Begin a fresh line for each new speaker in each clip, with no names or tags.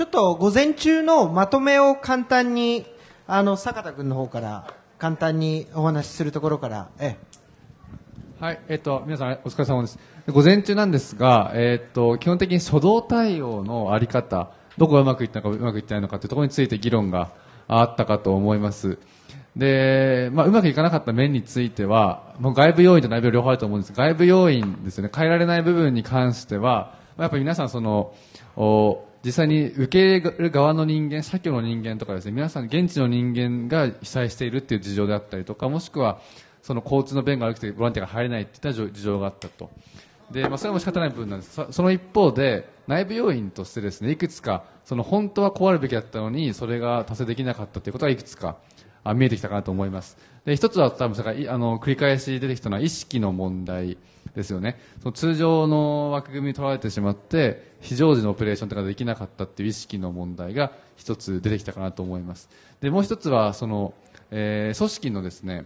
ちょっと午前中のまとめを簡単に、あの、坂田君の方から簡単にお話しするところから、え
え。はい、えっ、と、皆さんお疲れ様です。午前中なんですが、えっ、と、基本的に初動対応のあり方、どこがうまくいったのかうまくいってないのかというところについて議論があったかと思います。で、まあ、うまくいかなかった面については、もう外部要因と内部両方あると思うんです外部要因ですね、変えられない部分に関しては、まあ、やっぱり皆さんその、お実際に受け入れる側の人間、社協の人間とかですね、皆さん現地の人間が被災しているっていう事情であったりとか、もしくは、その交通の便が悪くてボランティアが入れないっていった事情があったと。で、まあ、それも仕方ない部分なんです。その一方で、内部要因としてですね、いくつか、その本当はこうあるべきだったのに、それが達成できなかったということがいくつかあ見えてきたかなと思います。で、一つは多分、あの、繰り返し出てきたのは意識の問題ですよね。その通常の枠組みに取られてしまって、非常時のオペレーションとかできなかったっていう意識の問題が一つ出てきたかなと思います。で、もう一つは、その、えー、組織のですね、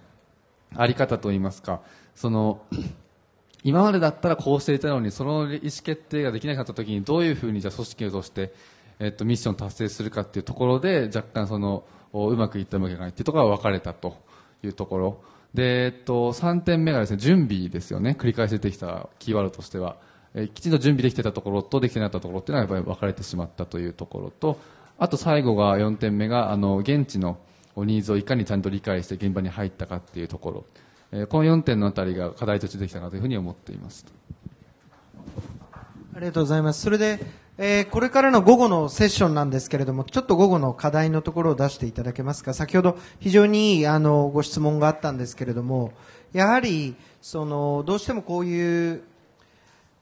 あり方といいますか、その、今までだったらこうしていたのに、その意思決定ができなかった時に、どういうふうにじゃ組織として、えっと、ミッション達成するかっていうところで、若干その、うまくいったうまくいかないっていうところが分かれたというところ。で、えっと、3点目がですね、準備ですよね。繰り返し出てきたキーワードとしては。えきちんと準備できてたところとできてなかったところっていうのはやっぱり分かれてしまったというところと、あと最後が4点目が、あの、現地のニーズをいかにちゃんと理解して現場に入ったかっていうところ。えこの4点のあたりが課題としてできたかというふうに思っています。
ありがとうございます。それで、えー、これからの午後のセッションなんですけれども、ちょっと午後の課題のところを出していただけますか？先ほど非常にいいあのご質問があったんですけれども、やはりそのどうしてもこういう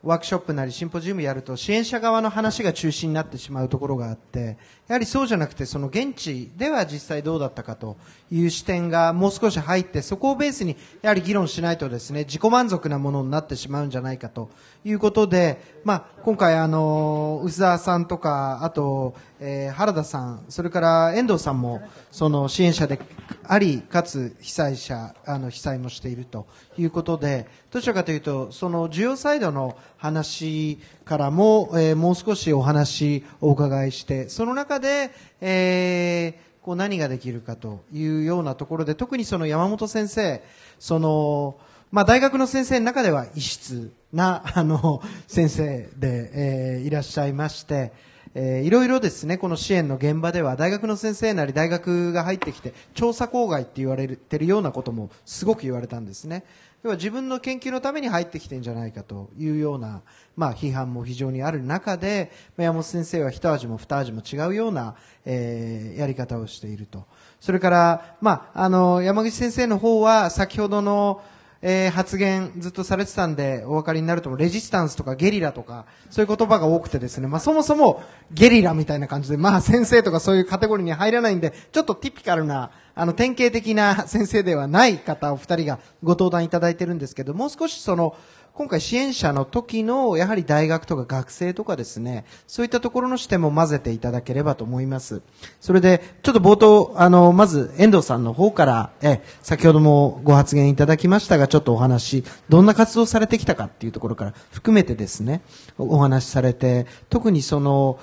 ワークショップなりシンポジウムやると支援者側の話が中心になってしまうところがあってやはりそうじゃなくてその現地では実際どうだったかという視点がもう少し入ってそこをベースにやはり議論しないとですね自己満足なものになってしまうんじゃないかということで、まあ、今回あの宇沢さんとかあと、えー、原田さんそれから遠藤さんもその支援者でありかつ被災者あの被災もしているということでどちらかというとその需要サイドの話からも、えー、もう少しお話をお伺いして、その中で、えー、こう何ができるかというようなところで、特にその山本先生、その、まあ、大学の先生の中では異質な、あの、先生で、えー、いらっしゃいまして、えー、いろいろですね、この支援の現場では、大学の先生なり大学が入ってきて、調査郊外って言われてるようなこともすごく言われたんですね。要は自分の研究のために入ってきてんじゃないかというような、まあ、批判も非常にある中で、山本先生は一味も二味も違うような、えー、やり方をしていると。それから、まあ、あの、山口先生の方は、先ほどの、えー、発言ずっとされてたんでお分かりになると思う。レジスタンスとかゲリラとか、そういう言葉が多くてですね、まあそもそもゲリラみたいな感じで、まあ先生とかそういうカテゴリーに入らないんで、ちょっとティピカルな、あの典型的な先生ではない方お二人がご登壇いただいてるんですけど、もう少しその、今回支援者の時の、やはり大学とか学生とかですね、そういったところの視点も混ぜていただければと思います。それで、ちょっと冒頭、あの、まず、遠藤さんの方から、え、先ほどもご発言いただきましたが、ちょっとお話、どんな活動されてきたかっていうところから含めてですね、お話しされて、特にその、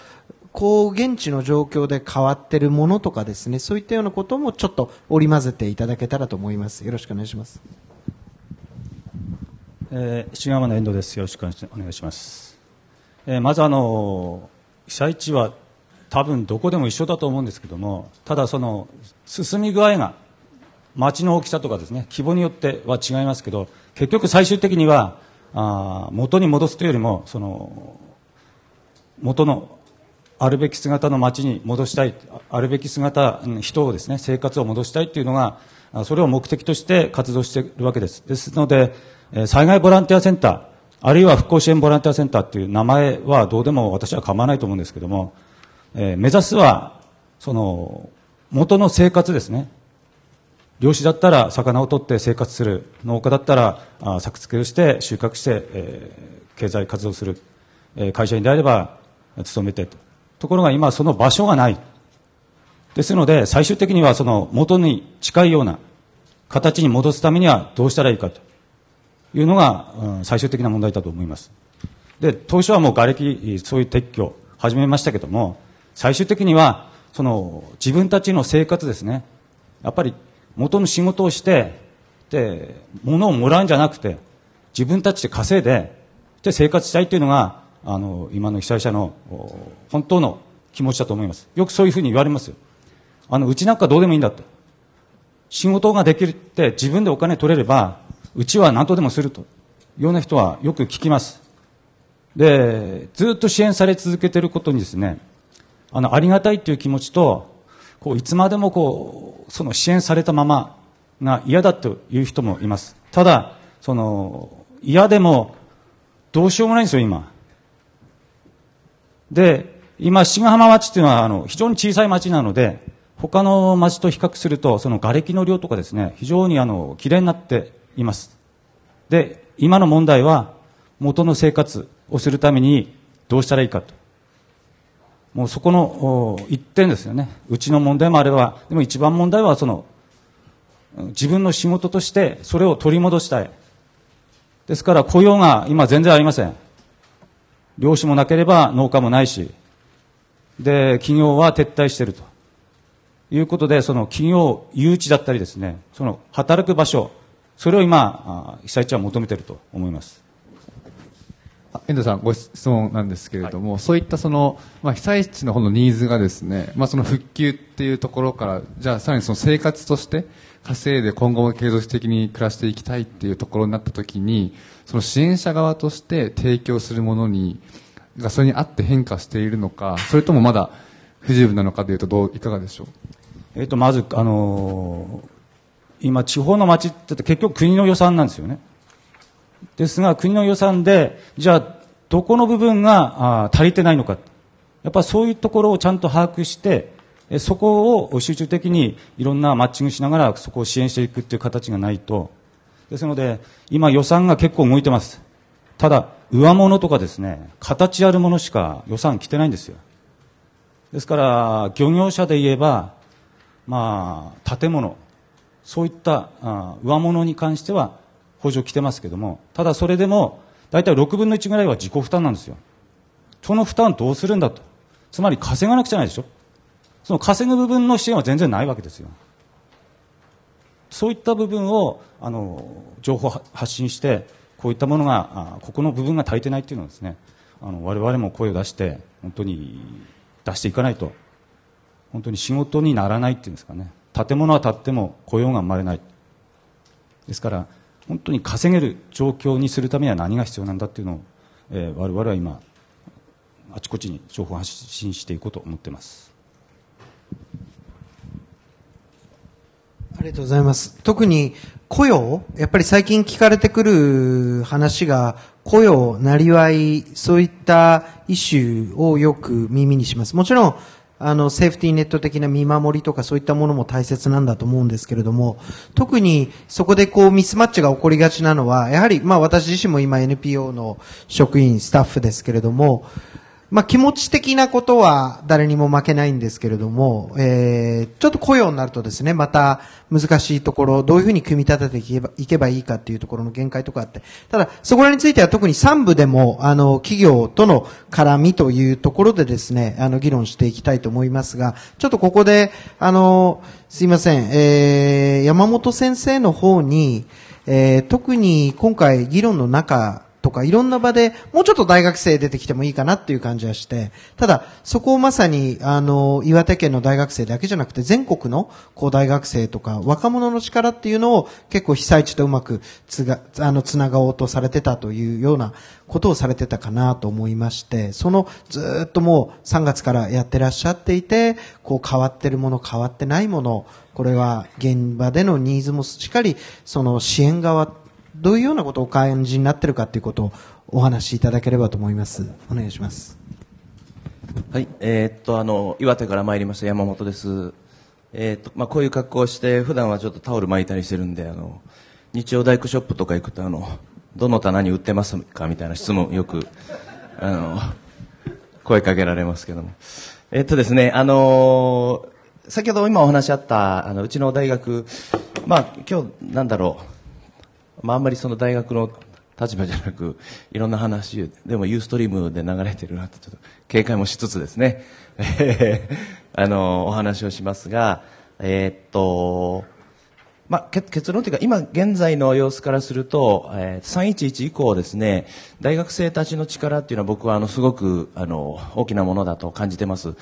こう現地の状況で変わってるものとかですね、そういったようなこともちょっと織り交ぜていただけたらと思います。よろしくお願いします。
えー、石川の遠藤です。よろしくお願いします。えー、まずあの被災地は多分どこでも一緒だと思うんですけども、ただその進み具合が町の大きさとかですね、規模によっては違いますけど、結局最終的にはあ元に戻すというよりもその元のあるべき姿の町に戻したい、あるべき姿、人をですね、生活を戻したいというのが、それを目的として活動しているわけです。ですので、災害ボランティアセンター、あるいは復興支援ボランティアセンターという名前はどうでも私は構わないと思うんですけども、え、目指すは、その、元の生活ですね。漁師だったら魚を取って生活する。農家だったらあ作付けをして収穫して、えー、経済活動する。えー、会社員であれば勤めてと。ところが今その場所がない。ですので最終的にはその元に近いような形に戻すためにはどうしたらいいかと。いうのが、うん、最終的な問題だと思います。で、当初はもう瓦礫、そういう撤去始めましたけども、最終的には、その、自分たちの生活ですね。やっぱり、元の仕事をして、で、物をもらうんじゃなくて、自分たちで稼いで、で、生活したいというのが、あの、今の被災者の、本当の気持ちだと思います。よくそういうふうに言われます。あの、うちなんかどうでもいいんだと。仕事ができるって自分でお金取れれば、うちは何とでもすると。いうような人はよく聞きます。で、ずっと支援され続けていることにですね、あの、ありがたいという気持ちと、こう、いつまでもこう、その支援されたままが嫌だという人もいます。ただ、その、嫌でも、どうしようもないんですよ、今。で、今、志賀浜町っていうのは、あの、非常に小さい町なので、他の町と比較すると、その瓦礫の量とかですね、非常にあの、綺麗になっています。で、今の問題は、元の生活をするためにどうしたらいいかと。もうそこの一点ですよね。うちの問題もあれば、でも一番問題はその、自分の仕事としてそれを取り戻したい。ですから雇用が今全然ありません。漁師もなければ農家もないし、で、企業は撤退していると。いうことで、その企業誘致だったりですね、その働く場所、それを今、被災地は求めていると思います。
遠藤さん、ご質問なんですけれども、はい、そういったその、まあ、被災地の方のニーズがですね、まあ、その復旧っていうところから、じゃあさらにその生活として稼いで今後も継続的に暮らしていきたいっていうところになった時に、その支援者側として提供するものに、がそれに合って変化しているのか、それともまだ不十分なのかというとどう、いかがでしょう？
えっ、と、まず、あのー、今、地方の町って結局国の予算なんですよね。ですが、国の予算で、じゃあ、どこの部分が足りてないのか。やっぱそういうところをちゃんと把握して、そこを集中的にいろんなマッチングしながらそこを支援していくっていう形がないと。ですので、今予算が結構動いてます。ただ、上物とかですね、形あるものしか予算来てないんですよ。ですから、漁業者で言えば、まあ、建物、そういったあ上物に関しては補助来てますけども、ただそれでも、大体6分の1ぐらいは自己負担なんですよ。その負担どうするんだと。つまり稼がなくちゃないでしょ。その稼ぐ部分の支援は全然ないわけですよ。そういった部分を、あの、情報発信して、こういったものが、あここの部分が足りてないっていうのはですね、あの、我々も声を出して、本当に出していかないと、本当に仕事にならないっていうんですかね。建物は建っても雇用が生まれない。ですから、本当に稼げる状況にするためには何が必要なんだっていうのを、えー、我々は今あちこちに情報発信していこうと思ってます
ありがとうございます特に雇用やっぱり最近聞かれてくる話が雇用、なりわい、そういったイシューをよく耳にします。もちろん、あの、セーフティーネット的な見守りとかそういったものも大切なんだと思うんですけれども、特にそこでこうミスマッチが起こりがちなのは、やはり、まあ私自身も今 NPO の職員、スタッフですけれども、まあ、気持ち的なことは誰にも負けないんですけれども、えー、ちょっと雇用になるとですね、また難しいところ、どういうふうに組み立てていけばいけばいいかっていうところの限界とかあって、ただ、そこらについては特に3部でも、あの、企業との絡みというところでですね、あの、議論していきたいと思いますが、ちょっとここで、あの、すいません、えー、山本先生の方に、えー、特に今回議論の中とかいろんな場でもうちょっと大学生出てきてもいいかなっていう感じはして、ただそこをまさにあの岩手県の大学生だけじゃなくて全国のこう大学生とか若者の力っていうのを結構被災地とうまくつが、あのつながおうとされてたというようなことをされてたかなと思いまして、そのずっともう3月からやってらっしゃっていて、こう変わってるもの変わってないもの、これは現場でのニーズもしっかりその支援側どういうようなことをお感じになってるかということをお話しいただければと思います。お願いします。
はい、えー、っと、あの、岩手から参りました山本です。えー、っと、まあ、こういう格好をして、普段はちょっとタオル巻いたりしてるんで、あの、日曜大工ショップとか行くと、あの、どの棚に売ってますかみたいな質問よく、あの、声かけられますけども。えー、っとですね、あの先ほど今お話あった、あの、うちの大学、まあ、今日、なんだろう、まあ、あんまりその大学の立場じゃなく、いろんな話、でもユーストリームで流れてるなって、ちょっと警戒もしつつですね、あの、お話をしますが、えー、っと、まあ、結論というか、今現在の様子からすると、えー、311以降ですね、大学生たちの力っていうのは僕はあの、すごく、あの、大きなものだと感じてます。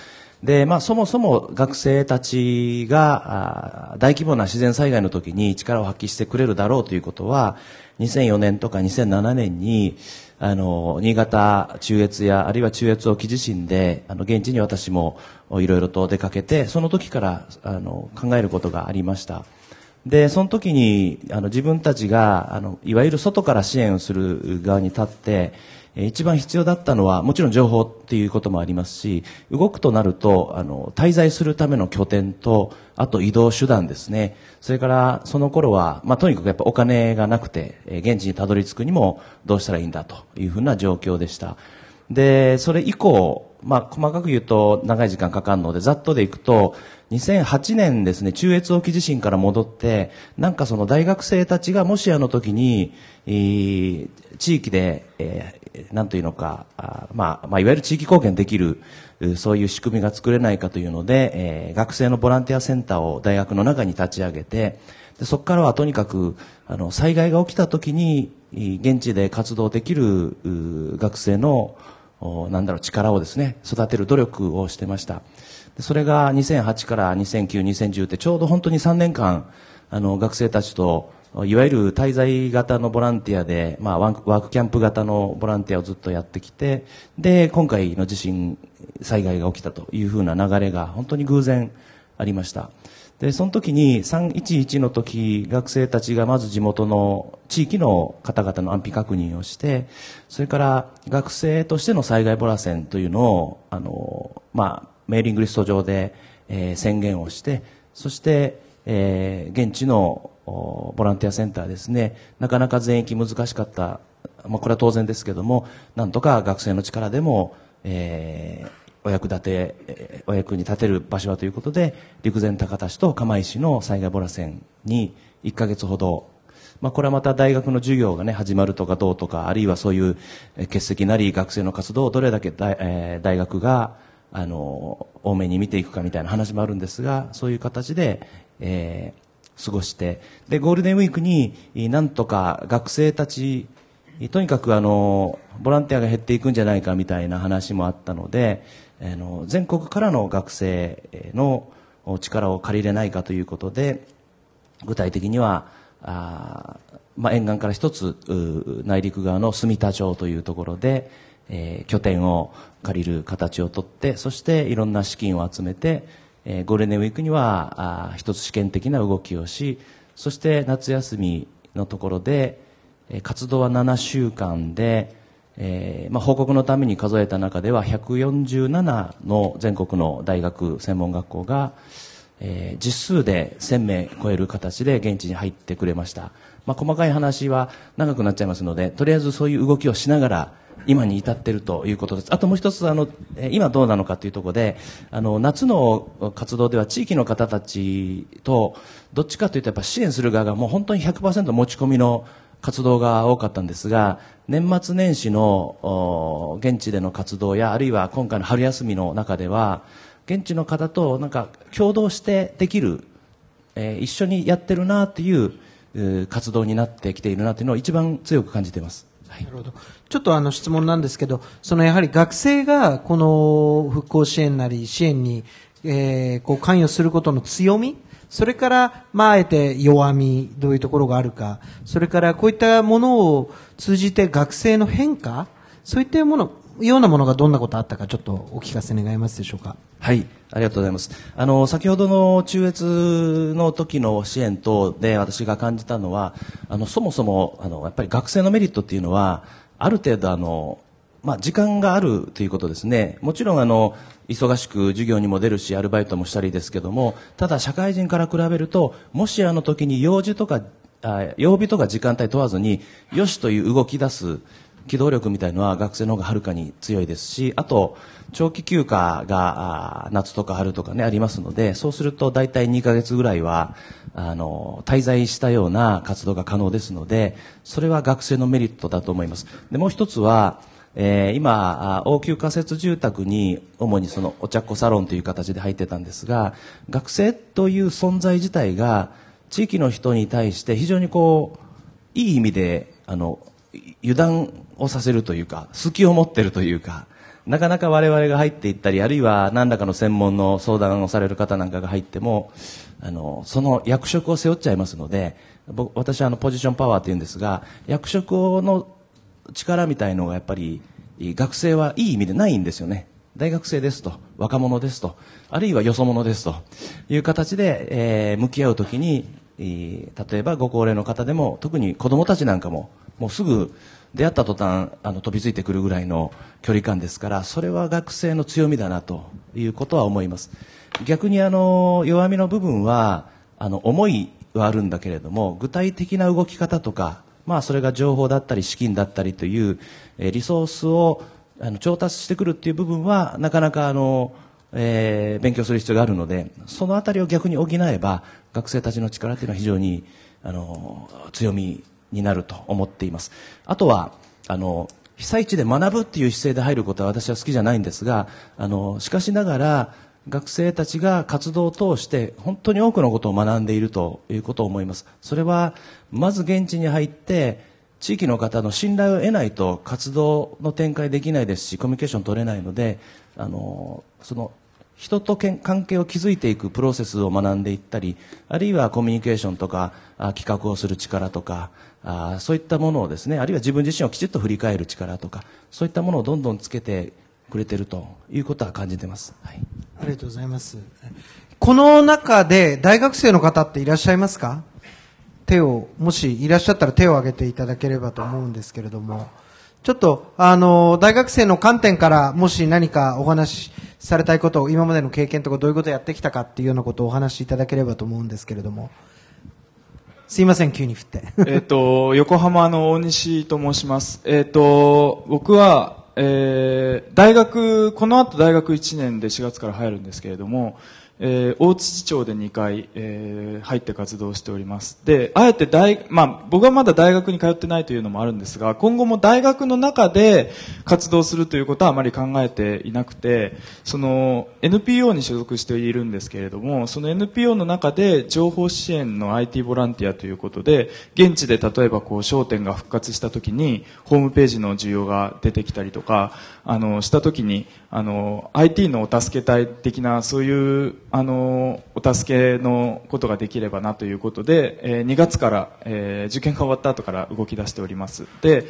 で、まあ、そもそも学生たちが、大規模な自然災害の時に力を発揮してくれるだろうということは、2004年とか2007年に、あの、新潟中越や、あるいは中越沖地震で、あの、現地に私もいろいろと出かけて、その時から、あの、考えることがありました。で、その時に、あの、自分たちが、あの、いわゆる外から支援をする側に立って、一番必要だったのは、もちろん情報っていうこともありますし、動くとなると、あの、滞在するための拠点と、あと移動手段ですね。それから、その頃は、まあ、とにかくやっぱお金がなくて、現地にたどり着くにもどうしたらいいんだというふうな状況でした。で、それ以降、まあ、細かく言うと長い時間かかるので、ざっとでいくと、2008年ですね、中越沖地震から戻って、なんかその大学生たちがもしあの時に、地域で、えー、なんというのか、あまあ、まあ、いわゆる地域貢献できる、そういう仕組みが作れないかというので、えー、学生のボランティアセンターを大学の中に立ち上げて、でそこからはとにかく、あの、災害が起きた時に、現地で活動できる学生の、なんだろう、力をですね、育てる努力をしてました。でそれが2008から2009、2010ってちょうど本当に3年間、あの、学生たちと、いわゆる滞在型のボランティアで、まあ、ワークキャンプ型のボランティアをずっとやってきて、で、今回の地震災害が起きたというふうな流れが本当に偶然ありました。で、その時に311の時、学生たちがまず地元の地域の方々の安否確認をして、それから学生としての災害ボラ線というのを、あの、まあ、メーリングリスト上で、えー、宣言をして、そして、えー、現地のボランティアセンターですね、なかなか全域難しかった、まあ、これは当然ですけども、なんとか学生の力でも、えー、お役立て、お役に立てる場所はということで、陸前高田市と釜石の災害ボラ線に1ヶ月ほど、まあ、これはまた大学の授業がね、始まるとかどうとか、あるいはそういう欠席なり学生の活動をどれだけ大,、えー、大学が、あの、多めに見ていくかみたいな話もあるんですが、そういう形で、えー、過ごして、で、ゴールデンウィークになんとか学生たち、とにかくあの、ボランティアが減っていくんじゃないかみたいな話もあったので、あの、全国からの学生の力を借りれないかということで、具体的には、あまあ、沿岸から一つ、内陸側の住田町というところで、えー、拠点を借りる形をとって、そしていろんな資金を集めて、えー、ゴールデンウィークにはあ一つ試験的な動きをし、そして夏休みのところで、えー、活動は7週間で、えーまあ、報告のために数えた中では147の全国の大学専門学校が、えー、実数で1000名超える形で現地に入ってくれました、まあ、細かい話は長くなっちゃいますのでとりあえずそういう動きをしながら今に至っているということです。あともう一つ、あの、今どうなのかというところで、あの、夏の活動では地域の方たちと、どっちかというとやっぱ支援する側がもう本当に100%持ち込みの活動が多かったんですが、年末年始の現地での活動や、あるいは今回の春休みの中では、現地の方となんか共同してできる、えー、一緒にやってるなという活動になってきているなというのを一番強く感じています。
はい、なるほど。ちょっとあの質問なんですけど、そのやはり学生がこの復興支援なり支援に、えー、こう関与することの強み、それから、まあ、あえて弱み、どういうところがあるか、それからこういったものを通じて学生の変化、そういったもの、ようなものがどんなことあったか、ちょっとお聞かせ願いますでしょうか？
はい、ありがとうございます。あの、先ほどの中越の時の支援等で私が感じたのは、あの、そもそも、あの、やっぱり学生のメリットっていうのは、ある程度あの、まあ、時間があるということですね。もちろんあの、忙しく授業にも出るし、アルバイトもしたりですけども、ただ社会人から比べると、もしあの時に用事とか、あ曜日とか時間帯問わずに、よしという動き出す、機動力みたいのは学生の方がはるかに強いですし、あと、長期休暇が夏とか春とかね、ありますので、そうすると大体2ヶ月ぐらいは、あの滞在したような活動が可能ですのでそれは学生のメリットだと思います。でもう一つは、えー、今応急仮設住宅に主にそのお茶っ子サロンという形で入ってたんですが学生という存在自体が地域の人に対して非常にこういい意味であの油断をさせるというか隙を持ってるというかなかなか我々が入っていったりあるいは何らかの専門の相談をされる方なんかが入ってもあのその役職を背負っちゃいますので私はあのポジションパワーというんですが役職の力みたいのがやっぱり学生はいい意味でないんですよね。大学生ですと若者ですとあるいはよそ者ですという形で、えー、向き合う時に例えばご高齢の方でも特に子供たちなんかももうすぐ出会った途端あの飛びついてくるぐらいの距離感ですからそれは学生の強みだなということは思います。逆にあの弱みの部分はあの思いはあるんだけれども具体的な動き方とか、まあ、それが情報だったり資金だったりという、えリソースをあの調達してくるっていう部分はなかなかあの、えー、勉強する必要があるのでその辺りを逆に補えば学生たちの力というのは非常にあの強みになると思っています。あとはあの被災地で学ぶっていう姿勢で入ることは私は好きじゃないんですがあのしかしながら学生たちが活動を通して本当に多くのことを学んでいるということを思います。それはまず現地に入って地域の方の信頼を得ないと活動の展開できないですしコミュニケーション取れないのであのその人と関係を築いていくプロセスを学んでいったりあるいはコミュニケーションとか企画をする力とかあそういったものをですねあるいは自分自身をきちっと振り返る力とかそういったものをどんどんつけてくれてるということは感じてます、はい、
ありがとうございます。この中で大学生の方っていらっしゃいますか？手をもしいらっしゃったら手を挙げていただければと思うんですけれども。ちょっとあの大学生の観点からもし何かお話しされたいことを今までの経験とかどういうことをやってきたかっていうようなことをお話しいただければと思うんですけれども。すいません、急に振って。
えっと、横浜の大西と申します。えっと、僕は、えー、大学、この後大学1年で4月から入るんですけれども、えー、大槌町で2回、えー、入って活動しております。であえて大、まあ、僕はまだ大学に通ってないというのもあるんですが今後も大学の中で活動するということはあまり考えていなくてその NPO に所属しているんですけれどもその NPO の中で情報支援の IT ボランティアということで現地で例えばこう商店が復活した時にホームページの需要が出てきたりとかあのした時にあの IT のお助け隊的なそういうあのお助けのことができればなということで、えー、2月から、えー、受験が終わった後から動き出しております。で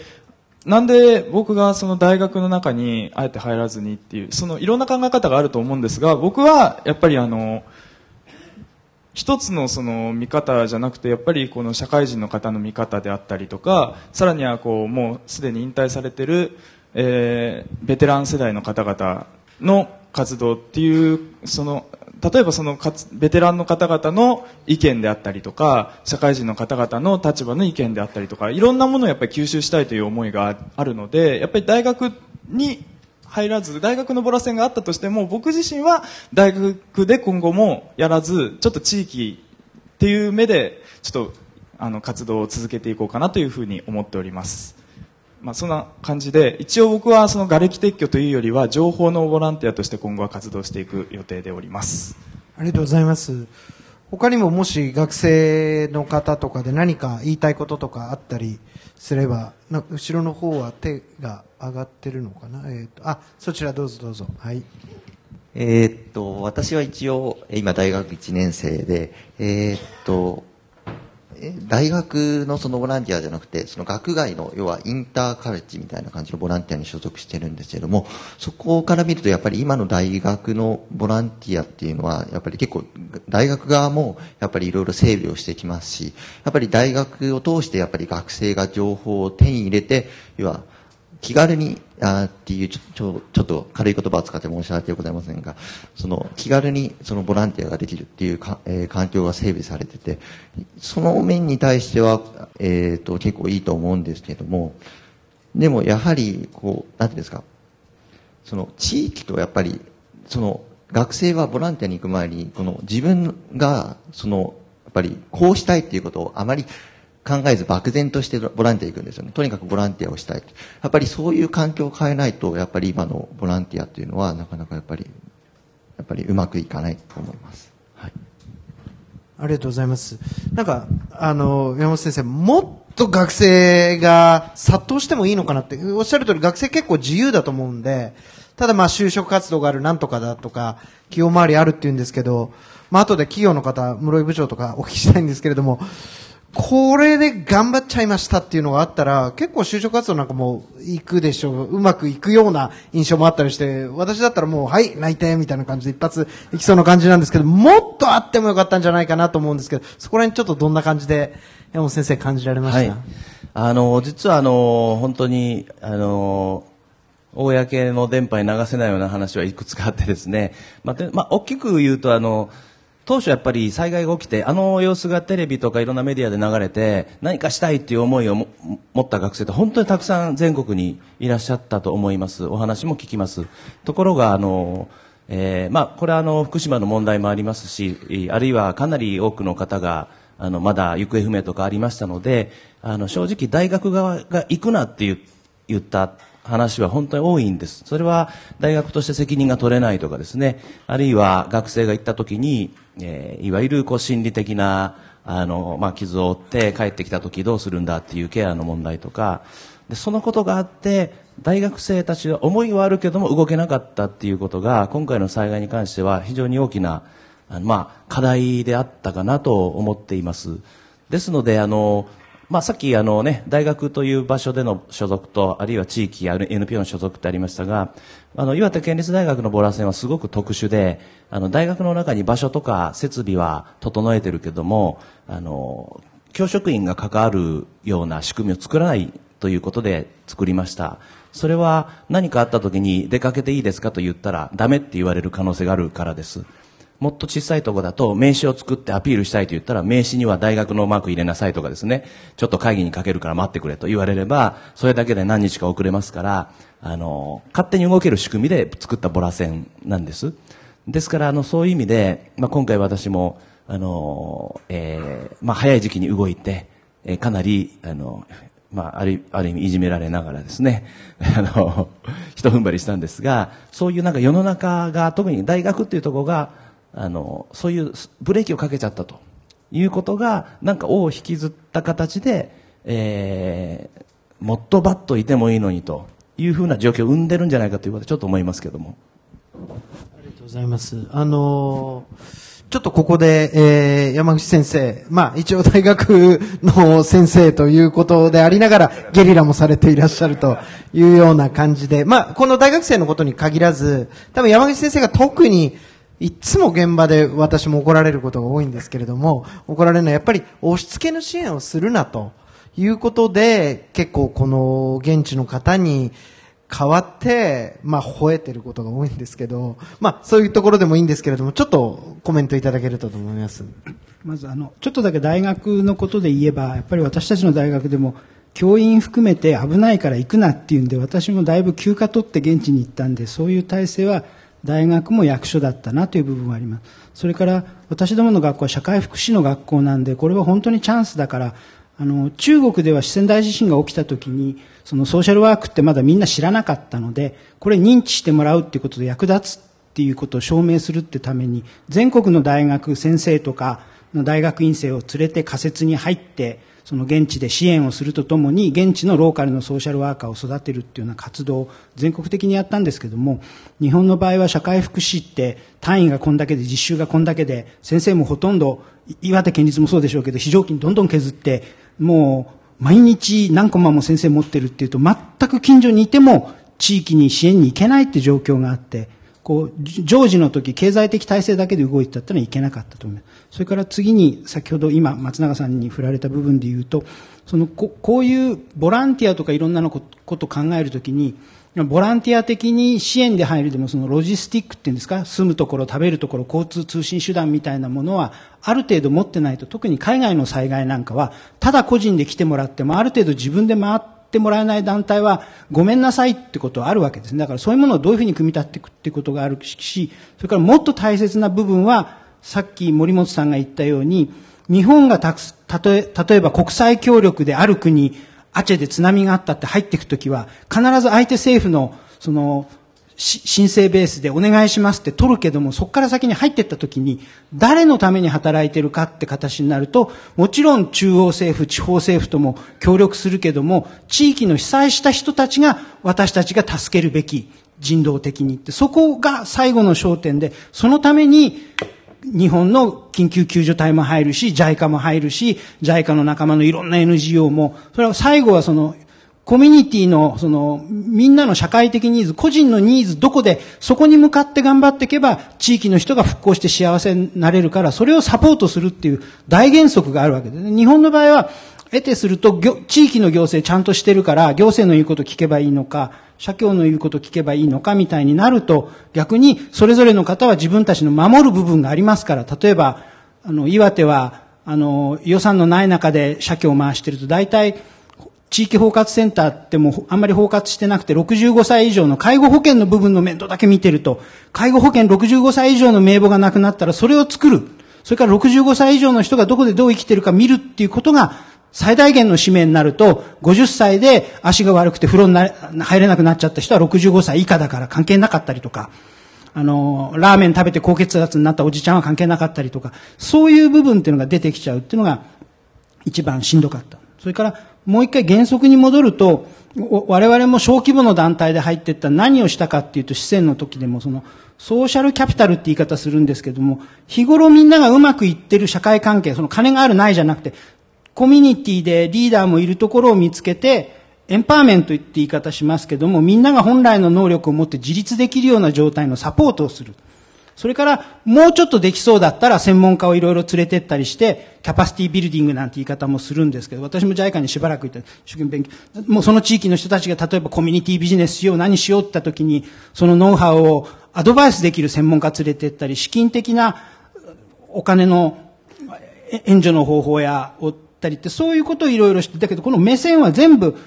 なんで僕がその大学の中にあえて入らずにっていうそのいろんな考え方があると思うんですが僕はやっぱりあの一つのその見方じゃなくてやっぱりこの社会人の方の見方であったりとかさらにはこうもうすでに引退されてるえー、ベテラン世代の方々の活動っていうその例えばそのベテランの方々の意見であったりとか社会人の方々の立場の意見であったりとかいろんなものをやっぱり吸収したいという思いがあるのでやっぱり大学に入らず大学のボラ線があったとしても僕自身は大学で今後もやらずちょっと地域っていう目でちょっとあの活動を続けていこうかなというふうに思っております。まあ、そんな感じで一応僕はその瓦礫撤去というよりは情報のボランティアとして今後は活動していく予定でおります。
ありがとうございます。他にももし学生の方とかで何か言いたいこととかあったりすれば後ろの方は手が上がってるのかな、えーと、あそちらどうぞどうぞ。はい。
えー、っと私は一応今大学1年生でえー、っと大学のそのボランティアじゃなくてその学外の要はインターカレッジみたいな感じのボランティアに所属してるんですけどもそこから見るとやっぱり今の大学のボランティアっていうのはやっぱり結構大学側もやっぱりいろいろ整備をしてきますしやっぱり大学を通してやっぱり学生が情報を手に入れて要は気軽にあっていうちょちょっと軽い言葉を使って申し訳ございませんがその気軽にそのボランティアができるっていうか、えー、環境が整備されててその面に対しては、えーと、結構いいと思うんですけどもでもやはりこうなんていうんですかその地域とやっぱりその学生はボランティアに行く前にこの自分がそのやっぱりこうしたいっていうことをあまり考えず漠然としてボランティア行くんですよね。とにかくボランティアをしたい。やっぱりそういう環境を変えないと、やっぱり今のボランティアっていうのはなかなかやっぱり、やっぱりうまくいかないと思います。はい。
ありがとうございます。なんか、あの、山本先生、もっと学生が殺到してもいいのかなって、おっしゃる通り学生結構自由だと思うんで、ただまあ就職活動があるなんとかだとか、企業周りあるって言うんですけど、まあ後で企業の方、室井部長とかお聞きしたいんですけれども、これで頑張っちゃいましたっていうのがあったら、結構就職活動なんかも行くでしょう。うまくいくような印象もあったりして、私だったらもう、はい、内定みたいな感じで一発いきそうな感じなんですけど、もっとあってもよかったんじゃないかなと思うんですけど、そこら辺ちょっとどんな感じで、山本先生感じられました、
はい。あの、実はあの、本当に、あの、公の電波に流せないような話はいくつかあってですね、まあ、でまあ、大きく言うと、あの、当初やっぱり災害が起きて、あの様子がテレビとかいろんなメディアで流れて、何かしたいっていう思いを持った学生って本当にたくさん全国にいらっしゃったと思います。お話も聞きます。ところが、あの、えーまあ、これはあの、福島の問題もありますし、あるいはかなり多くの方が、あの、まだ行方不明とかありましたので、あの、正直大学側が行くなって言った話は本当に多いんです。それは大学として責任が取れないとかですね、あるいは学生が行った時に、えーいわゆるこう心理的な、あの、まあ、傷を負って帰ってきた時どうするんだっていうケアの問題とか、でそのことがあって、大学生たちは思いはあるけども動けなかったっていうことが、今回の災害に関しては非常に大きな、あのまあ、課題であったかなと思っています。ですので、あの、まあ、さっきあのね、大学という場所での所属と、あるいは地域や NPO の所属ってありましたが、あの、岩手県立大学のボラ線はすごく特殊で、あの、大学の中に場所とか設備は整えてるけども、あの、教職員が関わるような仕組みを作らないということで作りました。それは何かあった時に出かけていいですかと言ったらダメって言われる可能性があるからです。もっと小さいとこだと名刺を作ってアピールしたいと言ったら名刺には大学のマーク入れなさいとかですね、ちょっと会議にかけるから待ってくれと言われれば、それだけで何日か遅れますから、あの、勝手に動ける仕組みで作ったボラ線なんです。ですから、あの、そういう意味で、まあ、今回私も、あの、えーまあ、早い時期に動いて、えーかなり、あの、まあ、ある、ある意味いじめられながらですね、あの、一踏ん張りしたんですが、そういうなんか世の中が、特に大学っていうところが、あの、そういうブレーキをかけちゃったということが、なんか尾を引きずった形で、えーもっとバッといてもいいのにというふうな状況を生んでるんじゃないかということはちょっと思いますけども。
ありがとうございます。あのーちょっとここで、えー、山口先生、まあ一応大学の先生ということでありながら、ゲリラもされていらっしゃるというような感じで、まあこの大学生のことに限らず、多分山口先生が特にいつも現場で私も怒られることが多いんですけれども、怒られるのはやっぱり押し付けの支援をするなということで、結構この現地の方に、変わって、まあ、吠えてることが多いんですけど、まあ、そういうところでもいいんですけれども、ちょっとコメントいただけるとと思います。
まずあのちょっとだけ大学のことで言えばやっぱり私たちの大学でも教員含めて危ないから行くなっていうんで私もだいぶ休暇取って現地に行ったんでそういう体制は大学も役所だったなという部分はあります。それから私どもの学校は社会福祉の学校なんでこれは本当にチャンスだからあの中国では四川大地震が起きた時にそのソーシャルワークってまだみんな知らなかったのでこれ認知してもらうっていうことで役立つっていうことを証明するってために全国の大学先生とかの大学院生を連れて仮設に入ってその現地で支援をするとともに現地のローカルのソーシャルワーカーを育てるっていうような活動を全国的にやったんですけども日本の場合は社会福祉って単位がこんだけで実習がこんだけで先生もほとんど岩手県立もそうでしょうけど非常勤どんどん削ってもう毎日何コマも先生持ってるっていうと全く近所にいても地域に支援に行けないって状況があってこう、常時の時、経済的体制だけで動いてたってのはいけなかったと思います。それから次に、先ほど今、松永さんに振られた部分で言うと、その、ここういうボランティアとかいろんなのこと考えるときに、ボランティア的に支援で入るでもそのロジスティックっていうんですか、住むところ、食べるところ、交通通信手段みたいなものは、ある程度持ってないと、特に海外の災害なんかは、ただ個人で来てもらっても、ある程度自分で回って、ってもらえない団体はごめんなさいってことはあるわけですね。だからそういうものをどういうふうに組み立っていくってことがあるし、それからもっと大切な部分は、さっき森本さんが言ったように、日本がたくたとえ、例えば国際協力である国、アチェで津波があったって入っていくときは、必ず相手政府の、その、申請ベースでお願いしますって取るけども、そこから先に入っていったときに、誰のために働いてるかって形になると、もちろん中央政府、地方政府とも協力するけども、地域の被災した人たちが私たちが助けるべき、人道的にって、そこが最後の焦点で、そのために、日本の緊急救助隊も入るし、JICA も入るし、JICA の仲間のいろんな NGO も、それは最後はその、コミュニティの、その、みんなの社会的ニーズ、個人のニーズ、どこで、そこに向かって頑張っていけば、地域の人が復興して幸せになれるから、それをサポートするっていう大原則があるわけです。日本の場合は、得てすると、地域の行政ちゃんとしてるから、行政の言うこと聞けばいいのか、社協の言うこと聞けばいいのかみたいになると、逆にそれぞれの方は自分たちの守る部分がありますから、例えば、あの、岩手は、あの、予算のない中で社協を回してると、大体、地域包括センターってもあんまり包括してなくて、65歳以上の介護保険の部分の面倒だけ見てると、介護保険65歳以上の名簿がなくなったらそれを作る。それから65歳以上の人がどこでどう生きてるか見るっていうことが最大限の使命になると、50歳で足が悪くて風呂に入れなくなっちゃった人は65歳以下だから関係なかったりとか、あの、ラーメン食べて高血圧になったおじちゃんは関係なかったりとか、そういう部分っていうのが出てきちゃうっていうのが一番しんどかった。それからもう一回原則に戻ると、我々も小規模の団体で入っていった何をしたかっていうと、四川の時でもその、ソーシャルキャピタルって言い方するんですけども、日頃みんながうまくいってる社会関係、その金があるないじゃなくて、コミュニティでリーダーもいるところを見つけて、エンパワーメントって言い方しますけども、みんなが本来の能力を持って自立できるような状態のサポートをする。それから、もうちょっとできそうだったら専門家をいろいろ連れてったりして、キャパシティビルディングなんて言い方もするんですけど、私も JICA にしばらく行った、一生懸命勉強。もうその地域の人たちが例えばコミュニティビジネスしよう、何しようって言った時に、そのノウハウをアドバイスできる専門家連れてったり、資金的なお金の援助の方法や、おったりって、そういうことをいろいろして、だけどこの目線は全部、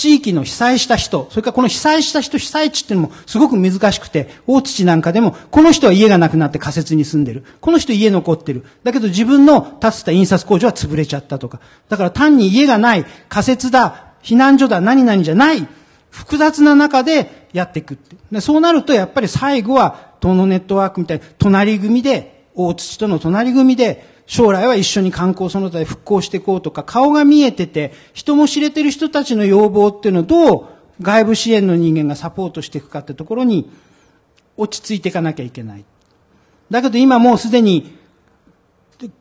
地域の被災した人、それからこの被災した人、被災地っていうのもすごく難しくて、大土なんかでも、この人は家がなくなって仮設に住んでる。この人家残ってる。だけど自分の建てた印刷工場は潰れちゃったとか。だから単に家がない、仮設だ、避難所だ、何々じゃない、複雑な中でやっていく。でそうなるとやっぱり最後は、東のネットワークみたいな隣組で、大土との隣組で、将来は一緒に観光その他で復興していこうとか、顔が見えてて、人も知れてる人たちの要望っていうのをどう外部支援の人間がサポートしていくかってところに落ち着いていかなきゃいけない。だけど今もうすでに、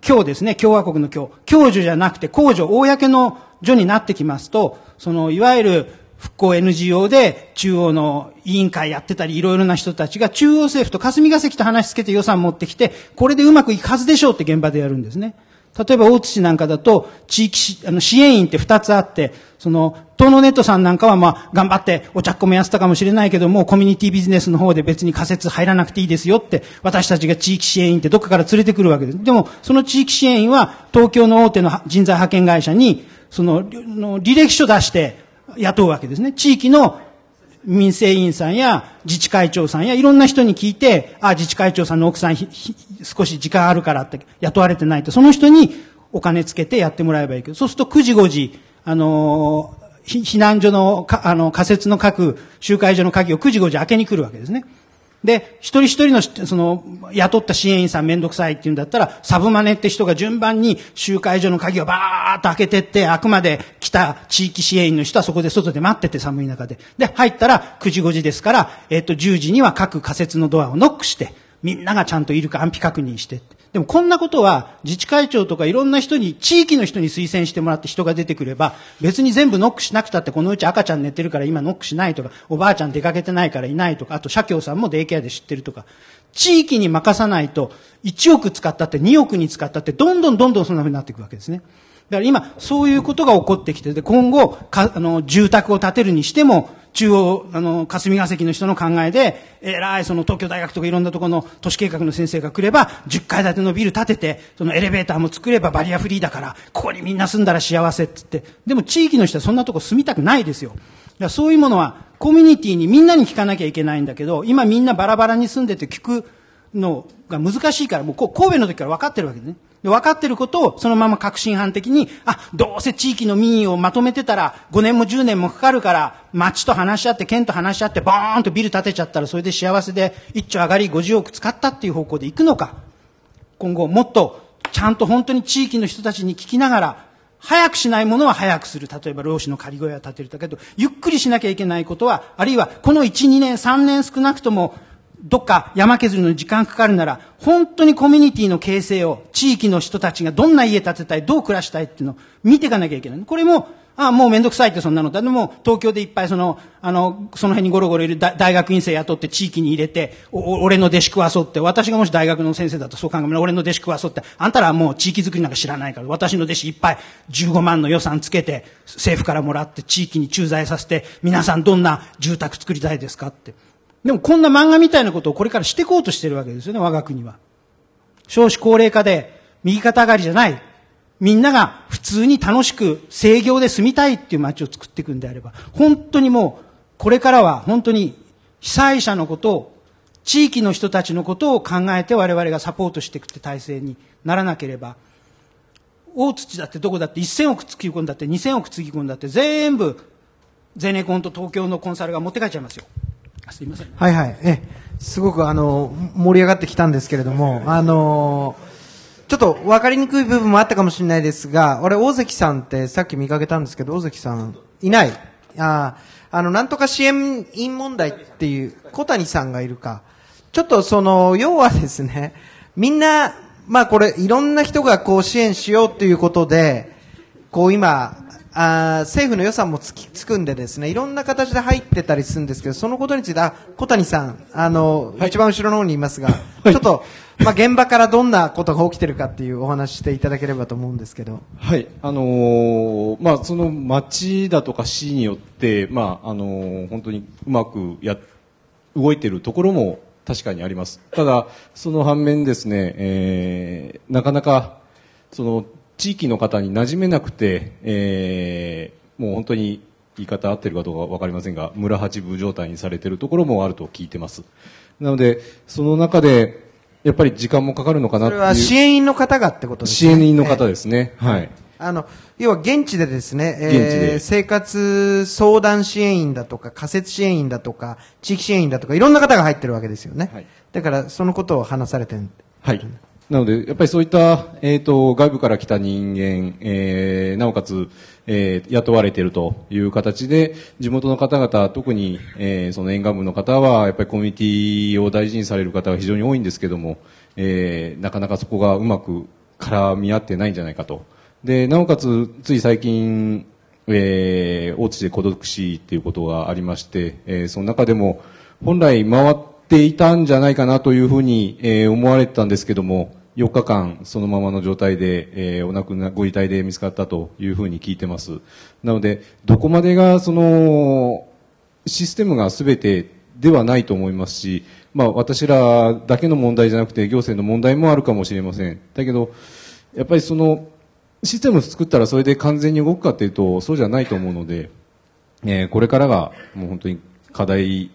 今日ですね、共和国の今日、共助じゃなくて公助、公の助になってきますと、その、いわゆる復興 NGO で中央の委員会やってたり、いろいろな人たちが中央政府と霞が関と話しつけて予算持ってきて、これでうまくいくはずでしょうって現場でやるんですね。例えば大津市なんかだと、地域あの支援員って二つあって、その、東野ネットさんなんかはまあ、頑張ってお茶っこもやってたかもしれないけども、コミュニティビジネスの方で別に仮設入らなくていいですよって、私たちが地域支援員ってどっかから連れてくるわけです。でも、その地域支援員は、東京の大手の人材派遣会社に、そ、の履歴書出して、雇うわけですね。地域の民生委員さんや自治会長さんやいろんな人に聞いて、あ、自治会長さんの奥さん少し時間あるからって雇われてないと、その人にお金つけてやってもらえばいいけど、そうすると9時5時、あのー、避難所の、あの、仮設の各集会所の鍵を9時5時開けに来るわけですね。で、一人一人の、その、雇った支援員さんめんどくさいって言うんだったら、サブマネって人が順番に集会所の鍵をバーッと開けてって、あくまで来た地域支援員の人はそこで外で待ってて寒い中で。で、入ったら9時5時ですから、えっと、10時には各仮設のドアをノックして、みんながちゃんといるか安否確認して。でもこんなことは自治会長とかいろんな人に、地域の人に推薦してもらって人が出てくれば、別に全部ノックしなくたってこのうち赤ちゃん寝てるから今ノックしないとか、おばあちゃん出かけてないからいないとか、あと社協さんもデイケアで知ってるとか、地域に任さないと1億使ったって2億に使ったってどんどんどんどんそんな風になっていくわけですね。だから今、そういうことが起こってきて、で、今後、か、あの、住宅を建てるにしても、中央、あの、霞が関の人の考えで、えらい、その東京大学とかいろんなところの都市計画の先生が来れば、10階建てのビル建てて、そのエレベーターも作ればバリアフリーだから、ここにみんな住んだら幸せってって、でも地域の人はそんなとこ住みたくないですよ。だからそういうものは、コミュニティにみんなに聞かなきゃいけないんだけど、今みんなバラバラに住んでて聞くのが難しいから、もうこう神戸の時から分かってるわけですね。分かってることをそのまま確信犯的に、あ、どうせ地域の民意をまとめてたら5年も10年もかかるから、町と話し合って、県と話し合って、ボーンとビル建てちゃったらそれで幸せで一丁上がり50億使ったっていう方向で行くのか。今後もっとちゃんと本当に地域の人たちに聞きながら、早くしないものは早くする。例えば、老子の仮小屋を建てるだけど、ゆっくりしなきゃいけないことは、あるいは、この1、2年、3年少なくとも、どっか山削りの時間かかるなら、本当にコミュニティの形成を、地域の人たちがどんな家建てたい、どう暮らしたいっていうのを見ていかなきゃいけない。これも、ああもうめんどくさいってそんなのだ。でも、東京でいっぱいその、あの、その辺にゴロゴロいる大学院生雇って地域に入れて、お俺の弟子食わそうって、私がもし大学の先生だとそう考える俺の弟子食わそうって、あんたらはもう地域づくりなんか知らないから、私の弟子いっぱい15万の予算つけて、政府からもらって地域に駐在させて、皆さんどんな住宅作りたいですかって。でもこんな漫画みたいなことをこれからしていこうとしてるわけですよね、我が国は。少子高齢化で右肩上がりじゃない。みんなが普通に楽しく制御で住みたいっていう街を作っていくんであれば、本当にもう、これからは本当に被災者のことを、地域の人たちのことを考えて我々がサポートしていくって体制にならなければ、大土だってどこだって1000億つぎ込んだって2000億つぎ込んだって全部ゼネコンと東京のコンサルが持って帰っちゃいますよ。あすいません。
はいはい。え、すごくあの、盛り上がってきたんですけれども、あのちょっと分かりにくい部分もあったかもしれないですが、俺、大関さんってさっき見かけたんですけど、大関さん、いない。あーあの、なんとか支援員問題っていう、小谷さんがいるか。ちょっとその、要はですね、みんな、まあこれ、いろんな人がこう支援しようっていうことで、こう今、あー政府の予算もつきつくんでですね、いろんな形で入ってたりするんですけど、そのことについて、あ、小谷さん、あの、一番後ろの方にいますが、ちょっと、まあ現場からどんなことが起きてるかっていうお話していただければと思うんですけど。
はい、あのーまあ、その町だとか市によって、まあ、あのー本当にうまくや、動いているところも確かにあります。ただ、その反面ですね、えーなかなか、その、地域の方に馴染めなくて、えーもう本当に言い方合ってるかどうかわかりませんが、村八部状態にされているところもあると聞いてます。なので、その中で、やっぱり時間もかかるのかなっていう。
それは支援員の方がってことですね。
支援員の方ですね。はい。
あの、要は現地でですね、えー生活相談支援員だとか、仮設支援員だとか、地域支援員だとか、いろんな方が入ってるわけですよね。
はい
だから、そのことを話されてる。
はい。なので、やっぱりそういった、えっ、と、外部から来た人間、えーなおかつ、えー雇われているという形で、地元の方々、特に、えーその沿岸部の方は、やっぱりコミュニティを大事にされる方が非常に多いんですけども、えーなかなかそこがうまく絡み合ってないんじゃないかと。で、なおかつ、つい最近、えー、大津で孤独死っていうことがありまして、えーその中でも、本来回っていたんじゃないかなというふうに、えー思われてたんですけども、4日間そのままの状態で、えーお亡くなご遺体で見つかったというふうに聞いてます。なので、どこまでがその、システムが全てではないと思いますし、まあ私らだけの問題じゃなくて行政の問題もあるかもしれません。だけど、やっぱりその、システムを作ったらそれで完全に動くかというと、そうじゃないと思うので、えーこれからがもう本当に課題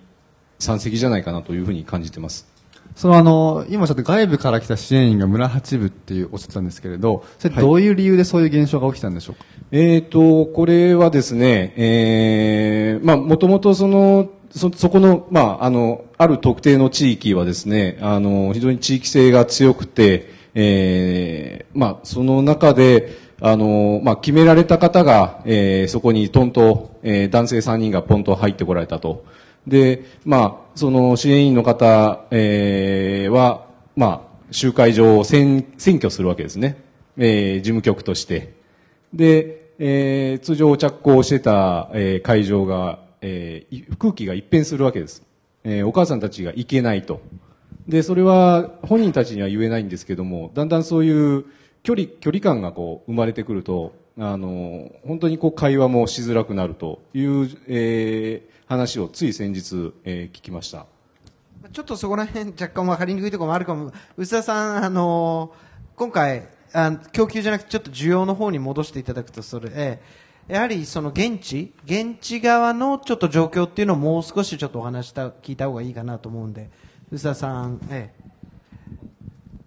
山積じゃないかなというふうに感じてます。
そのあの、今ちょっと外部から来た支援員が村八部っていうおっしゃったんですけれど、それどういう理由でそういう現象が起きたんでしょうか、
えー、と、これはですね、えー、まあ、もともとその、そ、そこの、まあ、あの、ある特定の地域はですね、あの、非常に地域性が強くて、えー、まあ、その中で、あの、まあ、決められた方が、えー、そこにトンと、えー、男性3人がポンと入ってこられたと。で、まあ、その支援員の方、えー、は、まあ、集会場を選選挙するわけですね。えー、事務局として。で、えー通常着工してた、えー会場が、えー空気が一変するわけです。えーお母さんたちが行けないと。で、それは本人たちには言えないんですけども、だんだんそういう距離、距離感がこう生まれてくると、あの、本当にこう会話もしづらくなるという、えー話をつい先日、えー聞きました。
ちょっとそこら辺若干分かりにくいところもあるかも。宇佐さん、あのー今回あ、供給じゃなくてちょっと需要の方に戻していただくと、それ、ええやはりその現地、現地側のちょっと状況っていうのをもう少しちょっとお話した、聞いた方がいいかなと思うんで、宇佐さん、ええ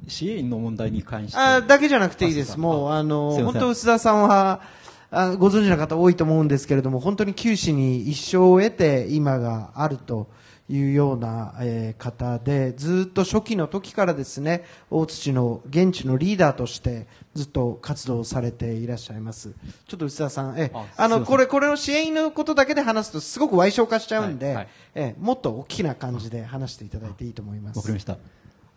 支援の問題に関して。
あだけじゃなくていいです。もう、あの、本当、薄田さんは、あご存知の方多いと思うんですけれども、本当に九死に一生を得て今があるというような、えー方で、ずっと初期の時からですね、大槌の現地のリーダーとしてずっと活動されていらっしゃいます。ちょっと薄田さん、え
あ
あの、これ、これの支援のことだけで話すとすごく歪小化しちゃうんで、
はいはい
えーもっと大きな感じで話していただいていいと思います。
わかりました。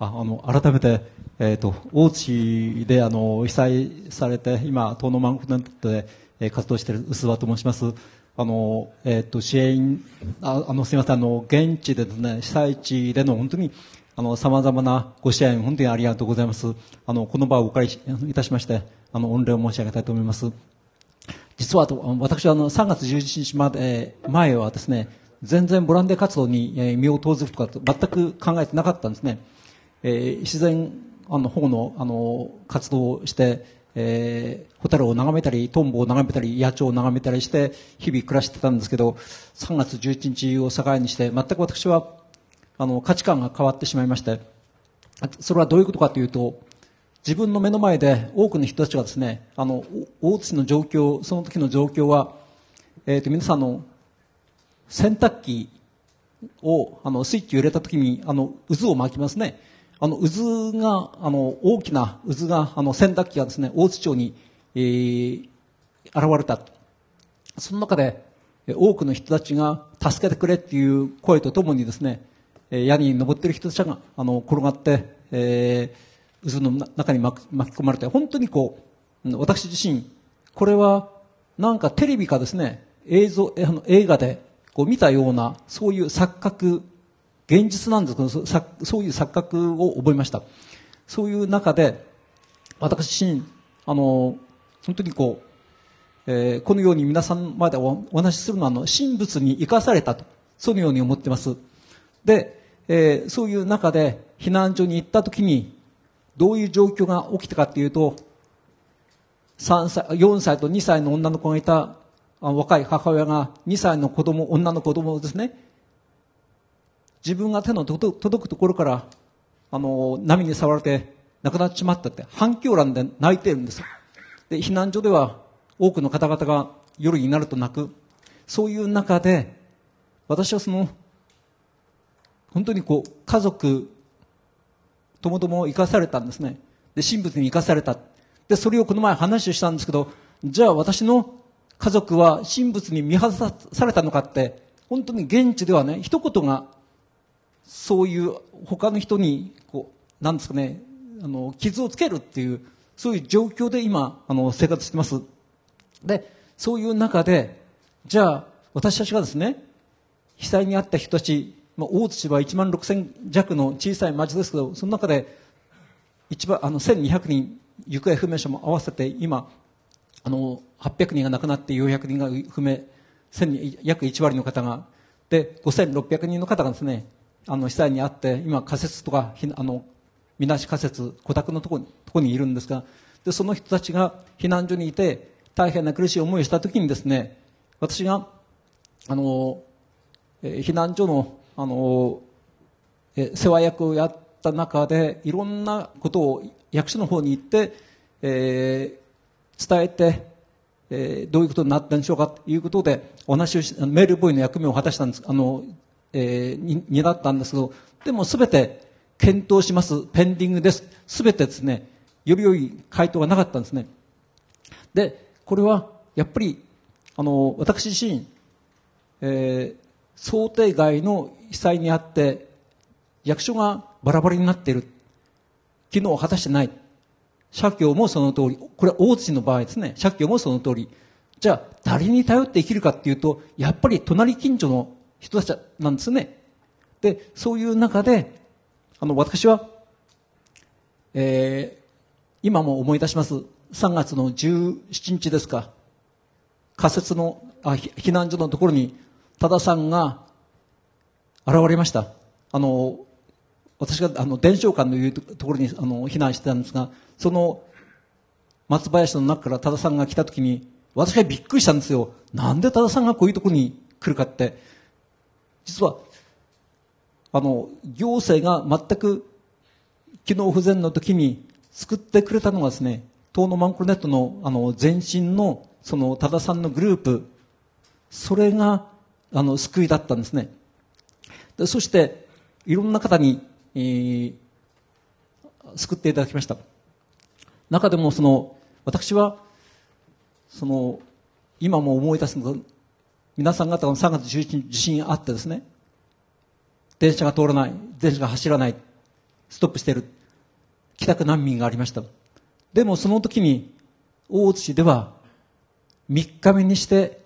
ああの改めて、えー、と大津であの被災されて今、東農マンコネットで、えー活動している薄葉と申します。あのえー、と支援ああのすみませんあの現地でですね被災地での本当にあの様々なご支援本当にありがとうございます。あのこの場をお借りいたしましてあの御礼を申し上げたいと思います。実はと私はあの3月11日まで前はですね全然ボランティア活動に身を投ずるとか全く考えてなかったんですね、えー自然あの保護のあの活動をして、えーホタルを眺めたりトンボを眺めたり野鳥を眺めたりして日々暮らしてたんですけど3月11日を境にして全く私はあの価値観が変わってしまいましてそれはどういうことかというと自分の目の前で多くの人たちがですね、あの、大津市の状況、その時の状況は、えっ、と、皆さんの洗濯機を、あの、スイッチを入れた時に、あの、渦を巻きますね。あの、渦が、あの、大きな渦が、あの、洗濯機がですね、大津町に、えー現れた。その中で、多くの人たちが助けてくれっていう声とともにですね、屋根に登ってる人たちがあの転がって、えー渦の中に巻き込まれて、本当にこう、私自身、これはなんかテレビかですね、映像、あの映画でこう見たような、そういう錯覚、現実なんですけど、そそういう錯覚を覚えました。そういう中で、私自身、あの、本当にこう、えーこのように皆さんまでお話しするのは、あの、神仏に生かされたと、そのように思ってます。で、えーそういう中で避難所に行った時に、どういう状況が起きたかっていうと、3歳、4歳と2歳の女の子がいたあ若い母親が2歳の子供、女の子供をですね、自分が手の届くところから、あの、波に触れて亡くなってしまったって、反響欄で泣いてるんです。で、避難所では多くの方々が夜になると泣く。そういう中で、私はその、本当にこう、家族、ともとも生かされたんですね。で、神仏に生かされた。で、それをこの前話をしたんですけど、じゃあ私の家族は神仏に見放されたのかって、本当に現地ではね、一言が、そういう他の人に、こう、なんですかね、あの、傷をつけるっていう、そういう状況で今、あの、生活してます。で、そういう中で、じゃあ、私たちがですね、被災に遭った人たち、まあ、大津市は1万6000弱の小さい町ですけど、その中で、一番、あの、1200人、行方不明者も合わせて、今、あの、800人が亡くなって400人が不明、約1割の方が、で、5600人の方がですね、あの、被災に遭って、今、仮設とか、あの、みなし仮設、戸宅のところにとこにいるんですが、で、その人たちが避難所にいて、大変な苦しい思いをしたときにですね、私が、あの、えー避難所の、あの、えー世話役をやった中で、いろんなことを役所の方に行って、えー伝えて、えーどういうことになったんでしょうかということで、お話をし、メールボーイの役目を果たしたんです、あの、えーに、になったんですけど、でもすべて検討します、ペンディングです。すべてですね、より良い回答がなかったんですね。で、これは、やっぱり、あの、私自身、えー想定外の被災にあって、役所がバラバラになっている。機能を果たしてない。社協もその通り。これは大津市の場合ですね。社協もその通り。じゃあ、誰に頼って生きるかっていうと、やっぱり隣近所の人たちなんですね。で、そういう中で、あの、私は、えー今も思い出します。3月の17日ですか。仮設の、あ、避難所のところに、多田さんが現れました。あの、私が、あの、伝承館のいうところに、あの、避難してたんですが、その、松林の中から多田さんが来たときに、私はびっくりしたんですよ。なんで多田さんがこういうところに来るかって。実は、あの、行政が全く機能不全の時に救ってくれたのがですね、東のマンクロネットのあの前身のその多田さんのグループ、それがあの救いだったんですね。でそして、いろんな方に、えー救っていただきました。中でもその、私は、その、今も思い出すのが、皆さん方の3月11日地震があってですね、電車が通らない、電車が走らない、ストップしている、帰宅難民がありました。でもその時に、大津市では、3日目にして、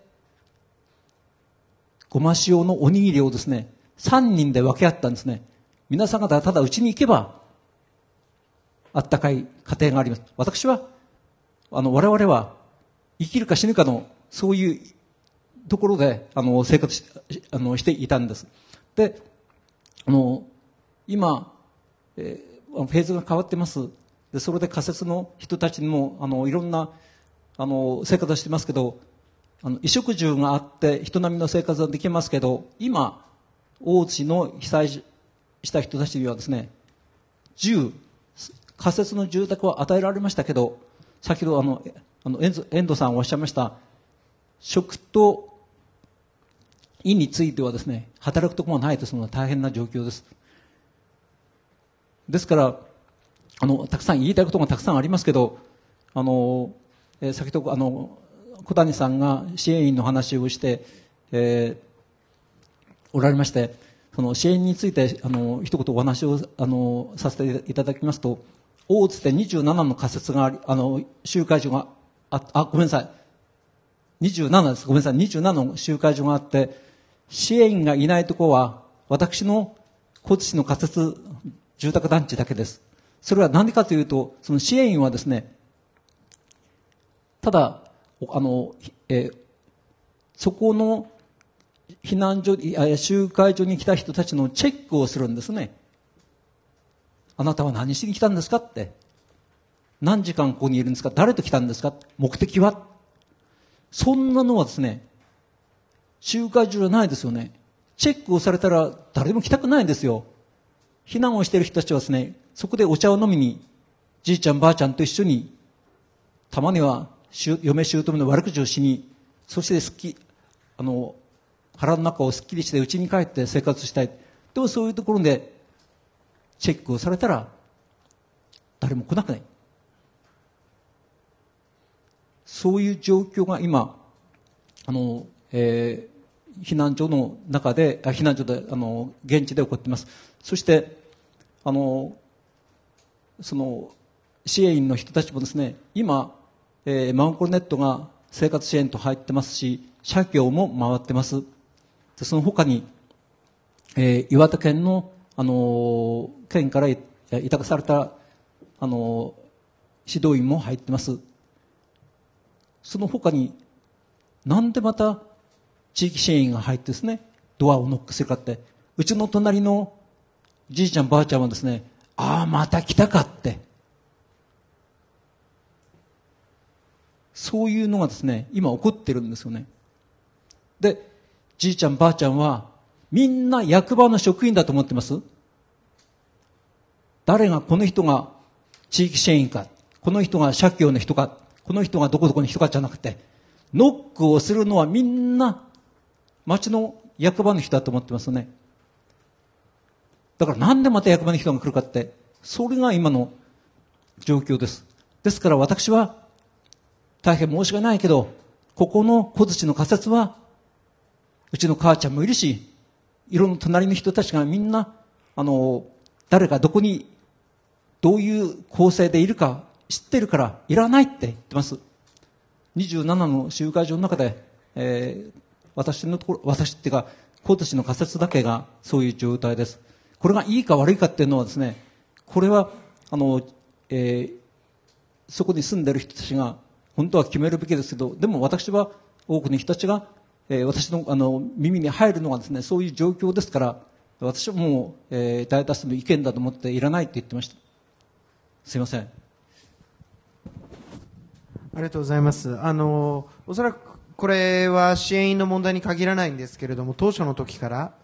ごま塩のおにぎりをですね、3人で分け合ったんですね。皆さん方はただうちに行けば、あったかい家庭があります。私は、あの、我々は、生きるか死ぬかの、そういうところで、あの、生活し、あの、していたんです。で、あの、今、えーフェーズが変わってます。で、それで仮設の人たちにも、あの、いろんな、あの、生活をしてますけど、あの、衣食住があって、人並みの生活はできますけど、今、大津の被災した人たちにはですね、住、仮設の住宅は与えられましたけど、先ほどあの、あの、遠藤さんおっしゃいました、食と医についてはですね、働くところがないとその大変な状況です。ですから、あの、たくさん言いたいことがたくさんありますけど、あの、えー先ほど、あの、小谷さんが支援員の話をして、えーおられまして、その支援について、あの、一言お話を、あの、させていただきますと、大津で27の仮設があり、あの、集会所が、あ、あ、ごめんなさい。27です。ごめんなさい。27の集会所があって、支援員がいないところは、私の高知市の仮設住宅団地だけです。それは何でかというと、その支援員はですね、ただ、あの、えーそこの避難所、集会所に来た人たちのチェックをするんですね。あなたは何しに来たんですかって。何時間ここにいるんですか？誰と来たんですか？目的は？そんなのはですね、集会所じゃないですよね。チェックをされたら誰も来たくないんですよ。避難をしている人たちはですね、そこでお茶を飲みに、じいちゃんばあちゃんと一緒に、たまには嫁姑の悪口をしに、そしてすっき、あの、腹の中をすっきりして家に帰って生活したい。でもそういうところで、チェックをされたら、誰も来なくない。そういう状況が今、あの、えー避難所の中で、避難所で、あの、現地で起こっています。そして、あの、その、支援員の人たちもですね、今、えーマンコロネットが生活支援と入ってますし、社協も回ってます。でその他に、えー岩手県の、あの県から委託された、あの指導員も入ってます。その他に、なんでまた地域支援員が入ってですね、ドアをノックするかって、うちの隣のじいちゃんばあちゃんはですね、ああ、また来たかって。そういうのがですね、今起こってるんですよね。で、じいちゃんばあちゃんは、みんな役場の職員だと思ってます？誰が、この人が地域支援員か、この人が社協の人か、この人がどこどこの人かじゃなくて、ノックをするのはみんな町の役場の人だと思ってますね。だからなんでまた役場の人が来るかって、それが今の状況です。ですから私は大変申し訳ないけど、ここの小槌の仮設は、うちの母ちゃんもいるし、いろんな隣の人たちがみんな、あの、誰がどこに、どういう構成でいるか知ってるから、いらないって言ってます。27の集会所の中で、えー私のところ、私っていうか、小槌の仮設だけがそういう状態です。これがいいか悪いかっていうのはですね、これは、あの、えーそこに住んでる人たちが本当は決めるべきですけど、でも私は多くの人たちが、えー私のあの耳に入るのがですね、そういう状況ですから、私はもう、えー大多数の意見だと思っていらないって言ってました。すいません。
ありがとうございます。あの、おそらくこれは支援員の問題に限らないんですけれども、当初の時から、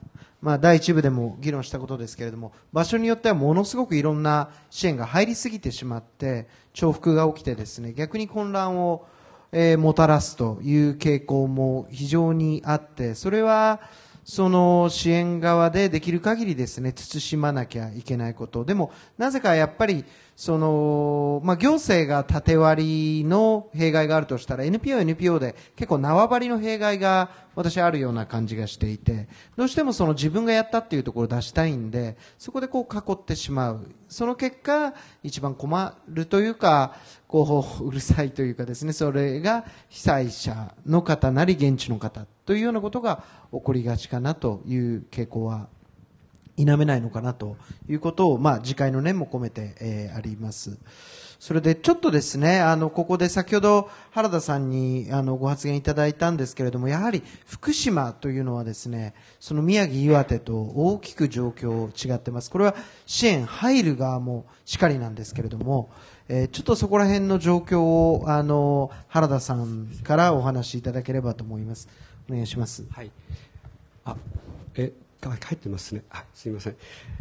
まあ、第一部でも議論したことですけれども、場所によってはものすごくいろんな支援が入りすぎてしまって、重複が起きてですね、逆に混乱を、えーもたらすという傾向も非常にあって、それは、その支援側でできる限りですね、慎まなきゃいけないこと。でも、なぜかやっぱり、その、まあ、行政が縦割りの弊害があるとしたら、NPO、NPO で結構縄張りの弊害が私あるような感じがしていて、どうしてもその自分がやったっていうところを出したいんで、そこでこう囲ってしまう。その結果、一番困るというか、こう、うるさいというかですね、それが被災者の方なり現地の方というようなことが起こりがちかなという傾向は否めないのかなということを、まあ、次回の念も込めて、えーあります。それで、ちょっとですね、あの、ここで先ほど原田さんに、あの、ご発言いただいたんですけれども、やはり福島というのはですね、その宮城、岩手と大きく状況違ってます。これは支援入る側もしかりなんですけれども、えーちょっとそこら辺の状況を、あの、原田さんからお話しいただければと思います。お願いします。
はい。あ、え、か帰ってますね。あ、すみません。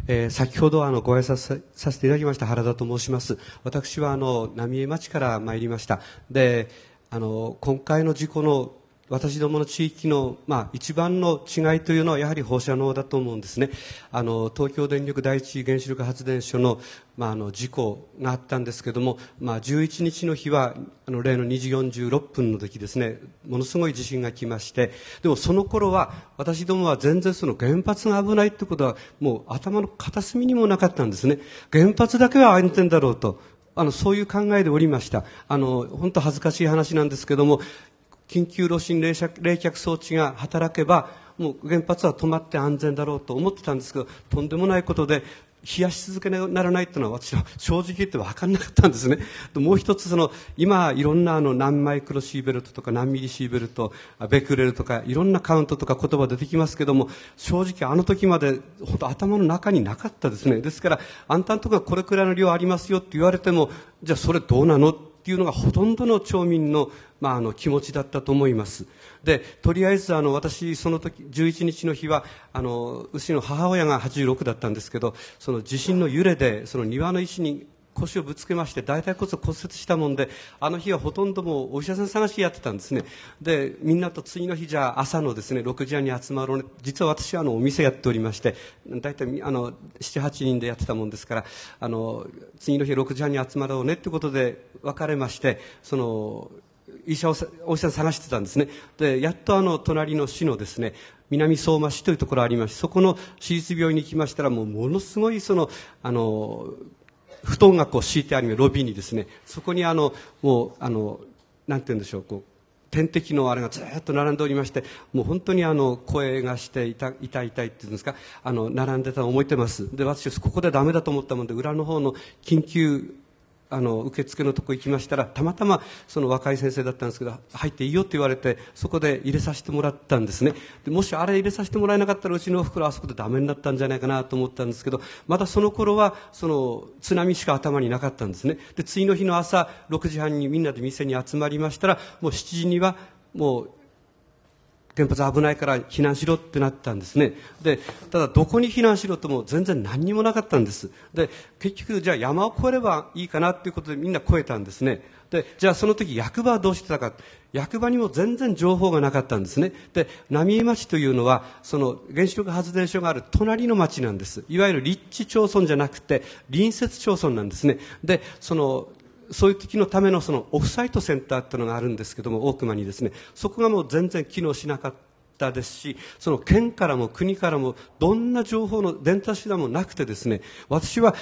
えー先ほどあのご挨拶ささせていただきました原田と申します。私はあの浪江町から参りました。で、あの今回の事故の私どもの地域の、まあ、一番の違いというのはやはり放射能だと思うんですね。あの東京電力第一原子力発電所の,、まあ、あの事故があったんですけども、まあ、11日の日はあの例の2時46分の時ですねものすごい地震が来ましてでもその頃は私どもは全然その原発が危ないってことはもう頭の片隅にもなかったんですね原発だけは安全だろうとあのそういう考えでおりましたあの本当恥ずかしい話なんですけども緊急炉心冷却装置が働けばもう原発は止まって安全だろうと思ってたんですけどとんでもないことで冷やし続けなならないというのは私は正直言って分かんなかったんですね。もう一つその今いろんなあの何マイクロシーベルトとか何ミリシーベルトベクレルとかいろんなカウントとか言葉出てきますけども正直あの時まで本当頭の中になかったですね。ですからあんたんとこはこれくらいの量ありますよって言われてもじゃあそれどうなのっていうのがほとんどの町民の,、まあ、あの気持ちだったと思います。でとりあえずあの私その時11日の日はあのうちの母親が86だったんですけどその地震の揺れでその庭の石に腰をぶつけまして大腿骨を骨折したもんであの日はほとんどもうお医者さん探しやってたんですね。でみんなと次の日じゃあ朝のですね6時半に集まろうね。実は私はあのお店やっておりまして大体78人でやってたもんですからあの次の日6時半に集まろうねってことで別れましてその医者をお医者さん探してたんですね。でやっとあの隣の市のですね南相馬市というところありましてそこの私立病院に行きましたらもうものすごいそのあの布団がこう敷いてあるロビーにですねそこにあのもうあのなんて言うんでしょうこう点滴のあれがずっと並んでおりましてもう本当にあの声がして痛痛い痛いっていうんですかあの並んでたのを覚えてます。で私ここでダメだと思ったもんで裏の方の緊急あの受付のとこ行きましたらたまたまその若い先生だったんですけど入っていいよって言われてそこで入れさせてもらったんですね。でもしあれ入れさせてもらえなかったらうちのおふくろあそこでダメになったんじゃないかなと思ったんですけどまだその頃はその津波しか頭になかったんですね。で次の日の朝6時半にみんなで店に集まりましたらもう7時にはもう原発危ないから避難しろってなったんですね。でただどこに避難しろとも全然何にもなかったんです。で結局じゃあ山を越えればいいかなっていうことでみんな越えたんですね。でじゃあその時役場はどうしてたか。役場にも全然情報がなかったんですね。で浪江町というのはその原子力発電所がある隣の町なんです。いわゆる立地町村じゃなくて隣接町村なんですね。でそのそういう時のためのそのオフサイトセンターっていうのがあるんですけども、大熊にですね、そこがもう全然機能しなかったですし、その県からも国からもどんな情報の伝達手段もなくてですね、私は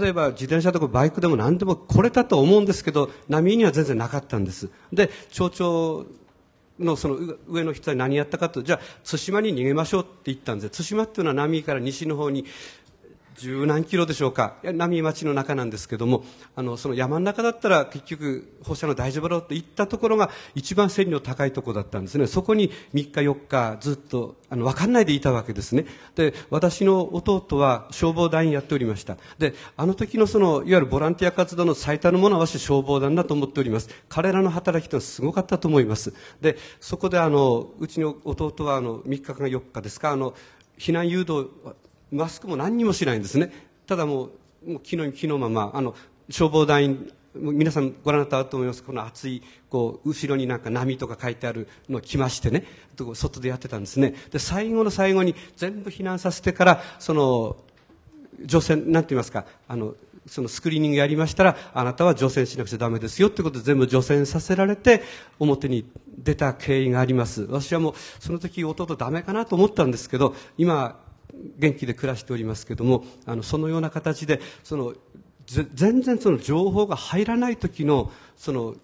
例えば自転車とかバイクでも何でも来れたと思うんですけど、波には全然なかったんです。で、町長のその上の人は何やったかと、じゃあ対馬に逃げましょうって言ったんです。対馬っていうのは波から西の方に十何キロでしょうか。浪町の中なんですけどもあのその山の中だったら結局放射能大丈夫だろうって言ったところが一番線の高いところだったんですね。そこに3日4日ずっとあの分かんないでいたわけですね。で私の弟は消防団員やっておりました。であの時のそのいわゆるボランティア活動の最多のものは私消防団だと思っております。彼らの働きというのはすごかったと思います。でそこであのうちの弟はあの3日か4日ですかあの避難誘導マスクも何にもしないんですね。ただもうもう昨日昨日ままあの消防団員もう皆さんご覧になったと思います。この熱いこう後ろになんか波とか書いてあるのを着ましてね。と外でやってたんですね。で最後の最後に全部避難させてからその除染なんて言いますかあのそのスクリーニングやりましたらあなたは除染しなくちゃダメですよってことで全部除染させられて表に出た経緯があります。私はもうその時弟ダメかなと思ったんですけど今元気で暮らしておりますけどもあのそのような形でその全然その情報が入らない時のその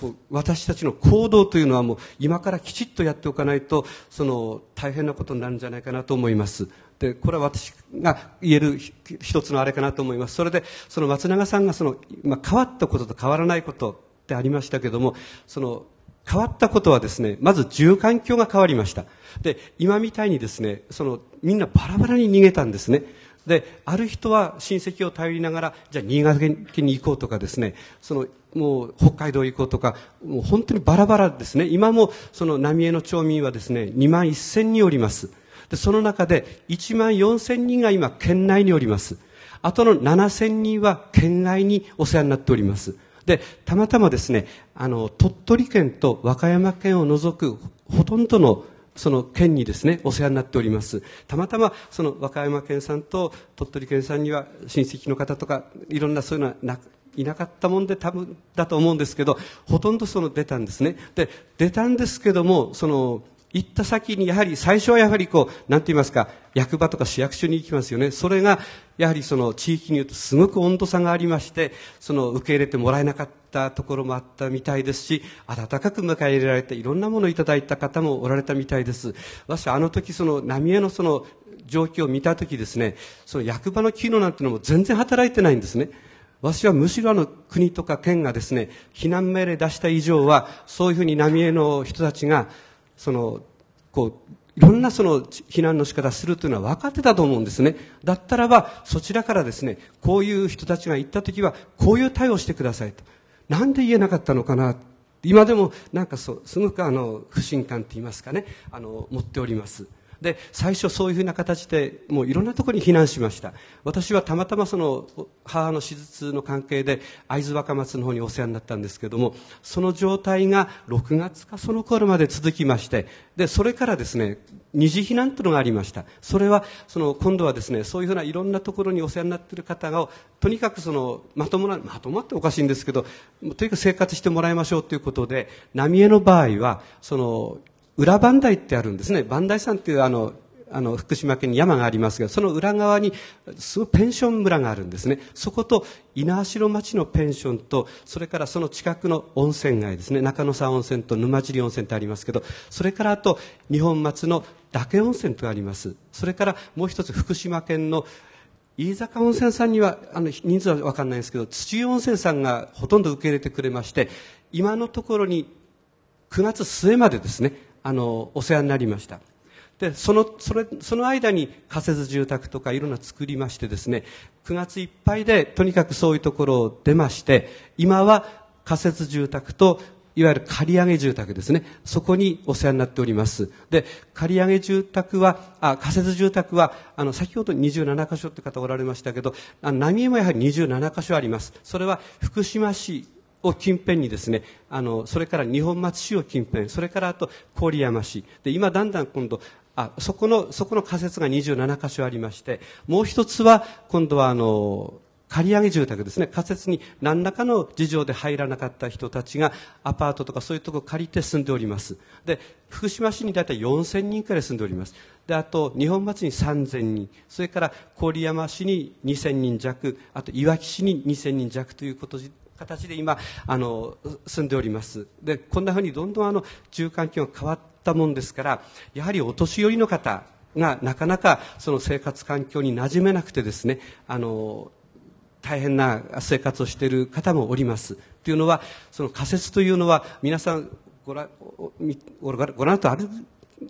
こう私たちの行動というのはもう今からきちっとやっておかないとその大変なことになるんじゃないかなと思います。でこれは私が言える一つのあれかなと思います。それでその松永さんがその、まあ、変わったことと変わらないことってありましたけどもその変わったことはですねまず住環境が変わりました。で今みたいにですねそのみんなバラバラに逃げたんですね。である人は親戚を頼りながらじゃあ新潟県に行こうとかですねそのもう北海道行こうとかもう本当にバラバラですね。今もその浪江の町民はですね2万1000人おります。でその中で1万4000人が今県内におります。あとの7000人は県外にお世話になっております。でたまたまですねあの鳥取県と和歌山県を除くほとんどのその県にですね、お世話になっております。たまたま、その和歌山県さんと鳥取県さんには親戚の方とか、いろんなそういうのはないなかったもんで多分だと思うんですけど、ほとんどその出たんですね。で、出たんですけども、その、行った先にやはり最初はやはりこう、なんて言いますか、役場とか市役所に行きますよね。それが、やはりその地域によってすごく温度差がありまして、その受け入れてもらえなかったところもあったみたいですし、温かく迎え入れられていろんなものをいただいた方もおられたみたいです。私はあの時その浪江のその状況を見た時ですね、その役場の機能なんてのも全然働いてないんですね。私はむしろあの国とか県がですね、避難命令出した以上は、そういうふうに浪江の人たちが、その、こう、いろんなその避難の仕方するというのは分かってたと思うんですね。だったらば、そちらからですね、こういう人たちが行った時は、こういう対応してくださいと。なんで言えなかったのかな。今でもなんかそう、すごくあの、不信感って言いますかね、あの、持っております。で最初そういうふうな形でもういろんなところに避難しました。私はたまたまその母の手術の関係で会津若松の方にお世話になったんですけどもその状態が6月かその頃まで続きましてでそれからですね二次避難というのがありました。それはその今度はですねそういうふうないろんなところにお世話になっている方がとにかくそのまともなまともっておかしいんですけどとにかく生活してもらいましょうということで浪江の場合はその裏磐梯ってあるんですね。磐梯山っていうあの、あの、福島県に山がありますが、その裏側に、すごいペンション村があるんですね。そこと、稲城町のペンションと、それからその近くの温泉街ですね。中野沢温泉と沼尻温泉ってありますけど、それからあと、日本松の嶽温泉とあります。それからもう一つ福島県の飯坂温泉さんには、あの、人数はわかんないんですけど、土湯温泉さんがほとんど受け入れてくれまして、今のところに9月末までですね、あの、お世話になりました。で、その、それ、その間に仮設住宅とかいろんな作りましてですね、9月いっぱいでとにかくそういうところを出まして、今は仮設住宅といわゆる借り上げ住宅ですね。そこにお世話になっております。で、借り上げ住宅は、あ仮設住宅は、あの、先ほど27箇所って方おられましたけど、あ浪江もやはり27箇所あります。それは福島市を近辺にですね、あの、それから二本松市を近辺、それからあと郡山市。で、今だんだん今度、あ、そこの、そこの仮設が27箇所ありまして、もう一つは、今度はあの、借り上げ住宅ですね。仮設に何らかの事情で入らなかった人たちがアパートとかそういうところを借りて住んでおります。で、福島市にだいたい4000人くらい住んでおります。で、あと、日本町に3000人、それから郡山市に2000人弱、あと、いわき市に2000人弱ということ形で今あの住んでおります。でこんなふうにどんどんあの住環境が変わったもんですからやはりお年寄りの方がなかなかその生活環境に馴染めなくてですねあの大変な生活をしている方もおります。というのはその仮設というのは皆さんご覧ご覧とある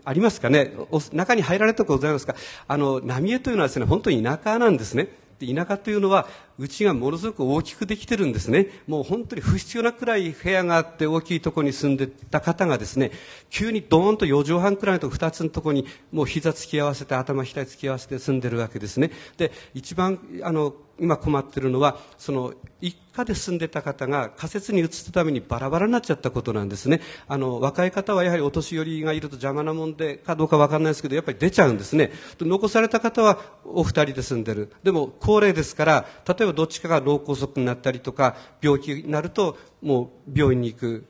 ありますかね？中に入られたことございますか？あの浪江というのはですね本当に田舎なんですね。田舎というのはうちがものすごく大きくできてるんですね。もう本当に不必要なくらい部屋があって大きいところに住んでた方がですね、急にドーンと4畳半くらいのとこ2つのところにもう膝突き合わせて頭額突き合わせて住んでるわけですね。で、一番あの今困ってるのは、その一家で住んでた方が仮設に移ったためにバラバラになっちゃったことなんですね。あの、若い方はやはりお年寄りがいると邪魔なもんでかどうかわかんないですけど、やっぱり出ちゃうんですね。残された方はお二人で住んでる。でも高齢ですから、例えばえばどっちかが脳梗塞になったりとか、病気になるともう病院に行く。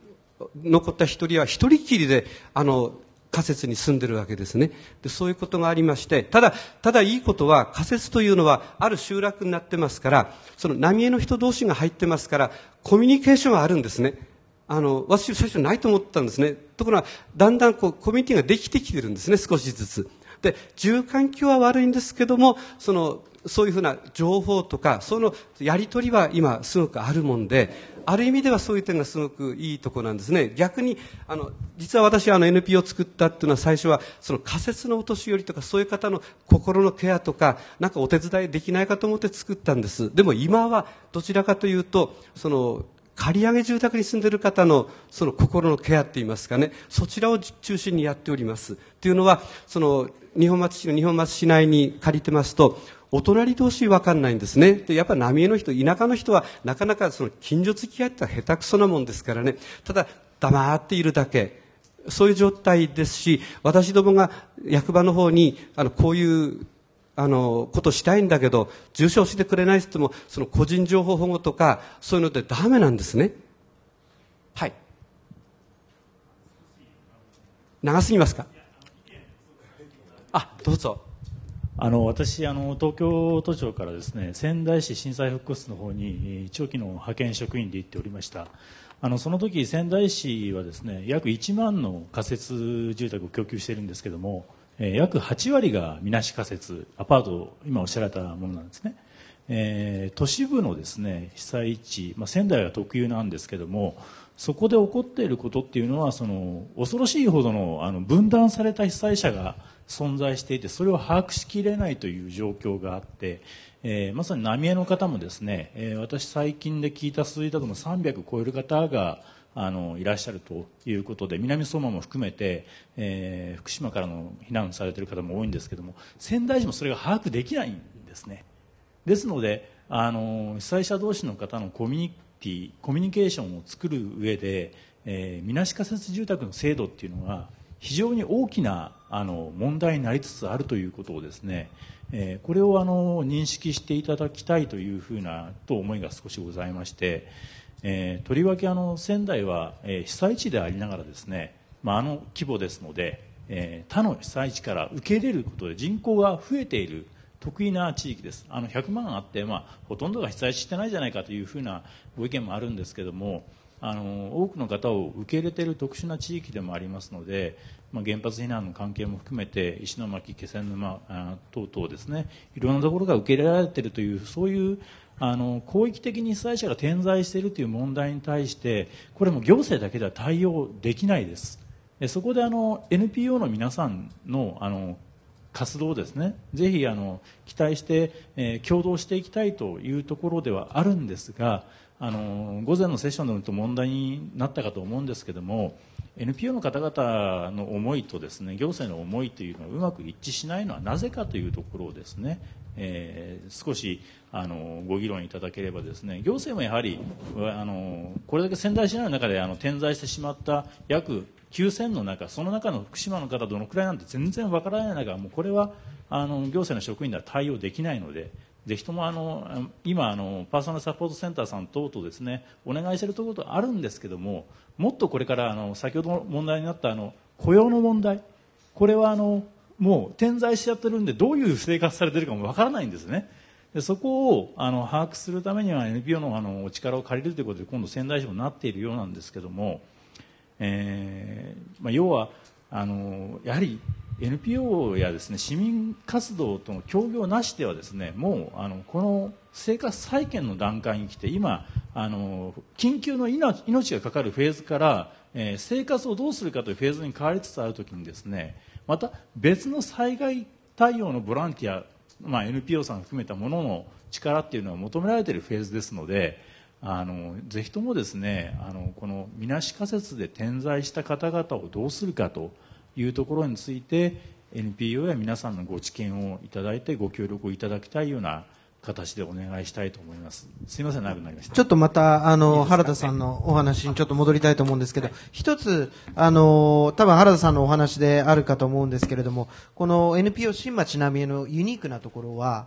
残った一人は一人きりで、あの、仮設に住んでるわけですね。で、そういうことがありまして、ただ、ただいいことは、仮設というのは、ある集落になってますから、その浪江の人同士が入ってますから、コミュニケーションはあるんですね。あの、私最初ないと思ったんですね。ところが、だんだんこう、コミュニティができてきてるんですね、少しずつ。で、住環境は悪いんですけども、その、そういうふうな情報とか、そのやり取りは今すごくあるもんで、ある意味ではそういう点がすごくいいところなんですね。逆に、あの、実は私あの NPO を作ったっていうのは最初は、その仮設のお年寄りとかそういう方の心のケアとか、なんかお手伝いできないかと思って作ったんです。でも今はどちらかというと、その、借り上げ住宅に住んでいる方のその心のケアって言いますかね、そちらを中心にやっております。っていうのは、その、日本松市の日本松市内に借りてますと、お隣同士分かんないんですね。で、やっぱ浪江の人、田舎の人はなかなかその近所付き合いって下手くそなもんですからね。ただ、黙っているだけ。そういう状態ですし、私どもが役場の方に、あの、こういうあの、ことしたいんだけど、重症してくれないって言っても、その個人情報保護とか、そういうのでダメなんですね。はい。長すぎますか？あ、どうぞ。
あの私あの、東京都庁からですね仙台市震災復興室の方に長期の派遣職員で行っておりましたあのその時仙台市はですね約1万の仮設住宅を供給しているんですけども、えー、約8割がみなし仮設アパート今おっしゃられたものなんですね、えー、都市部のですね被災地、まあ、仙台は特有なんですけどもそこで起こっていることっていうのはその恐ろしいほどのあの分断された被災者が存在していてそれを把握しきれないという状況があって、えー、まさに浪江の方もですね、えー、私最近で聞いた数字だとも300超える方がいらっしゃるということで南相馬も含めて、えー、福島からの避難されている方も多いんですけども仙台市もそれが把握できないんですね。ですのであの被災者同士の方のコミュニティコミュニケーションを作る上で、えー、みなし仮設住宅の制度っていうのは非常に大きなあの問題になりつつあるということをですね、えー、これをあの認識していただきたいというふうなと思いが少しございまして、えー、とりわけあの仙台は、えー、被災地でありながらですね、まあ、あの規模ですので、えー、他の被災地から受け入れることで人口が増えている得意な地域です。あの100万あって、まあ、ほとんどが被災してないじゃないかというふうなご意見もあるんですけどもあの多くの方を受け入れている特殊な地域でもありますので、まあ、原発避難の関係も含めて石巻、気仙沼等々ですねいろんなところが受け入れられているというそういうあの広域的に被災者が点在しているという問題に対してこれも行政だけでは対応できないです。そこであの NPO の皆さんのあの活動ですね。ぜひあの期待して、えー、共同していきたいというところではあるんですがあの午前のセッションでもと問題になったかと思うんですけども NPO の方々の思いとですね行政の思いというのはうまく一致しないのはなぜかというところをですね、えー、少しあのご議論いただければですね行政もやはりあのこれだけ仙台市内の中であの点在してしまった約9000の中その中の福島の方どのくらいなんて全然わからない中もうこれはあの行政の職員では対応できないのでぜひともあの今あのパーソナルサポートセンターさん等々ですねお願いしているところあるんですけどももっとこれからあの先ほど問題になったあの雇用の問題これはあのもう点在しちゃってるんでどういう生活されてるかもわからないんですね。でそこをあの把握するためには NPO のあのお力を借りるということで今度仙台市もなっているようなんですけども、えーまあ、要はあのやはり NPO やですね市民活動との協業なしではですねもうあのこの生活再建の段階に来て今あの緊急の命がかかるフェーズから、えー、生活をどうするかというフェーズに変わりつつある時にですねまた別の災害対応のボランティア、まあ、NPO さん含めたものの力っていうのは求められているフェーズですのであのぜひともですねあのこのみなし仮説で点在した方々をどうするかというところについて NPO や皆さんのご知見をいただいてご協力をいただきたいような形でお願いしたいと思います。すいません、長くなりました。
ちょっとまた、あの、原田さんのお話にちょっと戻りたいと思うんですけど、一つ、あの、多分原田さんのお話であるかと思うんですけれども、この NPO 新町浪江のユニークなところは、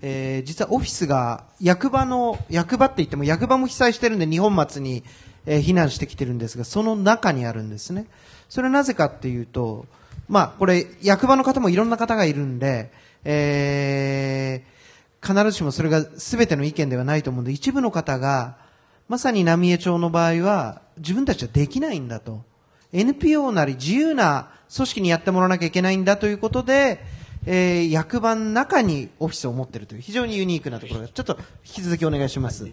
えー実はオフィスが役場の、役場って言っても役場も被災してるんで日本松に、えー避難してきてるんですが、その中にあるんですね。それはなぜかっていうと、まあ、これ、役場の方もいろんな方がいるんで、えー必ずしもそれが全ての意見ではないと思うので、一部の方が、まさに浪江町の場合は、自分たちはできないんだと。NPO なり自由な組織にやってもらわなきゃいけないんだということで、えー役場の中にオフィスを持っているという非常にユニークなところが、ちょっと引き続きお願いします。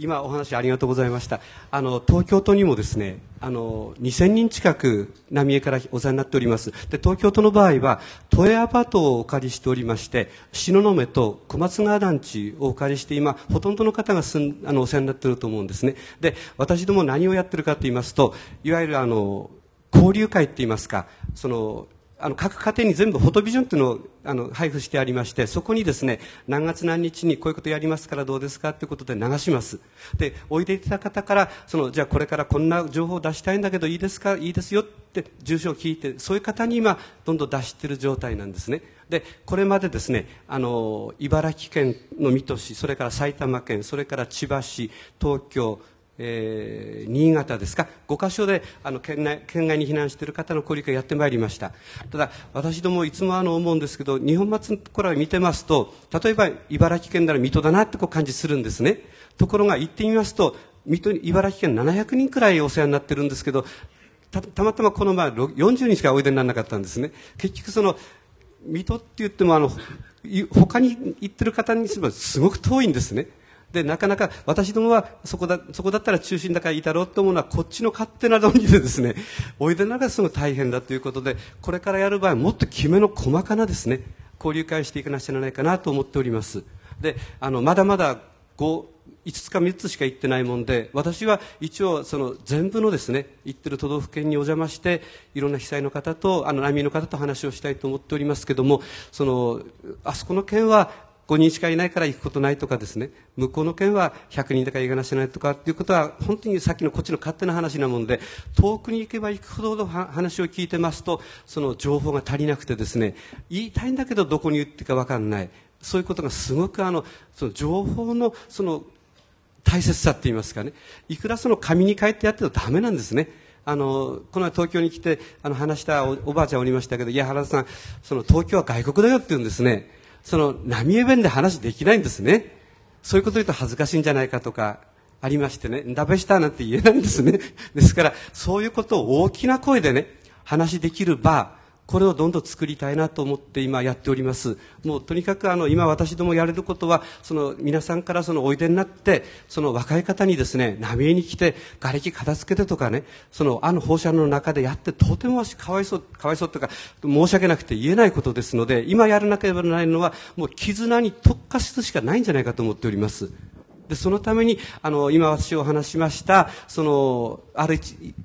今お話ありがとうございました。あの、東京都にもですね、あの、2000人近く浪江からお世話になっております。で、東京都の場合は、都営アパートをお借りしておりまして、東雲と小松川団地をお借りして、今、ほとんどの方が住ん、あの、お世話になっていると思うんですね。で、私ども何をやってるかと言いますと、いわゆるあの、交流会って言いますか、その、あの各家庭に全部フォトビジョンっていうのをあの配布してありまして、そこにですね、何月何日にこういうことやりますからどうですかということで流します。で、おいでいた方から、その、じゃあこれからこんな情報を出したいんだけどいいですか？いいですよって住所を聞いて、そういう方に今、どんどん出している状態なんですね。で、これまでですね、あの、茨城県の水戸市、それから埼玉県、それから千葉市、東京、えー新潟ですか、5箇所であの県内県外に避難している方の交流会やってまいりました。ただ、私どもいつもあの思うんですけど、日本松のところを見てますと、例えば茨城県なら水戸だなってこう感じするんですね。ところが行ってみますと、水戸に茨城県700人くらいお世話になってるんですけど、たたまたまこの前40人しかおいでにならなかったんですね。結局その、水戸って言ってもあの、他に行ってる方にすればすごく遠いんですね。で、なかなか私どもはそこだ、そこだったら中心だからいいだろうと思うのはこっちの勝手な論理でですね、おいでながらすごい大変だということで、これからやる場合はもっときめの細かなですね、交流会していかなきゃならないかなと思っております。で、あの、まだまだ5、5つか3つしか行ってないもんで、私は一応その全部のですね、行ってる都道府県にお邪魔して、いろんな被災の方と、あの、難民の方と話をしたいと思っておりますけども、その、あそこの県は5人しかいないから行くことないとかですね、向こうの県は100人だから行かなしないとかっていうことは、本当にさっきのこっちの勝手な話なもんで、遠くに行けば行くほど話を聞いてますと、その情報が足りなくてですね、言いたいんだけどどこに言ってか分かんない。そういうことがすごくあの、その情報のその大切さって言いますかね、いくらその紙に書いてやってもダメなんですね。あの、この前東京に来て、あの、話したおおばあちゃんおりましたけど、いや、原田さん、その東京は外国だよって言うんですね。その、浪江弁で話できないんですね。そういうこと言うと恥ずかしいんじゃないかとか、ありましてね、ダメしたなんて言えないんですね。ですから、そういうことを大きな声でね、話できる場、これをどんどん作りたいなと思って今やっております。もうとにかくあの今私どもやれることは、その皆さんからそのおいでになって、その若い方にですね、浪江に来て、瓦礫片付けてとかね、そのあの放射能の中でやってとてもかわいそう、かわいそうとか、申し訳なくて言えないことですので、今やらなければならないのは、もう絆に特化するしかないんじゃないかと思っております。で、そのために、あの、今私お話しました、その、ある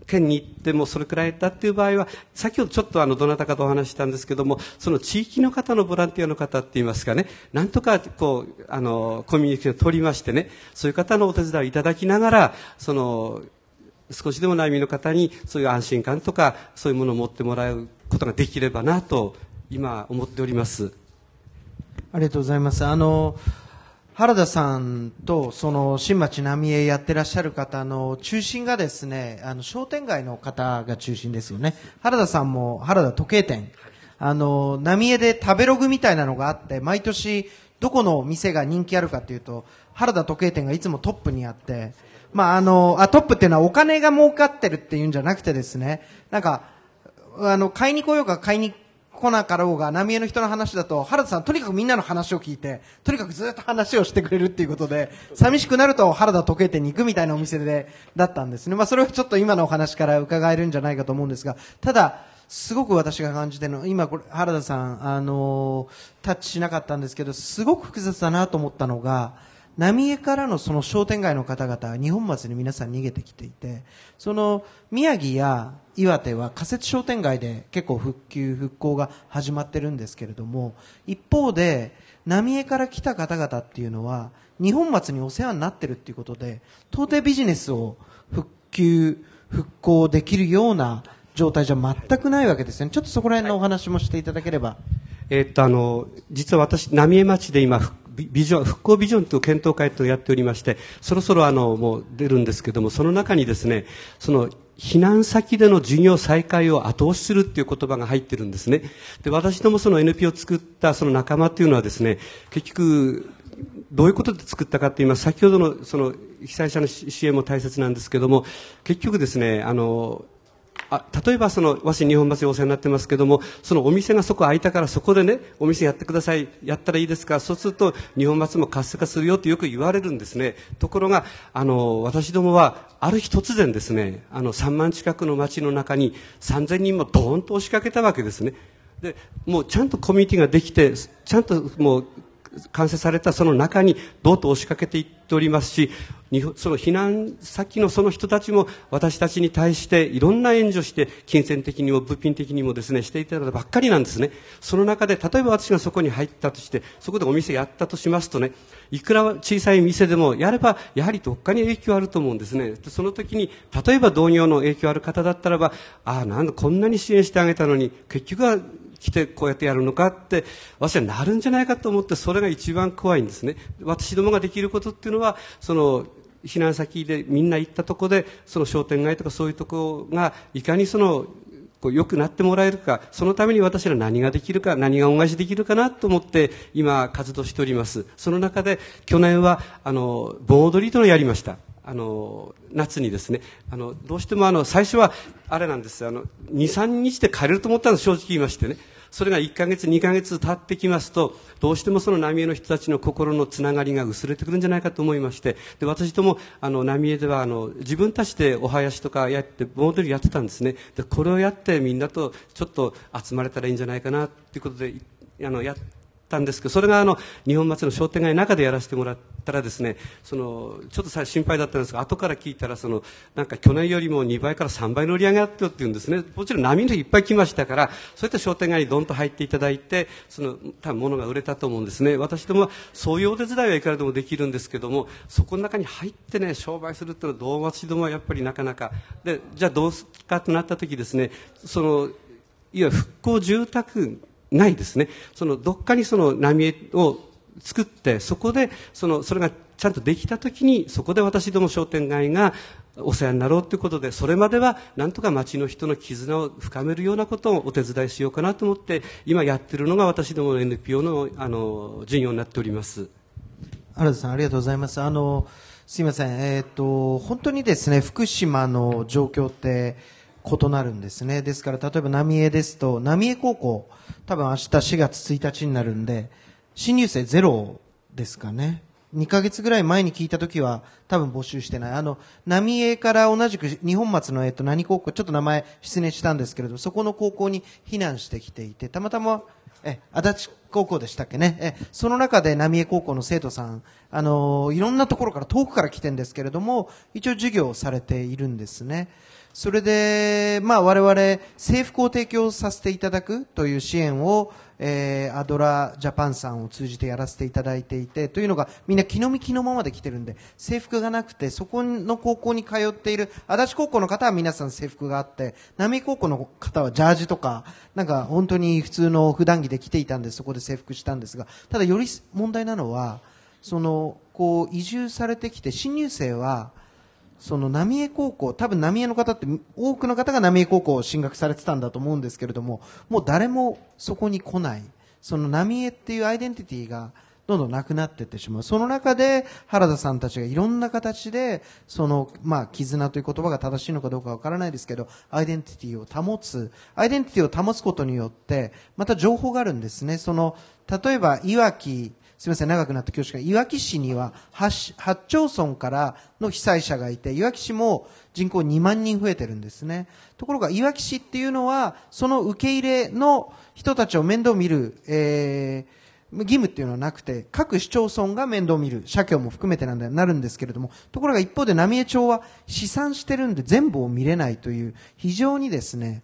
県に行ってもそれくらいだっていう場合は、先ほどちょっとあの、どなたかとお話したんですけども、その地域の方のボランティアの方って言いますかね、なんとかこう、あの、コミュニケーションを取りましてね、そういう方のお手伝いをいただきながら、その、少しでも難民の方にそういう安心感とか、そういうものを持ってもらうことができればなと、今思っております。
ありがとうございます。あの、原田さんと、その、新町浪江やってらっしゃる方の中心がですね、あの、商店街の方が中心ですよね。原田さんも、原田時計店。あの、浪江で食べログみたいなのがあって、毎年、どこの店が人気あるかっていうと、原田時計店がいつもトップにあって、まあ、あの、あ、トップっていうのはお金が儲かってるっていうんじゃなくてですね、なんか、あの、買いに来ようが買いに来なかろうが、浪江の人の話だと、原田さんとにかくみんなの話を聞いて、とにかくずっと話をしてくれるっていうことで、寂しくなると原田時計店に行くみたいなお店で、だったんですね。まあそれはちょっと今のお話から伺えるんじゃないかと思うんですが、ただ、すごく私が感じてるの、今これ、原田さん、あのタッチしなかったんですけど、すごく複雑だなと思ったのが、浪江からのその商店街の方々日本松に皆さん逃げてきていて、その宮城や岩手は仮設商店街で結構復旧、復興が始まってるんですけれども、一方で、浪江から来た方々っていうのは、日本松にお世話になってるっていうことで、到底ビジネスを復旧、復興できるような状態じゃ全くないわけですね。ちょっとそこら辺のお話もしていただければ。
えーっと、あの、実は私、浪江町で今、復ビビジョン、復興ビジョンという検討会とやっておりまして、そろそろあの、もう出るんですけども、その中にですね、その、避難先での事業再開を後押しするっていう言葉が入ってるんですね。で、私どもその NP を作ったその仲間っていうのはですね、結局、どういうことで作ったかって言います先ほどのその被災者の支援も大切なんですけども、結局ですね、あの、あ例えばその和紙日本橋お世話になってますけどもそのお店がそこ空いたからそこでねお店やってくださいやったらいいですかそうすると日本橋も活性化するよってよく言われるんですね。ところがあの私どもはある日突然ですねあの3万近くの町の中に3000人もドーンと押しかけたわけですね。でもうちゃんとコミュニティができてちゃんともう完成されたその中にどうと押しかけていっておりますし、その避難先のその人たちも私たちに対していろんな援助して、金銭的にも物品的にもですね、していただばっかりなんですね。その中で、例えば私がそこに入ったとして、そこでお店やったとしますとね、いくら小さい店でもやれば、やはりどっかに影響あると思うんですね。その時に、例えば同業の影響ある方だったらば、ああ、なんだ、こんなに支援してあげたのに、結局は来てこうやってやるのかって私はなるんじゃないかと思ってそれが一番怖いんですね。私どもができることっていうのはその避難先でみんな行ったとこでその商店街とかそういうとこがいかにそのこう良くなってもらえるかそのために私ら何ができるか何が恩返しできるかなと思って今活動しております。その中で去年はあの盆踊りというのをやりました。あの夏にですね。あのどうしてもあの最初はあれなんです。あの23日で帰れると思ったんです正直言いましてね。それが1ヶ月、2ヶ月経ってきますと、どうしてもその浪江の人たちの心のつながりが薄れてくるんじゃないかと思いまして、で私ども、あの、浪江では、あの、自分たちでお囃子とかやって、盆踊りやってたんですね。で、これをやってみんなとちょっと集まれたらいいんじゃないかな、ということで、あの、やったんですけど、それがあの、日本祭の商店街の中でやらせてもらったらですね、その、ちょっとさ心配だったんですが、後から聞いたら、その、なんか去年よりも2倍から3倍の売り上げあったよって言うんですね。もちろん波の日いっぱい来ましたから、そういった商店街にどんと入っていただいて、その、多分物が売れたと思うんですね。私どもは、そういうお手伝いはいくらでもできるんですけども、そこの中に入ってね、商売するっていうのは、どう私どもはやっぱりなかなか。で、じゃあどうすかとなった時ですね、その、いわゆる復興住宅ないですね。そのどっかにその浪江を作って、そこでそのそれがちゃんとできたときに、そこで私ども商店街がお世話になろうということで、それまではなんとか町の人の絆を深めるようなことをお手伝いしようかなと思って、今やってるのが私どもの NPO のあの事業になっております。
原田さん、ありがとうございます。あの、すいません。えっ、と、本当にですね、福島の状況って異なるんですね。ですから、例えば浪江ですと、浪江高校、多分明日4月1日になるんで、新入生ゼロですかね。2ヶ月ぐらい前に聞いたときは多分募集してない。あの、浪江から同じく日本松のえっと何高校、ちょっと名前失念したんですけれど、そこの高校に避難してきていて、たまたま、え、足立高校でしたっけね。え、その中で浪江高校の生徒さん、あの、いろんなところから遠くから来てるんですけれども、一応授業されているんですね。それで、まあ我々、制服を提供させていただくという支援を、えー、アドラジャパンさんを通じてやらせていただいていて、というのがみんな気の身気のままで来てるんで、制服がなくて、そこの高校に通っている、足立高校の方は皆さん制服があって、浪江高校の方はジャージとか、なんか本当に普通の普段着で来ていたんで、そこで制服したんですが、ただより問題なのは、その、こう、移住されてきて、新入生は、その浪江高校、多分浪江の方って多くの方が浪江高校を進学されてたんだと思うんですけれども、もう誰もそこに来ない。その浪江っていうアイデンティティがどんどんなくなっていってしまう。その中で原田さんたちがいろんな形で、その、まあ、絆という言葉が正しいのかどうかわからないですけど、アイデンティティを保つ。アイデンティティを保つことによって、また情報があるんですね。その、例えば、いわき、すみません、長くなって恐縮いわき市には 8, 8町村からの被災者がいて、いわき市も人口2万人増えてるんですね。ところが、いわき市っていうのは、その受け入れの人たちを面倒見る、えー、義務っていうのはなくて、各市町村が面倒を見る、社協も含めてなんだなるんですけれども、ところが一方で浪江町は試算してるんで全部を見れないという、非常にですね、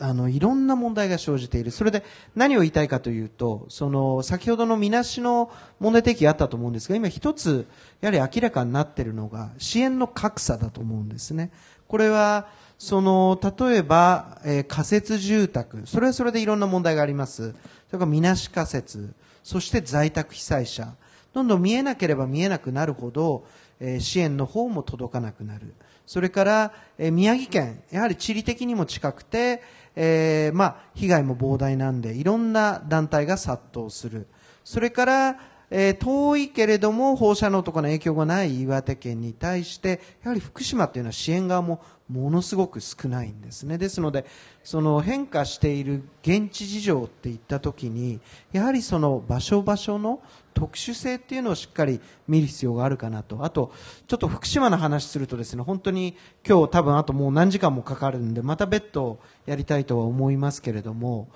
あの、いろんな問題が生じている。それで何を言いたいかというと、その、先ほどのみなしの問題提起あったと思うんですが、今一つ、やはり明らかになっているのが、支援の格差だと思うんですね。これは、その、例えば、えー、仮設住宅、それはそれでいろんな問題があります。それからみなし仮設、そして在宅被災者。どんどん見えなければ見えなくなるほど、えー、支援の方も届かなくなる。それから、えー、宮城県、やはり地理的にも近くて、えー、まあ、被害も膨大なんで、いろんな団体が殺到する。それから、えー、遠いけれども放射能とかの影響がない岩手県に対して、やはり福島というのは支援側もものすごく少ないんですね。ですので、その変化している現地事情っていったときに、やはりその場所場所の特殊性っていうのをしっかり見る必要があるかなと。あと、ちょっと福島の話するとですね、本当に今日多分あともう何時間もかかるんで、また別途やりたいとは思いますけれども、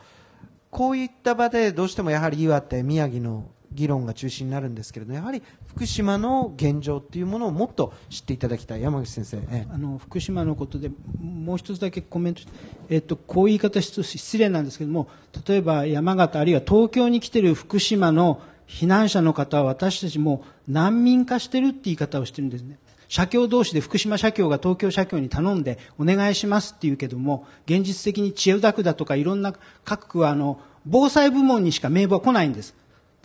こういった場でどうしてもやはり岩手、宮城の議論が中心になるんですけれどやはり福島の現状というものをもっと知っていただきたい。山口先生、
あの福島のことでもう一つだけコメント、えっと、こういう言い方失礼なんですけども例えば山形あるいは東京に来ている福島の避難者の方は私たちも難民化してるって言い方をしてるんですね。社協同士で福島社協が東京社協に頼んでお願いしますって言うけども現実的に千代田区だとかいろんな各区はあの防災部門にしか名簿は来ないんです。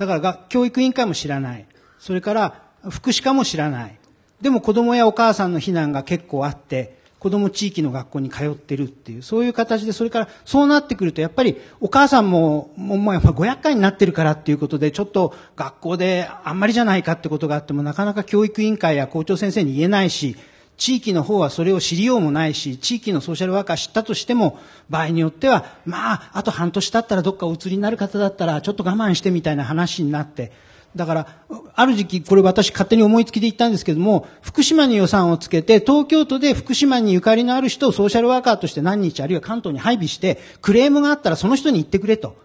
だからが教育委員会も知らない。それから福祉課も知らない。でも子供やお母さんの避難が結構あって、子供地域の学校に通ってるっていう、そういう形で、それからそうなってくると、やっぱりお母さんも、もうやっぱ500回になってるからっていうことで、ちょっと学校であんまりじゃないかってことがあっても、なかなか教育委員会や校長先生に言えないし、地域の方はそれを知りようもないし、地域のソーシャルワーカー知ったとしても、場合によっては、まあ、あと半年経ったらどっかお移りになる方だったら、ちょっと我慢してみたいな話になって、だから、ある時期、これ私勝手に思いつきで言ったんですけども、福島に予算をつけて、東京都で福島にゆかりのある人をソーシャルワーカーとして何日あるいは関東に配備して、クレームがあったらその人に言ってくれと。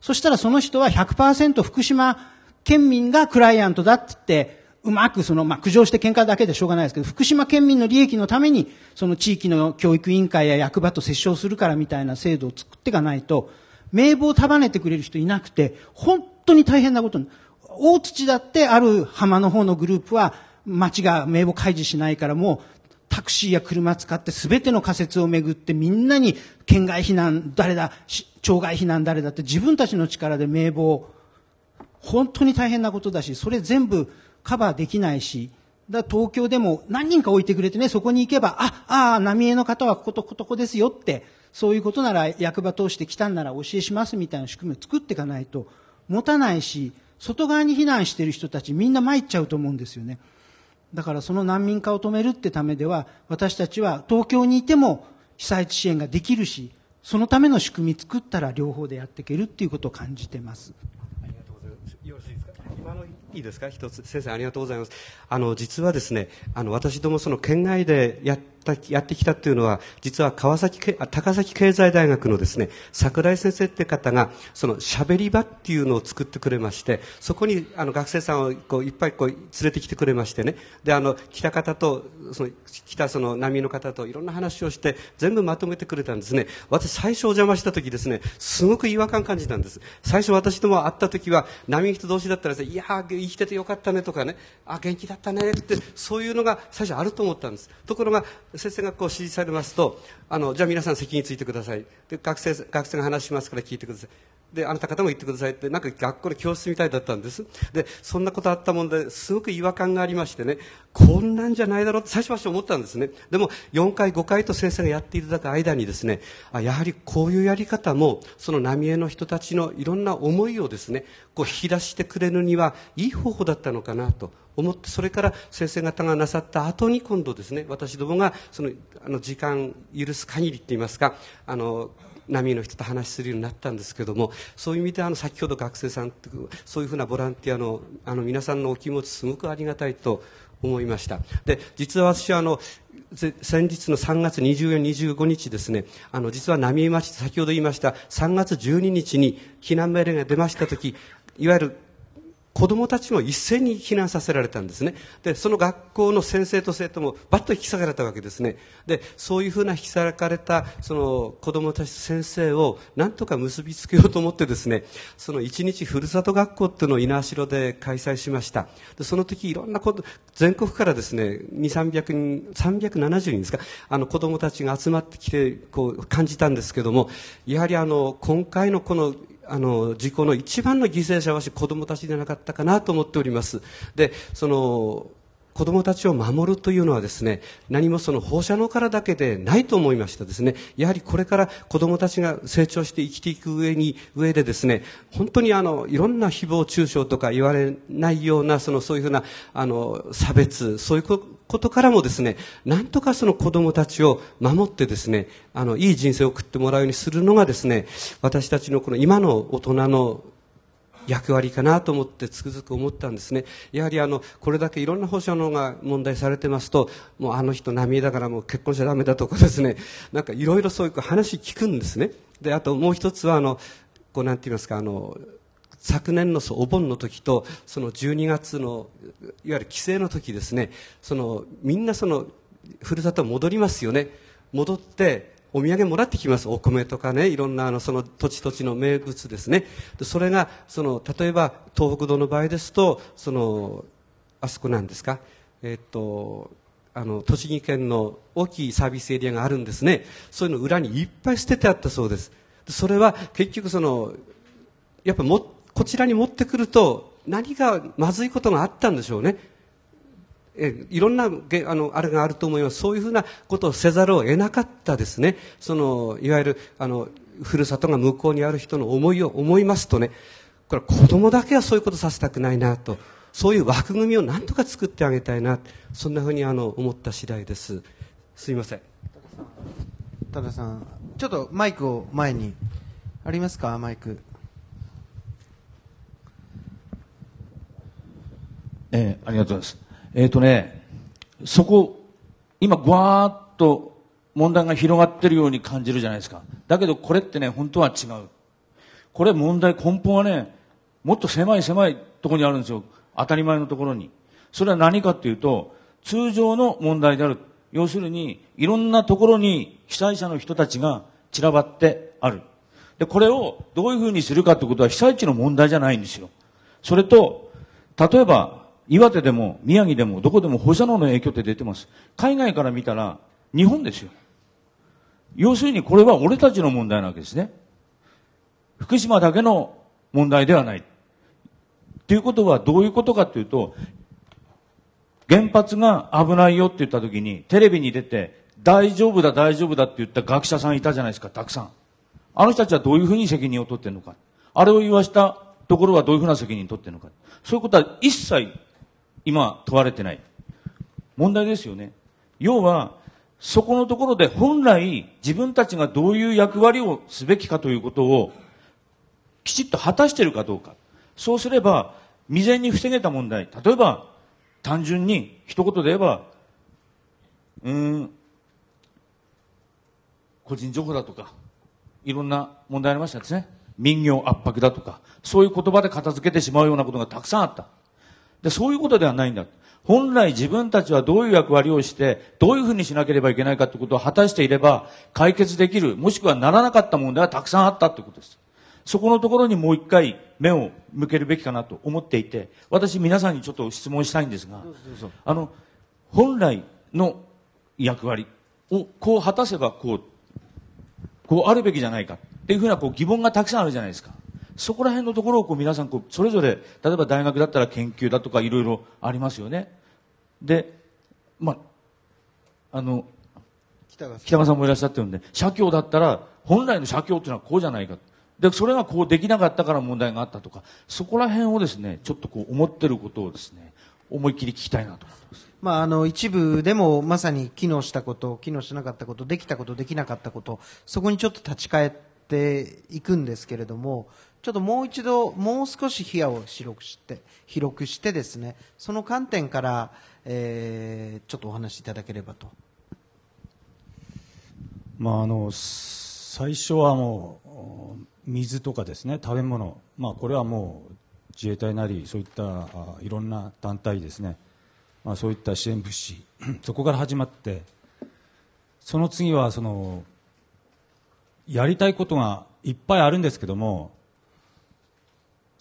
そしたらその人は100%福島県民がクライアントだって言って、うまくその、まあ、苦情して喧嘩だけでしょうがないですけど、福島県民の利益のために、その地域の教育委員会や役場と折衝するからみたいな制度を作っていかないと、名簿を束ねてくれる人いなくて、本当に大変なことに。大土だってある浜の方のグループは、町が名簿開示しないからもう、タクシーや車使って全ての仮設をめぐってみんなに県外避難誰だ、町外避難誰だって自分たちの力で名簿を、本当に大変なことだし、それ全部カバーできないし、だ東京でも何人か置いてくれてね、そこに行けば、あ、ああ、浪江の方はこことここですよって、そういうことなら役場通して来たんなら教えしますみたいな仕組みを作っていかないと、持たないし、外側に避難している人たちみんな参っちゃうと思うんですよね。だからその難民化を止めるってためでは、私たちは東京にいても被災地支援ができるし、そのための仕組み作ったら両方でやっていけるっていうことを感じてます。
ありがとうございます。よろしいですか？今のいいですか？一つ。先生、ありがとうございます。あの、実はですね、あの、私どもその県外でやっやってきたっていうのは、実は川崎、高崎経済大学のですね、桜井先生って方が、その喋り場っていうのを作ってくれまして、そこにあの学生さんをこういっぱいこう連れてきてくれましてね、で、あの、来た方と、その、来たその波の方といろんな話をして、全部まとめてくれたんですね。私最初お邪魔した時ですね、すごく違和感感じたんです。最初私とも会った時は、波の人同士だったらですね、いや生きててよかったねとかね、あ、元気だったねって、そういうのが最初あると思ったんです。ところが、先生がこう指示されますと、あの、じゃあ皆さん席についてください。で、学生、学生が話しますから聞いてください。で、あなた方も言ってくださいって、なんか学校の教室みたいだったんです。で、そんなことあったもんで、すごく違和感がありましてね、こんなんじゃないだろうって最初は思ったんですね。でも、4回、5回と先生がやっていただく間にですね、あやはりこういうやり方も、その浪江の人たちのいろんな思いをですね、こう引き出してくれるには、いい方法だったのかなと。思ってそれから先生方がなさった後に今度ですね私どもがそのあの時間許す限りって言いますかあの波の人と話するようになったんですけどもそういう意味であの先ほど学生さんとそういうふうなボランティアのあの皆さんのお気持ちすごくありがたいと思いました。で実は私はあの先日の3月24、25日ですね、あの、実は浪江町、先ほど言いました、3月12日に避難命令が出ましたとき、いわゆる子供たちも一斉に避難させられたんですね。で、その学校の先生と生徒もバッと引き下がれたわけですね。で、そういうふうな引き下がれた、その子供たちと先生をなんとか結びつけようと思ってですね、その一日ふるさと学校っていうのを猪苗代で開催しました。で、その時いろんなこと、全国からですね、2、300人、370人ですか、あの子供たちが集まってきて、こう感じたんですけども、やはりあの、今回のこのあの事故の一番の犠牲者は子供たちじゃなかったかなと思っておりますでその子供たちを守るというのはですね、何もその放射能からだけでないと思いましたですね。やはりこれから子供たちが成長して生きていく上に、上でですね、本当にあの、いろんな誹謗中傷とか言われないような、その、そういうふうな、あの、差別、そういうことからもですね、なんとかその子供たちを守ってですね、あの、いい人生を送ってもらうようにするのがですね、私たちのこの今の大人の役割かなと思ってつくづく思ったんですね。やはりあの、これだけいろんな放射能が問題されてますと、もうあの人波だからもう結婚しちゃダメだとかですね、なんかいろいろそういう話聞くんですね。で、あともう一つはあの、こうなんて言いますか、あの、昨年のお盆の時と、その12月の、いわゆる帰省の時ですね、その、みんなその、ふるさと戻りますよね。戻って、お土産もらってきます。お米とかね、いろんなあのその土地土地の名物ですね。でそれが、その、例えば東北道の場合ですと、その、あそこなんですか、えっと、あの、栃木県の大きいサービスエリアがあるんですね。そういうの裏にいっぱい捨ててあったそうです。それは結局その、やっぱも、こちらに持ってくると何かまずいことがあったんでしょうね。えいろんなあのあれがあると思います、そういうふうなことをせざるを得なかったですね、そのいわゆるあのふるさとが向こうにある人の思いを思いますとね、これ子供だけはそういうことさせたくないなと、そういう枠組みをなんとか作ってあげたいな、そんなふうにあの思った次第です。すいません。
多田さん、ちょっとマイクを前に。ありますか、マイク。
えー、ありがとうございます。えっ、ー、とね、そこ、今、ぐわーっと問題が広がってるように感じるじゃないですか。だけどこれってね、本当は違う。これ問題、根本はね、もっと狭い狭いところにあるんですよ。当たり前のところに。それは何かっていうと、通常の問題である。要するに、いろんなところに被災者の人たちが散らばってある。で、これをどういうふうにするかってことは被災地の問題じゃないんですよ。それと、例えば、岩手でも宮城でもどこでも放射能の影響って出てます。海外から見たら日本ですよ。要するにこれは俺たちの問題なわけですね。福島だけの問題ではない。ということはどういうことかというと、原発が危ないよって言った時にテレビに出て大丈夫だ大丈夫だって言った学者さんいたじゃないですか、たくさん。あの人たちはどういうふうに責任を取ってるのか。あれを言わしたところはどういうふうな責任を取ってるのか。そういうことは一切今問われてない。問題ですよね。要は、そこのところで本来自分たちがどういう役割をすべきかということをきちっと果たしているかどうか。そうすれば未然に防げた問題。例えば単純に一言で言えば、うん、個人情報だとか、いろんな問題ありましたですね。民業圧迫だとか、そういう言葉で片付けてしまうようなことがたくさんあった。で、そういうことではないんだ。本来自分たちはどういう役割をして、どういうふうにしなければいけないかということを果たしていれば、解決できる、もしくはならなかった問題はたくさんあったということです。そこのところにもう一回目を向けるべきかなと思っていて、私皆さんにちょっと質問したいんですが、あの、本来の役割をこう果たせばこう、こうあるべきじゃないかっていうふうなこう疑問がたくさんあるじゃないですか。そこら辺のところをこう皆さんこうそれぞれ例えば大学だったら研究だとかいろいろありますよね。でまああの北川さん。もいらっしゃってるんで社協だったら本来の社協っていうのはこうじゃないかでそれがこうできなかったから問題があったとかそこら辺をですねちょっとこう思ってることをですね思いっきり聞きたいなと思ってます。
まあ、あの一部でもまさに機能したこと、機能しなかったこと、できたこと、できなかったこと、そこにちょっと立ち返っっていくんですけれども、ちょっともう一度、もう少し視野を広くして、広くしてですね、その観点から、えーちょっとお話しいただければと。
まあ、あの最初はもう水とかですね食べ物、まあ、これはもう自衛隊なりそういったあいろんな団体ですね、まあ、そういった支援物資 そこから始まってその次はそのやりたいことがいっぱいあるんですけども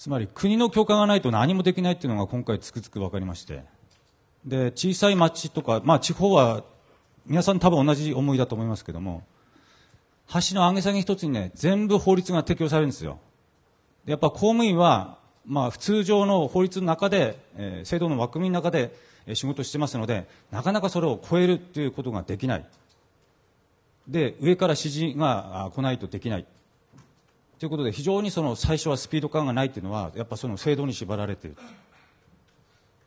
つまり国の許可がないと何もできないっていうのが今回つくづく分かりまして。で小さい町とか、まあ、地方は皆さん多分同じ思いだと思いますけども橋の上げ下げ一つにね全部法律が適用されるんですよ。やっぱ公務員は、まあ、通常の法律の中で、えー制度の枠組みの中で、えー仕事してますのでなかなかそれを超えるということができない。で上から指示が来ないとできない。ということで非常にその最初はスピード感がないというのはやっぱその制度に縛られている。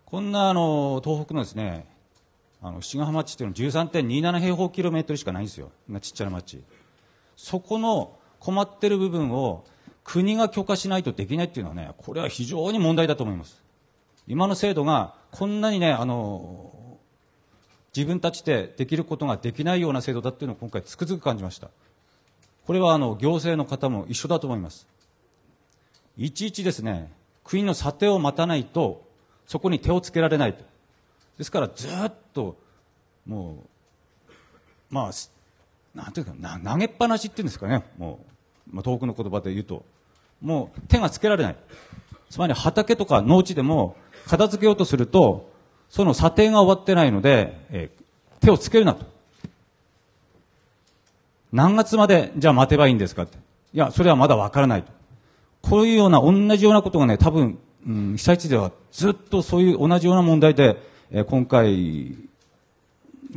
こんなあの東北のですねあの七ヶ浜町っていうのは13.27平方キロメートルしかないんですよ。ちっちゃな町。そこの困ってる部分を国が許可しないとできないっていうのはねこれは非常に問題だと思います。今の制度がこんなにねあの自分たちでできることができないような制度だっていうのを今回つくづく感じました。これはあの行政の方も一緒だと思います。いちいちですね国の査定を待たないとそこに手をつけられないと。ですからずっともうまあなんていうかな投げっぱなしっていうんですかね。もう、まあ、遠くの言葉で言うと。もう手がつけられない。つまり畑とか農地でも片付けようとするとその査定が終わってないので、えー手をつけるなと。何月までじゃあ待てばいいんですかって。いやそれはまだわからないと。こういうような同じようなことがね多分、うん、被災地ではずっとそういう同じような問題で、えー今回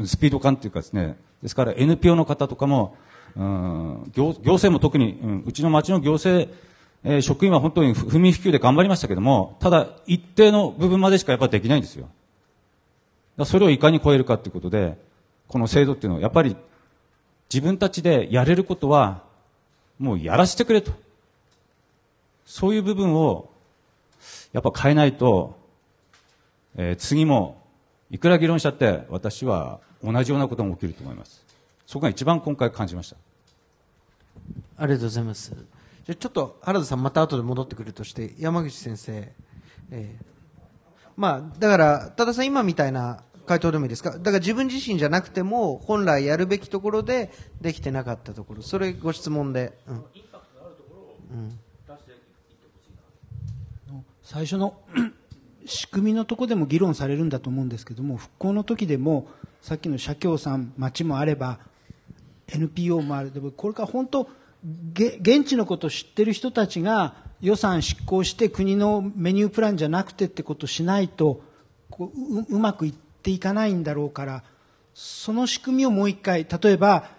スピード感というかですねですから NPO の方とかも、うん、行行政も特に、うん、うちの町の行政、えー職員は本当に不眠不休で頑張りましたけどもただ一定の部分までしかやっぱりできないんですよ。それをいかに超えるかということでこの制度っていうのはやっぱり自分たちでやれることはもうやらせてくれと。そういう部分をやっぱ変えないと、えー次もいくら議論したって私は同じようなことが起きると思います。そこが一番今回感じました。
ありがとうございます。じゃちょっと原田さんまた後で戻ってくるとして、山口先生、えーまあ、だから、多田さん今みたいな回答でもいいですか？だから自分自身じゃなくても、本来やるべきところでできてなかったところ、それご質問で。うん。
最初の仕組みのところでも議論されるんだと思うんですけども復興の時でもさっきの社協さん町もあれば NPO もあるでもこれから本当現地のことを知ってる人たちが予算執行して国のメニュープランじゃなくてってことをしないとこうううまくいってていかないんだろうからその仕組みをもう一回例えば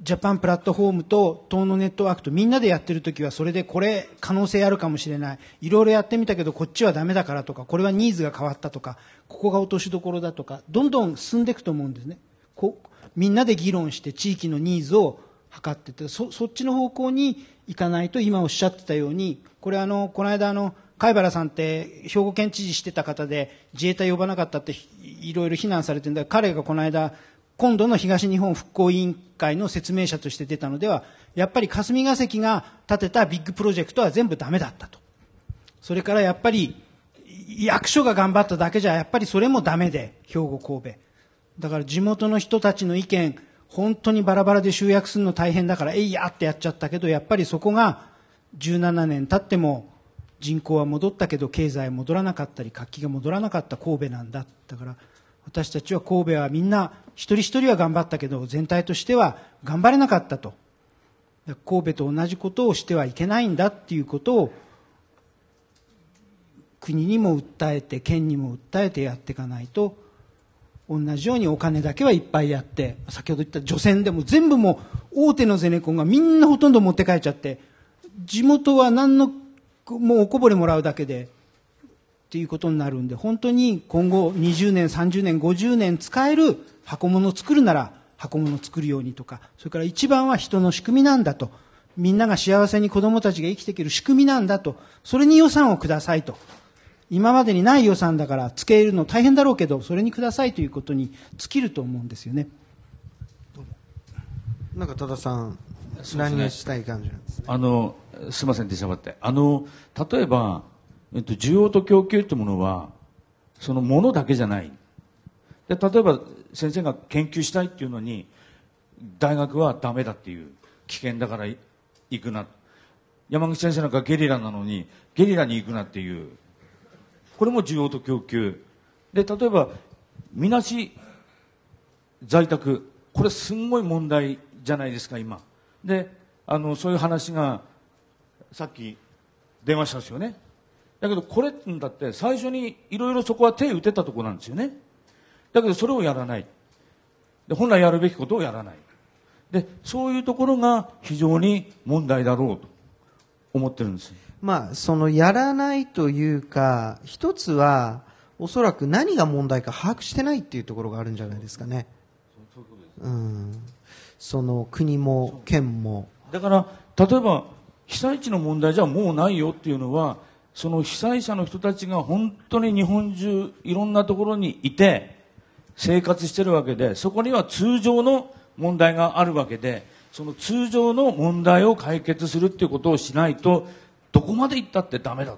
ジャパンプラットフォームと東のネットワークとみんなでやってる時はそれでこれ可能性あるかもしれない。いろいろやってみたけどこっちはダメだからとかこれはニーズが変わったとかここが落としどころだとかどんどん進んでいくと思うんですね。こみんなで議論して地域のニーズを測っててそそっちの方向に行かないと今おっしゃってたようにこれあのこの間あの貝原さんって兵庫県知事してた方で自衛隊呼ばなかったっていろいろ非難されてるんだ。彼がこの間今度の東日本復興委員会の説明者として出たのではやっぱり霞が関が立てたビッグプロジェクトは全部ダメだったと。それからやっぱり役所が頑張っただけじゃやっぱりそれもダメで兵庫神戸。だから地元の人たちの意見本当にバラバラで集約するの大変だからえいやってやっちゃったけどやっぱりそこが17年経っても人口は戻ったけど経済は戻らなかったり活気が戻らなかった神戸なんだ。だから私たちは神戸はみんな一人一人は頑張ったけど全体としては頑張れなかったと。神戸と同じことをしてはいけないんだっていうことを国にも訴えて県にも訴えてやっていかないと同じようにお金だけはいっぱいやって先ほど言った除染でも全部もう大手のゼネコンがみんなほとんど持って帰っちゃって地元は何のもうおこぼれもらうだけでっていうことになるんで本当に今後20年30年50年使える箱物を作るなら箱物を作るようにとかそれから一番は人の仕組みなんだとみんなが幸せに子供たちが生きていける仕組みなんだと、それに予算をくださいと。今までにない予算だからつけるの大変だろうけど、それにくださいということに尽きると思うんですよね。
なんか多田さん、乱入したい感じなんですね。
あのすみません出しゃばって。あの例えば、えっと、需要と供給ってものはそのものだけじゃない。で例えば先生が研究したいっていうのに大学はダメだっていう危険だから行くな。山口先生なんかゲリラなのにゲリラに行くなっていう。これも需要と供給。で例えばみなし在宅。これすんごい問題じゃないですか今。であのそういう話がさっき出ましたですよねだけどこれだって最初にいろいろそこは手打てたところなんですよねだけどそれをやらないで本来やるべきことをやらないでそういうところが非常に問題だろうと思ってるんです
まあ、そのやらないというか、一つは、おそらく何が問題か把握してないっていうところがあるんじゃないですかね。うん。その国も県も。
だから例えば被災地の問題じゃもうないよっていうのはその被災者の人たちが本当に日本中いろんなところにいて生活してるわけでそこには通常の問題があるわけでその通常の問題を解決するっていうことをしないとどこまで行ったってダメだ。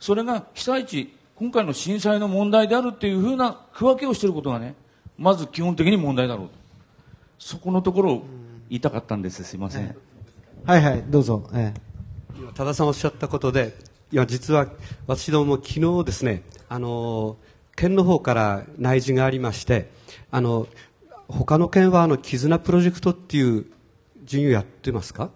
それが被災地今回の震災の問題であるっていうふうな区分けをしていることがねまず基本的に問題だろうと。そこのところを言いたかったんです。すいません、
はいはい、どうぞ。え
今多田さんおっしゃったことで、いや実は私ども昨日ですね、あの県の方から内示がありまして、あの他の県はあの絆プロジェクトっていう事業やってますか？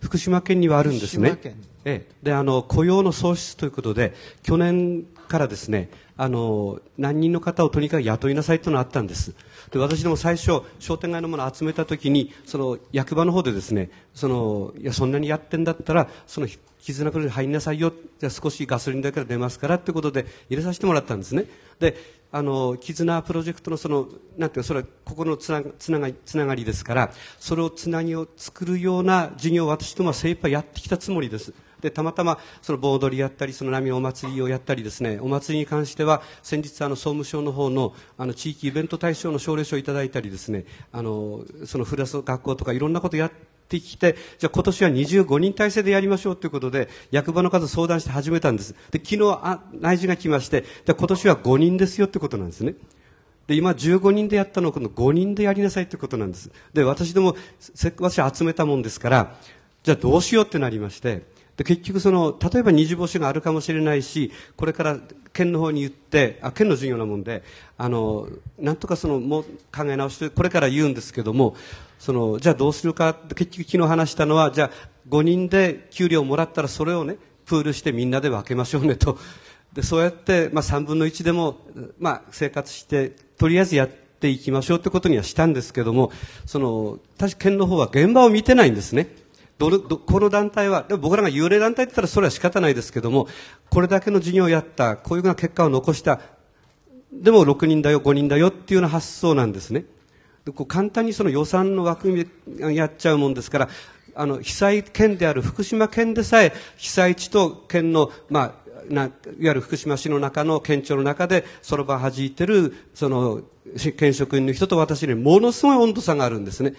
福島県にはあるんですね。ええ、であの雇用の創出ということで去年からですねあの何人の方をとにかく雇いなさいというのがあったんです。で私ども最初商店街のものを集めた時にその役場の方でですねそのいやそんなにやってんだったらその絆プロに入りなさいよ。じゃ少しガソリン代から出ますからということで入れさせてもらったんですね。であの絆プロジェクトのそのなんていうかそれはここのつなつながりつながりですからそれをつなぎを作るような事業を私どもは精一杯やってきたつもりです。でたまたまその盆踊りやったりその波お祭りをやったりですねお祭りに関しては先日あの総務省の方のあの地域イベント大賞の奨励賞をいただいたりですねあのそのフラス学校とかいろんなことやってきてじゃあ今年は25人体制でやりましょうということで役場の数相談して始めたんです。で昨日あ内示が来ましてで今年は5人ですよってことなんですね。で今15人でやったのを今度5人でやりなさいということなんです。で私どもせ私集めたもんですからじゃあどうしようってなりましてで結局その例えば二次募集があるかもしれないしこれから県の方に言ってあ県の授業なもんであのなんとかそのもう考え直してこれから言うんですけどもそのじゃあどうするか？結局昨日話したのはじゃあ5人で給料をもらったらそれをねプールしてみんなで分けましょうねと。でそうやって、まあ、3分の1でも、まあ、生活してとりあえずやっていきましょうということにはしたんですけどもその確か県の方は現場を見てないんですね。どれどこの団体はでも僕らが幽霊団体って言ったらそれは仕方ないですけどもこれだけの事業をやったこういううな結果を残したでも6人だよ5人だよっていうような発想なんですね。でこう簡単にその予算の枠組みやっちゃうもんですからあの被災県である福島県でさえ被災地と県の、まあ、ないわゆる福島市の中の県庁の中でその場を弾いてるその県職員の人と私にものすごい温度差があるんですね。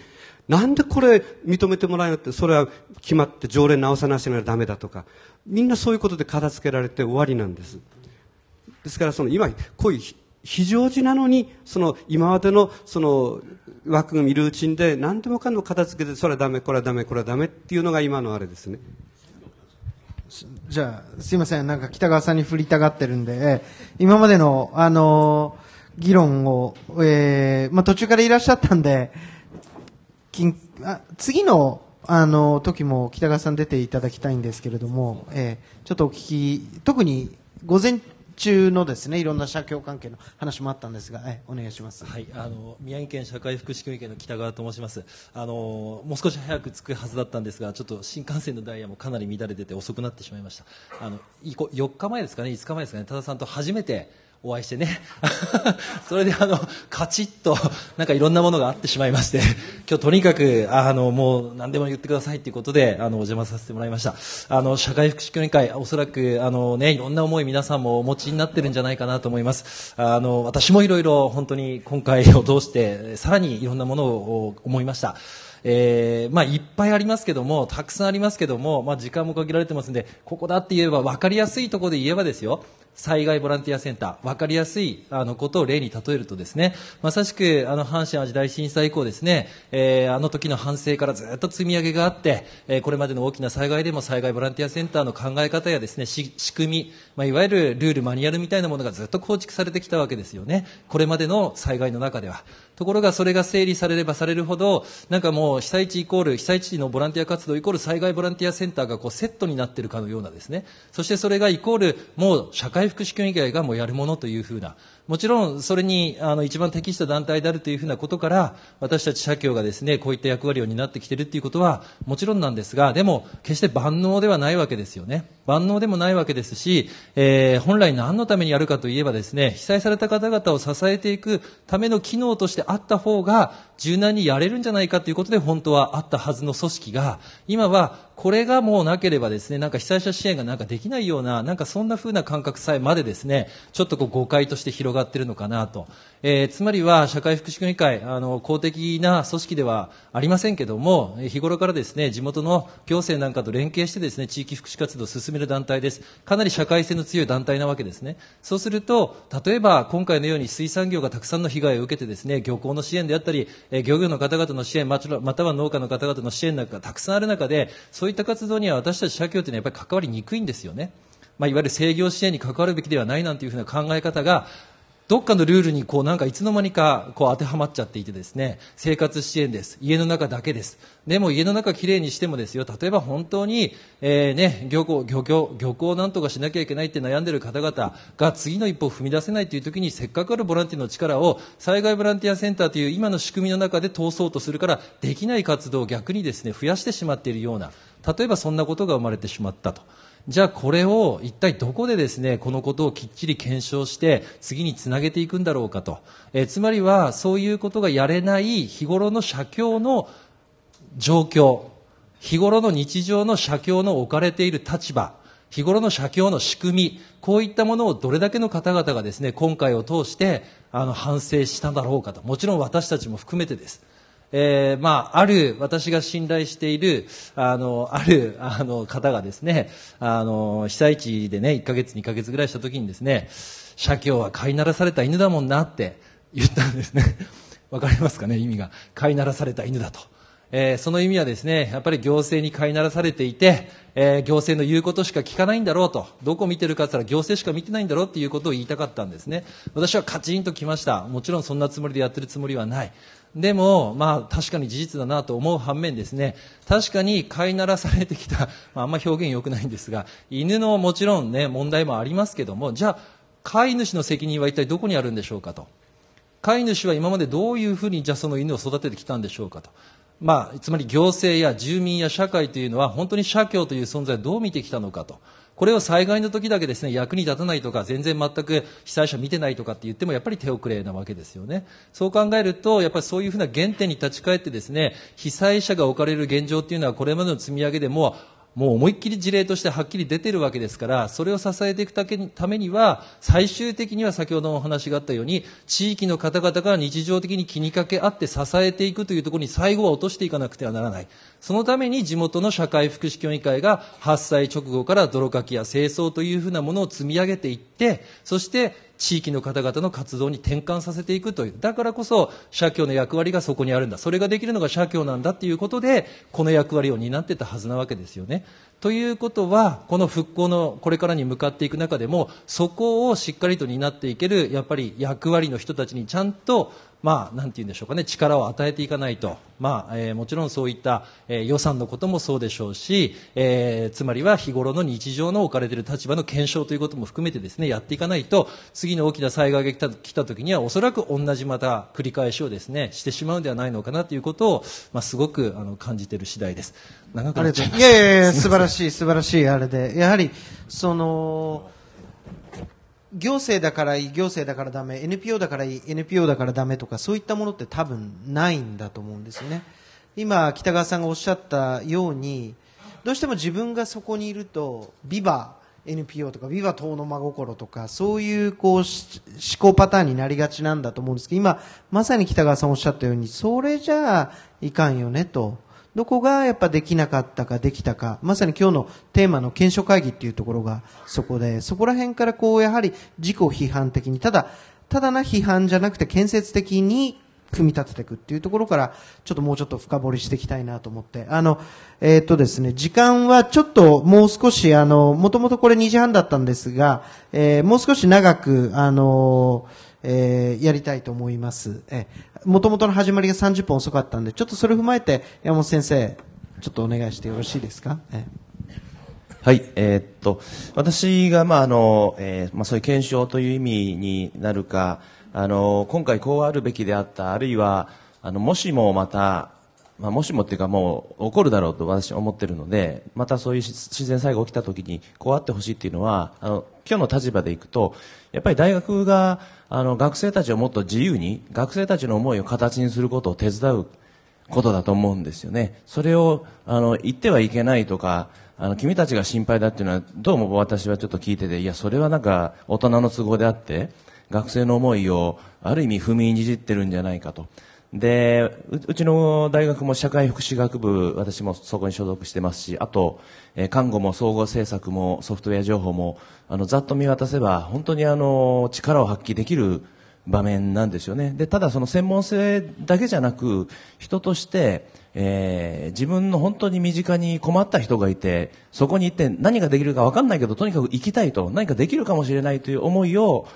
なんでこれ認めてもらえなくてそれは決まって条例直さなしならダメだとか。みんなそういうことで片付けられて終わりなんです。ですからその今こういう非常時なのにその今までのその枠組みルーチンで何でもかんでも片付けてそれはダメこれはダメこれはダメっていうのが今のあれですね。
じゃあ、すいません。なんか北川さんに振りたがってるんで、今までの、あの議論を、えーまあ、途中からいらっしゃったんで、きんあ次の、あの時も北川さん出ていただきたいんですけれども、えーちょっとお聞き、特に午前中のですね、いろんな社協関係の話もあったんですが、えーお願いします。
はい、あの宮城県社会福祉協議会の北川と申します。あのもう少し早く着くはずだったんですが、ちょっと新幹線のダイヤもかなり乱れてて遅くなってしまいました。あのいこ4日前ですかね、5日前ですかね、多田さんと初めてお会いしてね。それであの、カチッと、なんかいろんなものがあってしまいまして、今日とにかく、あの、もう何でも言ってくださいということで、あの、お邪魔させてもらいました。あの、社会福祉協議会、おそらく、あのね、いろんな思い皆さんもお持ちになってるんじゃないかなと思います。あの、私もいろいろ本当に今回を通して、さらにいろんなものを思いました。えーまあ、いっぱいありますけども、たくさんありますけども、まあ、時間も限られてますんで、ここだって言えば、分かりやすいところで言えばですよ、災害ボランティアセンター、分かりやすいあのことを例に例えるとですね、まさしくあの阪神・淡路大震災以降ですね、えーあの時の反省からずっと積み上げがあって、えーこれまでの大きな災害でも災害ボランティアセンターの考え方やですね、仕組み、まあ、いわゆるルール、マニュアルみたいなものがずっと構築されてきたわけですよね。これまでの災害の中では。ところがそれが整理されればされるほど、なんかもう被災地イコール、被災地のボランティア活動イコール災害ボランティアセンターがこうセットになっているかのようなですね、そしてそれがイコール、もう社会福祉協議会がもうやるものというふうな、もちろんそれにあの一番適した団体であるというふうなことから、私たち社協がですね、こういった役割を担ってきているということはもちろんなんですが、でも決して万能ではないわけですよね。万能でもないわけですし、えー本来何のためにやるかといえばですね、被災された方々を支えていくための機能としてあった方が柔軟にやれるんじゃないかということで本当はあったはずの組織が、今はこれがもうなければですね、なんか被災者支援がなんかできないような、なんかそんな風な感覚さえまでですね、ちょっとこう誤解として広がっているのかなと。えーつまりは社会福祉協議会、あの、公的な組織ではありませんけども、日頃からですね、地元の行政なんかと連携してですね、地域福祉活動を進める団体です。かなり社会性の強い団体なわけですね。そうすると、例えば今回のように水産業がたくさんの被害を受けてですね、漁港の支援であったり、えー漁業の方々の支援、または農家の方々の支援なんかがたくさんある中で、そういった活動には私たち社協というのはやっぱり関わりにくいんですよね。まあ、いわゆる制御支援に関わるべきではないなんていうふうな考え方が、どっかのルールにこうなんかいつの間にかこう当てはまっちゃっていてですね、生活支援です。家の中だけです。でも家の中きれいにしてもですよ、例えば本当に、えーね、漁港、漁協、漁港をなんとかしなきゃいけないって悩んでる方々が次の一歩を踏み出せないという時にせっかくあるボランティアの力を災害ボランティアセンターという今の仕組みの中で通そうとするからできない活動を逆にですね、増やしてしまっているような、例えばそんなことが生まれてしまったと。じゃあこれを一体どこでですね、このことをきっちり検証して次につなげていくんだろうかと。えつまりはそういうことがやれない日頃の社協の状況、日頃の日常の社協の置かれている立場、日頃の社協の仕組み、こういったものをどれだけの方々がですね、今回を通してあの反省したんだろうかと。もちろん私たちも含めてです。えーまあ、ある、私が信頼している、あの、ある、あの、方がですね、あの、被災地でね、1ヶ月、2ヶ月ぐらいした時にですね、社協は飼いならされた犬だもんなって言ったんですね。わかりますかね、意味が。飼いならされた犬だと。えーその意味はですね、やっぱり行政に飼いならされていて、えー行政の言うことしか聞かないんだろうと。どこ見てるかって言ったら行政しか見てないんだろうっていうことを言いたかったんですね。私はカチンときました。もちろんそんなつもりでやってるつもりはない。でも、まあ確かに事実だなと思う反面ですね、確かに飼いならされてきた、まああんま表現良くないんですが、犬のもちろんね、問題もありますけども、じゃあ、飼い主の責任は一体どこにあるんでしょうかと。飼い主は今までどういうふうにじゃあその犬を育ててきたんでしょうかと。まあ、つまり行政や住民や社会というのは本当に社協という存在をどう見てきたのかと。これを災害の時だけですね、役に立たないとか、全然全く被災者見てないとかって言ってもやっぱり手遅れなわけですよね。そう考えると、やっぱりそういうふうな原点に立ち返ってですね、被災者が置かれる現状っていうのはこれまでの積み上げでももう思いっきり事例としてはっきり出てるわけですから、それを支えていくためには、最終的には先ほどのお話があったように、地域の方々が日常的に気にかけ合って支えていくというところに最後は落としていかなくてはならない。そのために地元の社会福祉協議会が発災直後から泥かきや清掃というふうなものを積み上げていって、そして地域の方々の活動に転換させていくという。だからこそ、社協の役割がそこにあるんだ。それができるのが社協なんだっていうことで、この役割を担ってたはずなわけですよね。ということは、この復興のこれからに向かっていく中でも、そこをしっかりと担っていける、やっぱり役割の人たちにちゃんと、まあ、なんて言うんでしょうかね、力を与えていかないと。まあ、えーもちろんそういった、えー予算のこともそうでしょうし、えーつまりは日頃の日常の置かれている立場の検証ということも含めてですね、やっていかないと、次の大きな災害が来た来た時には、おそらく同じまた繰り返しをですね、してしまうんではないのかなということを、まあ、すごくあの感じている次第です。長くなっちゃいま
りがとういやいやいや、素晴ら。しい、素晴らしい、あれで。やはり、その、行政だからいい、行政だからダメ、NPO だからいい、NPO だからダメとか、そういったものって多分ないんだと思うんですよね。今、北川さんがおっしゃったように、どうしても自分がそこにいると、ビバ NPO とか、ビバ党の真心とか、そういうこう思考パターンになりがちなんだと思うんですけど、今、まさに北川さんおっしゃったように、それじゃあいかんよねと。どこがやっぱできなかったかできたか、まさに今日のテーマの検証会議っていうところがそこで、そこら辺からこうやはり自己批判的に、ただ、ただな批判じゃなくて建設的に組み立てていくっていうところから、ちょっともうちょっと深掘りしていきたいなと思って。あの、えーっとですね、時間はちょっともう少し、あの、もともとこれ2時半だったんですが、えーもう少し長く、あの、えーやりたいと思います。え、もともとの始まりが30分遅かったんで、ちょっとそれを踏まえて、山本先生、ちょっとお願いしてよろしいですか、え。
はい、えーっと、私が、まあ、あの、えーまあ、そういう検証という意味になるか、あの、今回こうあるべきであった、あるいは、あの、もしもまた、まあ、もしもっていうかもう起こるだろうと私は思ってるので、またそういう自然災害が起きた時にこうあってほしいっていうのは、あの、今日の立場でいくと、やっぱり大学が、あの、学生たちをもっと自由に、学生たちの思いを形にすることを手伝うことだと思うんですよね。それを、あの、言ってはいけないとか、あの、君たちが心配だっていうのは、どうも私はちょっと聞いてて、いや、それはなんか、大人の都合であって、学生の思いを、ある意味踏みにじってるんじゃないかと。で、ううちの大学も社会福祉学部、私もそこに所属してますし、あと、えー看護も総合政策もソフトウェア情報も、あの、ざっと見渡せば、本当にあの、力を発揮できる場面なんですよね。で、ただその専門性だけじゃなく、人として、えー自分の本当に身近に困った人がいて、そこに行って何ができるか分かんないけど、とにかく行きたいと、何かできるかもしれないという思いを、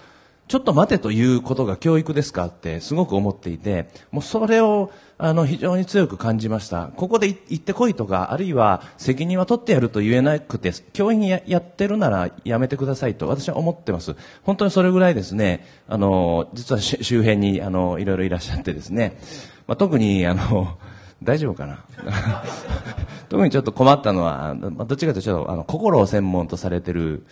ちょっと待てということが教育ですかってすごく思っていて、もうそれをあの非常に強く感じました。ここで行ってこいとか、あるいは責任は取ってやると言えなくて、教員ややってるならやめてくださいと私は思ってます。本当にそれぐらいですね、あの、実は周辺にあの、いろいろいらっしゃってですね、まあ、特にあの、大丈夫かな 特にちょっと困ったのは、まあどっちかというとちょっとあの心を専門とされてる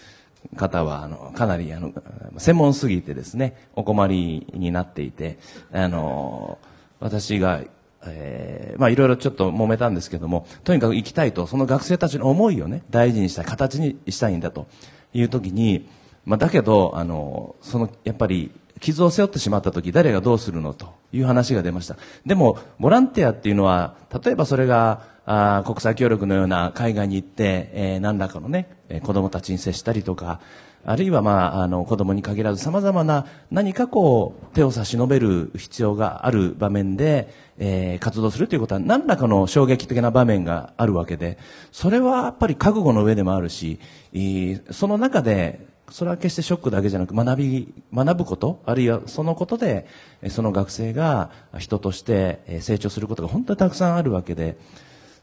方はあのかなりあの専門すぎてですねお困りになっていてあの私が、えーまあいろいろちょっと揉めたんですけどもとにかく行きたいとその学生たちの思いをね大事にしたい形にしたいんだという時に、まあ、だけどあのそのやっぱり傷を背負ってしまった時誰がどうするのという話が出ました。でもボランティアっていうのは例えばそれがあ国際協力のような海外に行って、えー何らかのね、えー子供たちに接したりとかあるいは、まあ、あの子供に限らず様々な何かこう手を差し伸べる必要がある場面で、えー活動するということは何らかの衝撃的な場面があるわけでそれはやっぱり覚悟の上でもあるし、えーその中でそれは決してショックだけじゃなく学び学ぶことあるいはそのことでその学生が人として成長することが本当にたくさんあるわけで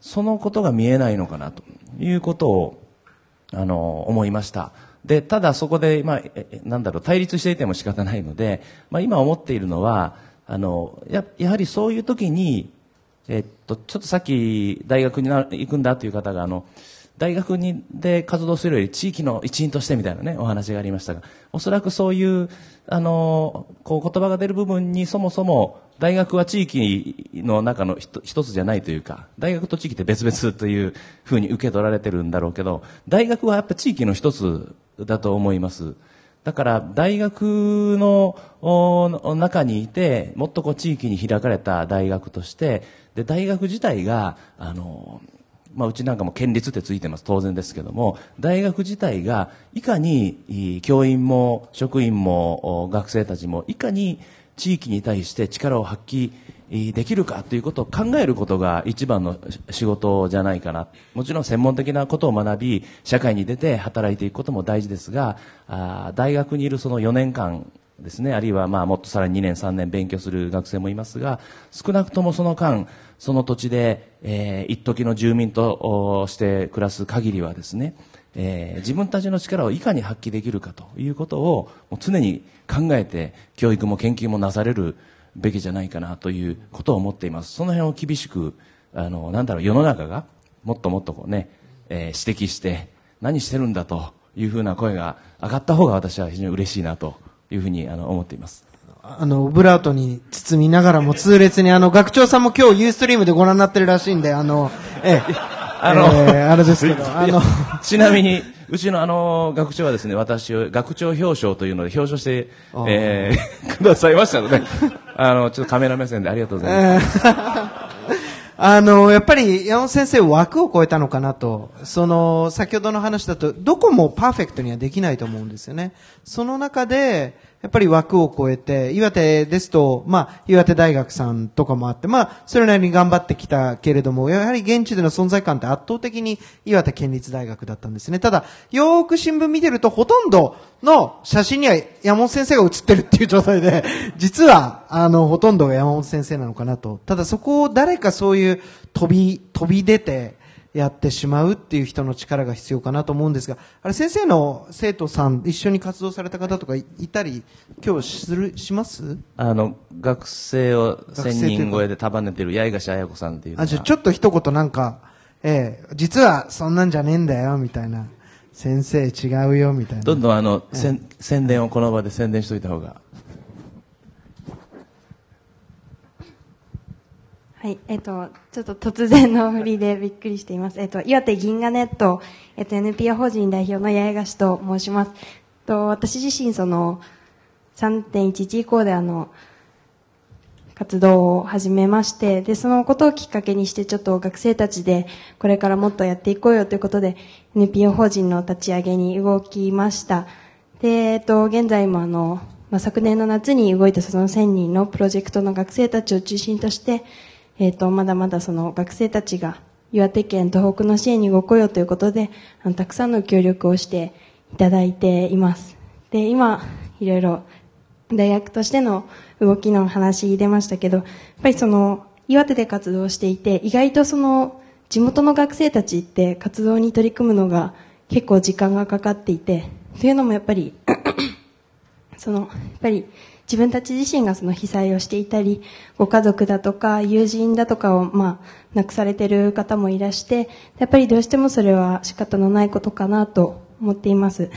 そのことが見えないのかなということをあの思いました。でただそこで、まあ、なんだろう対立していても仕方ないので、まあ、今思っているのはあのややはりそういう時にえっと、ちょっとさっき大学に行くんだという方があの大学にで活動するより地域の一員としてみたいなねお話がありましたがおそらくそういうあのこう言葉が出る部分にそもそも大学は地域の中の一つじゃないというか大学と地域って別々というふうに受け取られてるんだろうけど大学はやっぱ地域の一つだと思います。だから大学の中にいてもっとこう地域に開かれた大学としてで大学自体があの、まあ、うちなんかも県立ってついてます当然ですけども大学自体がいかに教員も職員も学生たちもいかに地域に対して力を発揮できるかということを考えることが一番の仕事じゃないかな。もちろん専門的なことを学び、社会に出て働いていくことも大事ですが、あ大学にいるその4年間ですね、あるいはまあもっとさらに2年3年勉強する学生もいますが、少なくともその間、その土地で、えー一時の住民として暮らす限りはですね、えー自分たちの力をいかに発揮できるかということをもう常に考えて教育も研究もなされるべきじゃないかなということを思っています。その辺を厳しく、あの、なんだろう、世の中がもっともっとこうね、えー指摘して、何してるんだというふうな声が上がった方が私は非常に嬉しいなというふうにあの思っています。
あの、オブラートに包みながらも痛烈に、あの、学長さんも今日ユーストリームでご覧になってるらしいんで、あの、ええ、
あの、
えーあれですけど、あの、
ちなみに、うちのあの、学長はですね、私を学長表彰というので表彰して
あ、
えー くださいましたので、あの、ちょっとカメラ目線でありがとうございます。
えーあの、やっぱり山本先生枠を超えたのかなと。その、先ほどの話だと、どこもパーフェクトにはできないと思うんですよね。その中で、やっぱり枠を超えて、岩手ですと、まあ、岩手大学さんとかもあって、まあ、それなりに頑張ってきたけれども、やはり現地での存在感って圧倒的に岩手県立大学だったんですね。ただ、よーく新聞見てると、ほとんどの写真には山本先生が写ってるっていう状態で、実は、あの、ほとんどが山本先生なのかなと。ただそこを誰かそういう飛び、飛び出て、やってしまうっていう人の力が必要かなと思うんですが、あれ先生の生徒さん、一緒に活動された方とかいいたり、今日する、します？
あの、学生を1000
学生というか
人超えで束ねてる八重樫彩子さんっていう
あ、じゃあちょっと一言なんか、ええ実はそんなんじゃねえんだよ、みたいな。先生違うよ、みたいな。
どんどんあの、
ええ
宣伝をこの場で宣伝しといた方が。
はい、えっと、ちょっと突然の振りでびっくりしています。えっと、岩手銀河ネット、えっと、NPO 法人代表の八重樫と申します。と、私自身、その、3.11以降であの、活動を始めまして、で、そのことをきっかけにして、ちょっと学生たちで、これからもっとやっていこうよということで、NPO 法人の立ち上げに動きました。で、えっと、現在もあの、まあ、昨年の夏に動いたその1000人のプロジェクトの学生たちを中心として、えっと、まだまだその学生たちが岩手県東北の支援にご雇用ということで、あの、たくさんの協力をしていただいています。で、今、いろいろ大学としての動きの話出ましたけど、やっぱりその、岩手で活動していて、意外とその、地元の学生たちって活動に取り組むのが結構時間がかかっていて、というのもやっぱり、その、やっぱり自分たち自身がその被災をしていたり、ご家族だとか友人だとかを、まあ、亡くされている方もいらして、やっぱりどうしてもそれは仕方のないことかなと思っています。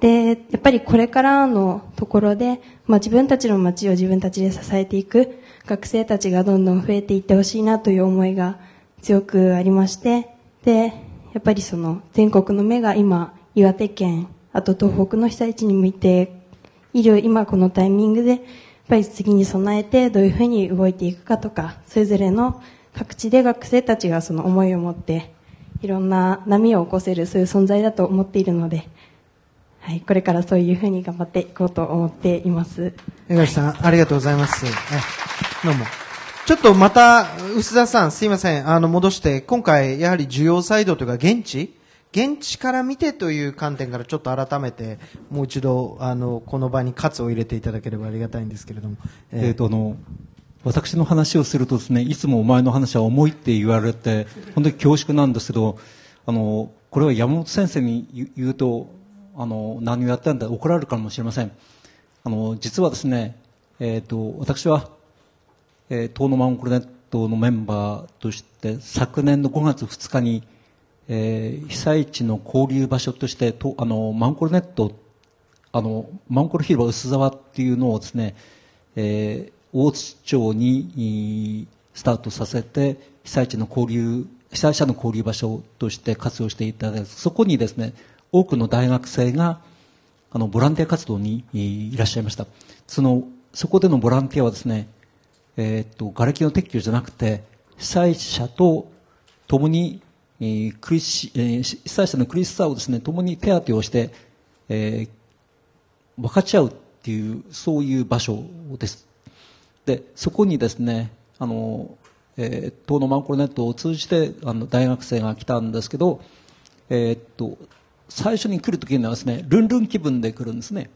で、やっぱりこれからのところで、まあ自分たちの街を自分たちで支えていく学生たちがどんどん増えていってほしいなという思いが強くありまして、で、やっぱりその全国の目が今、岩手県、あと東北の被災地に向いている今このタイミングで、やっぱり次に備えてどういうふうに動いていくかとか、それぞれの各地で学生たちがその思いを持って、いろんな波を起こせるそういう存在だと思っているので、はい、これからそういうふうに頑張っていこうと思っています。
江垣さん、ありがとうございます。どうも。ちょっとまた、薄田さん、すいません。あの、戻して、今回、やはり需要サイドというか、現地現地から見てという観点からちょっと改めて、もう一度、あの、この場に喝を入れていただければありがたいんですけれども。
えーとあの私の話をするとですねいつもお前の話は重いって言われて本当に恐縮なんですけどあのこれは山本先生に言うとあの何をやったんだ怒られるかもしれませんあの実はですね、えー、と私は、えー、東のマンコルネットのメンバーとして昨年の5月2日に、えー被災地の交流場所としてとあのマンコルネットあのマンコル広場薄沢っていうのをですね、えー大津町にいスタートさせて被災地の交流被災者の交流場所として活用していただいてそこにですね多くの大学生があのボランティア活動にいいらっしゃいました。そのそこでのボランティアはですね、えーっと瓦礫の撤去じゃなくて被災者と共に、えークリスえー被災者の苦しさをですね共に手当てをして、えー分かち合うっていうそういう場所です。でそこにですねあの、えー東のマンコルネットを通じてあの大学生が来たんですけど、えーっと最初に来る時にはですねルンルン気分で来るんですね。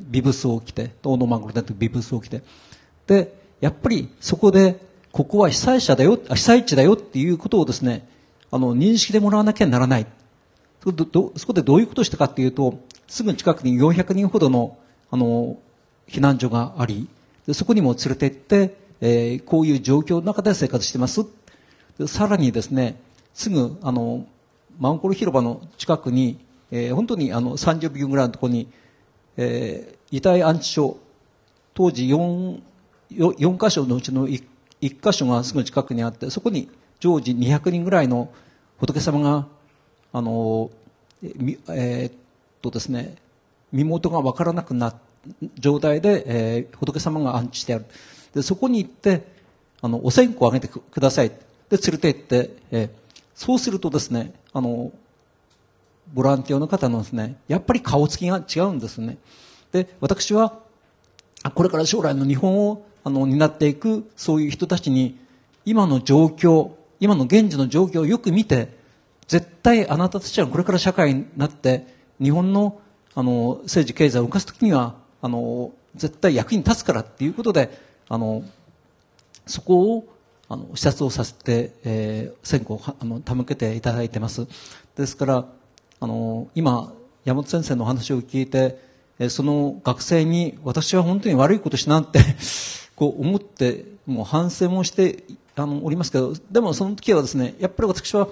ビブスを着て東のマンコルネットビブスを着て。でやっぱりそこでここは被災者だよ被災地だよっていうことをですねあの認識でもらわなきゃならない。そこでどういうことをしたかっていうとすぐ近くに400人ほどのあの避難所がありでそこにも連れて行って、えーこういう状況の中で生活してます。でさらにですねすぐあのマンコル広場の近くにえー本当にあの30秒ぐらいのところに、えー遺体安置所、当時 4, 4箇所のうちの 1, 1箇所がすぐ近くにあって、そこに常時200人ぐらいの仏様が、あのえーっとですね、身元がわからなくな状態で、えー仏様が安置してある。で、そこに行って、あの、お線香をあげてください。で、連れて行って、えーそうするとですね、あの、ボランティアの方のですね、やっぱり顔つきが違うんですね。で、私は、これから将来の日本をあの担っていくそういう人たちに今の状況、今の現時の状況をよく見て、絶対あなたたちはこれから社会になって日本のあの政治経済を動かすときにはあの絶対役に立つからっていうことであのそこをあの視察をさせて、えー、線香をあの手向けていただいてます。ですからあの今山本先生のお話を聞いてえその学生に私は本当に悪いことしなってこう思ってもう反省もしてあのおりますけどでもその時はですねやっぱり私は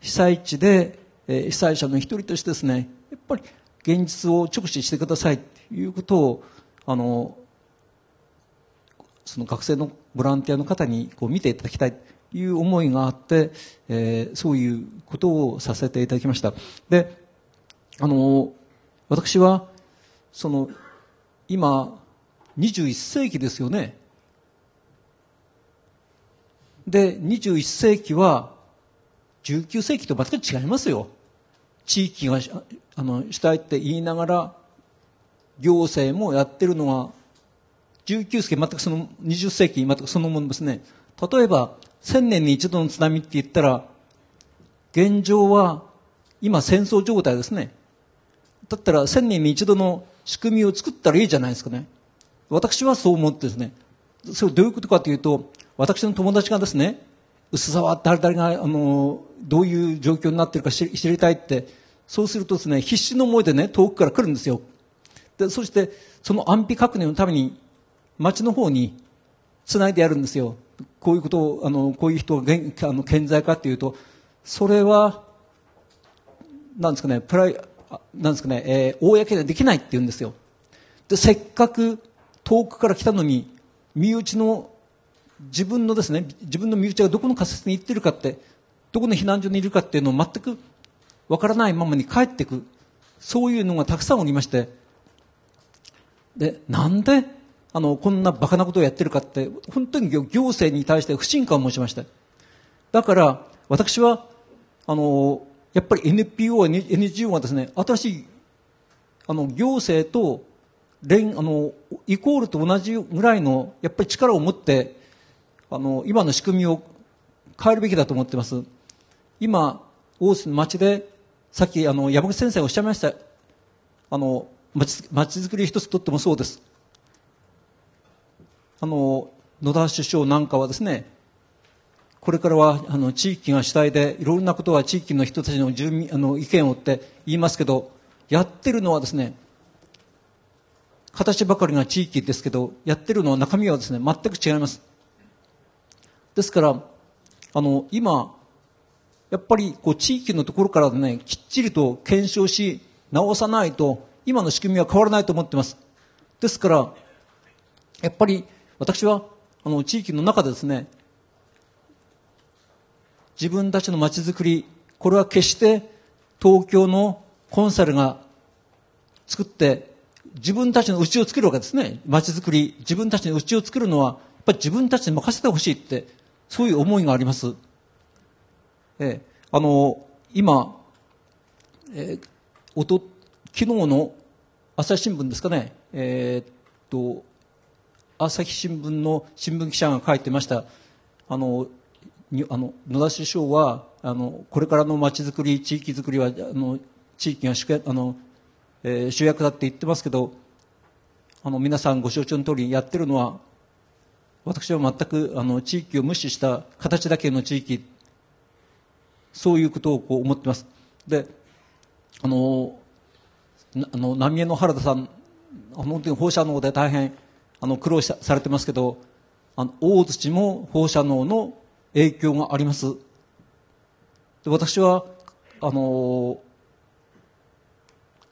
被災地で、え被災者の一人としてですねやっぱり現実を直視してくださいということをあのその学生のボランティアの方にこう見ていただきたいという思いがあって、えーそういうことをさせていただきました。で、あの、私は、その、今、21世紀ですよね。で、21世紀は、19世紀と全く違いますよ。地域が、ああの、主体って言いながら、行政もやってるのは、19世紀、全くその20世紀、全くそのものですね。例えば、1000年に一度の津波って言ったら、現状は、今戦争状態ですね。だったら1000年に一度の仕組みを作ったらいいじゃないですかね。私はそう思ってですね。それどういうことかというと、私の友達がですね、薄沢誰々が、あの、どういう状況になっているか知りたいって、そうするとですね、必死の思いでね、遠くから来るんですよ。で、そして、その安否確認のために、町の方に繋いでやるんですよ。こういうことを、あの、こういう人があの健在かっていうと、それは、なんですかね、プライ、なんですかね、えー、公にはできないって言うんですよ。で、せっかく遠くから来たのに、身内の、自分のですね、自分の身内がどこの仮設に行ってるかって、どこの避難所にいるかっていうのを全くわからないままに帰っていく。そういうのがたくさんおりまして、で、なんで、あの、こんなバカなことをやってるかって、本当に行政に対して不信感を持ちました。だから、私は、あの、やっぱり NPO、NGO がですね、新しい、あの、行政と、連、あの、イコールと同じぐらいの、やっぱり力を持って、あの、今の仕組みを変えるべきだと思ってます。今、大津の町で、さっき、あの、山口先生がおっしゃいました、あの、町、町づくり一つとってもそうです。あの、野田首相なんかはですね、これからはあの地域が主体でいろんなことは地域の人たちの住民あの意見をって言いますけどやってるのはですね形ばかりが地域ですけどやってるのは中身はですね全く違いますですからあの今やっぱりこう地域のところからねきっちりと検証し直さないと今の仕組みは変わらないと思っていますですからやっぱり私はあの地域の中でですね自分たちの街づくり、これは決して東京のコンサルが作って、自分たちの家を作るわけですね。街づくり、自分たちの家を作るのは、やっぱり自分たちに任せてほしいって、そういう思いがあります。ええ、あの、今、えー、おと、昨日の朝日新聞ですかね、えー、っと、朝日新聞の新聞記者が書いてました。あの、にあの野田首相はあのこれからのまちづくり、地域づくりはあの地域が主役あの、えー主役だって言ってますけどあの皆さんご承知の通りやってるのは私は全くあの地域を無視した形だけの地域そういうことをこう思ってます。であのあの浪江の原田さん本当に放射能で大変あの苦労さされてますけどあの大槌も放射能の影響があります。で私は、あの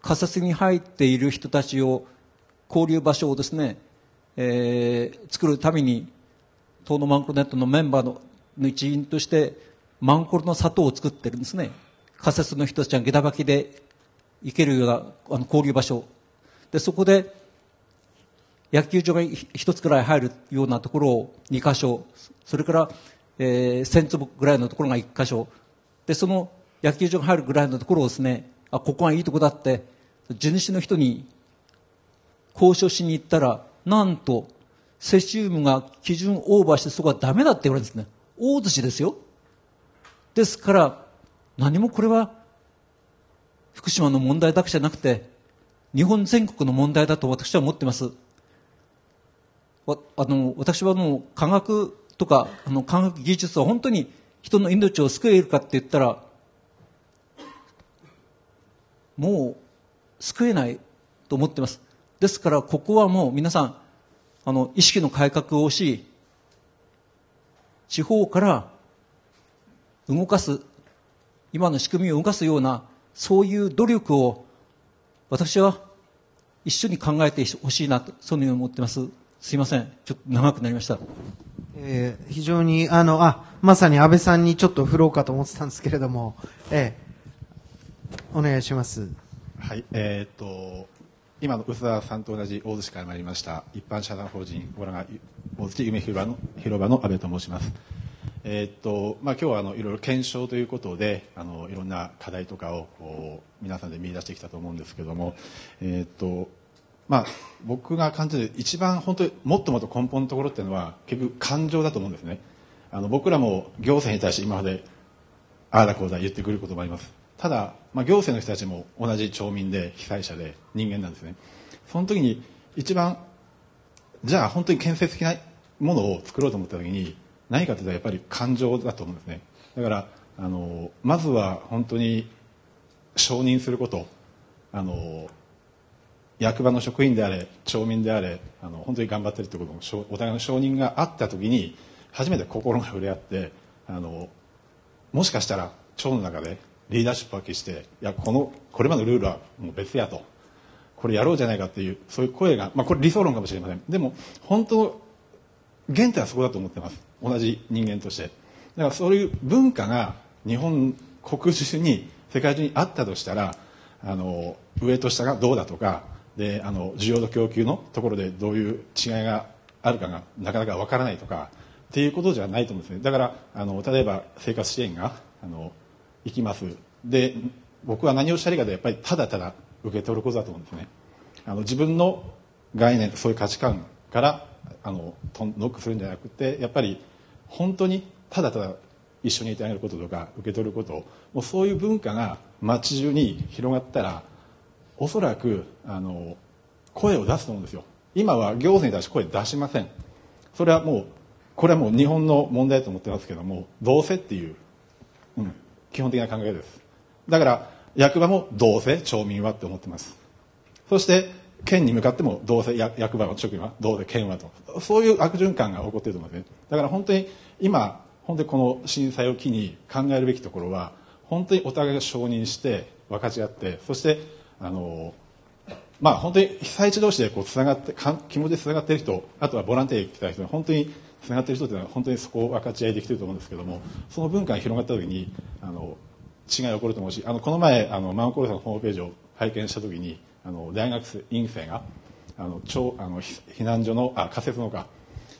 仮設に入っている人たちを交流場所をですね、えー作るために東のマンコロネットのメンバーの一員としてマンコロの里を作ってるんですね。仮設の人たちが下駄履きで行けるようなあの交流場所。でそこで野球場が一つくらい入るようなところを2箇所。それから、えー1000坪ぐらいのところが1箇所。でその野球場が入るぐらいのところをですねあここがいいとこだって地主の人に交渉しに行ったらなんとセシウムが基準オーバーしてそこはダメだって言われるんですね。大寿司ですよ。ですから何もこれは福島の問題だけじゃなくて日本全国の問題だと私は思ってます。あの私はもう科学とかあの科学技術は本当に人の命を救えるかって言ったらもう救えないと思ってます。ですからここはもう皆さんあの意識の改革をし地方から動かす今の仕組みを動かすようなそういう努力を私は一緒に考えてほしいなとそういうふうに思ってます。すいません。ちょっと長くなりました。
えー非常に、あの、あ、まさに安倍さんにちょっと振ろうかと思ってたんですけれども、えーお願いします。
はい、えーっと今の薄田さんと同じ大洲市から参りました一般社団法人オラが大洲夢広場の広場の安倍と申します。えーっとまあ今日はあのいろいろ検証ということであのいろんな課題とかを皆さんで見出してきたと思うんですけども、えーっとまあ僕が感じる一番本当にもっともっと根本のところっていうのは結局感情だと思うんですね。あの僕らも行政に対して今までああだこうだ言ってくることもあります。ただ、まあ、行政の人たちも同じ町民で被災者で人間なんですね。その時に一番じゃあ本当に建設的なものを作ろうと思った時に何かというとやっぱり感情だと思うんですね。だからあのまずは本当に承認すること。あの役場の職員であれ町民であれあの本当に頑張ってるということのお互いの承認があった時に初めて心が触れ合ってあのもしかしたら町の中でリーダーシップを発揮していやこのこれまでのルールはもう別やと。これやろうじゃないかっていうそういう声が、まあ、これ理想論かもしれません。でも本当原点はそこだと思ってます。同じ人間として。だからそういう文化が日本国中に世界中にあったとしたらあの上と下がどうだとかであの需要と供給のところでどういう違いがあるかがなかなかわからないとかっていうことじゃないと思うんですね。だからあの例えば生活支援があの行きます。で僕は何をしたらいいかでやっぱりただただ受け取ることだと思うんですね。あの自分の概念そういう価値観からあのノックするんじゃなくてやっぱり本当にただただ一緒にいてあげることとか受け取ること。もうそういう文化が街中に広がったらおそらくあの声を出すと思うんですよ。今は行政に対して声出しません。それはもうこれはもう日本の問題だと思ってますけどもどうせっていう、うん、基本的な考えです。だから役場もどうせ町民はって思ってます。そして県に向かってもどうせ役場の職員はどうせ県はと。そういう悪循環が起こっていると思うんですね。だから本当に今本当にこの震災を機に考えるべきところは本当にお互いが承認して分かち合ってそしてあのまあ本当に被災地同士でこうつながってかん気持ちでつながっている人あとはボランティアに来た人本当につながっている人というのは本当にそこを分かち合いできていると思うんですけどもその文化が広がった時にあの違いが起こると思うしあのこの前あのマンコールさんのホームページを拝見した時にあの大学院生があの超あの避避難所のあ仮設のか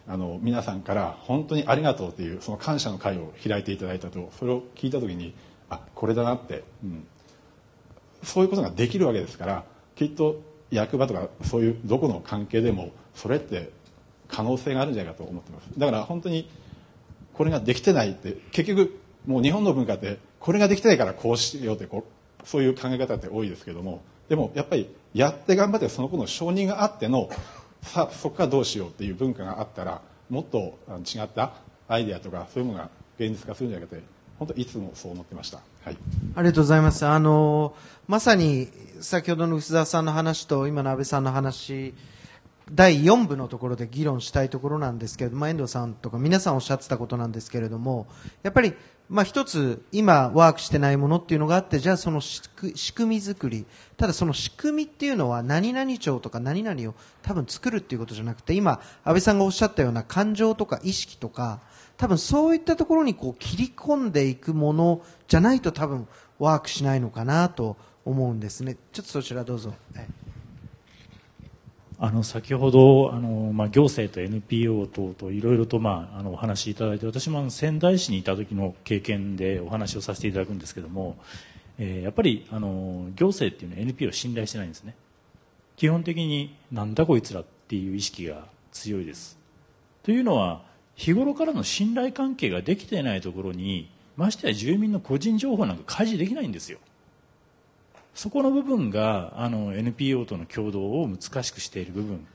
あの皆さんから本当にありがとうというその感謝の会を開いていただいたとそれを聞いた時にあこれだなって、うん、そういうことができるわけですからきっと役場とかそういうどこの関係でもそれって可能性があるんじゃないかと思ってますだから本当にこれができてないって結局もう日本の文化ってこれができてないからこうしようってこうそういう考え方って多いですけどもでもやっぱりやって頑張ってその子の承認があってのさあそこからどうしようっていう文化があったらもっと違ったアイデアとかそういうものが現実化するんじゃないかって本当いつもそう思ってました。はい
ありがとうございます。あの、まさに先ほどの薄澤さんの話と今の安倍さんの話、第4部のところで議論したいところなんですけれども、遠藤さんとか皆さんおっしゃってたことなんですけれども、やっぱりまあ一つ今ワークしてないものっていうのがあって、じゃあその仕組み作り。ただその仕組みっていうのは何々町とか何々を多分作るっていうことじゃなくて、今安倍さんがおっしゃったような感情とか意識とか、多分そういったところにこう切り込んでいくものじゃないと多分ワークしないのかなと思うんですね。ちょっとそちらどうぞ。はい
あの先ほどあの、まあ、行政と NPO 等といろいろと、まあ、あのお話しいただいて私も仙台市にいた時の経験でお話をさせていただくんですけども、えーやっぱりあの行政っていうのは NPO を信頼してないんですね。基本的になんだこいつらっていう意識が強いです。というのは日頃からの信頼関係ができていないところにましてや住民の個人情報なんか開示できないんですよ。そこの部分があの NPO との共同を難しくしている部分。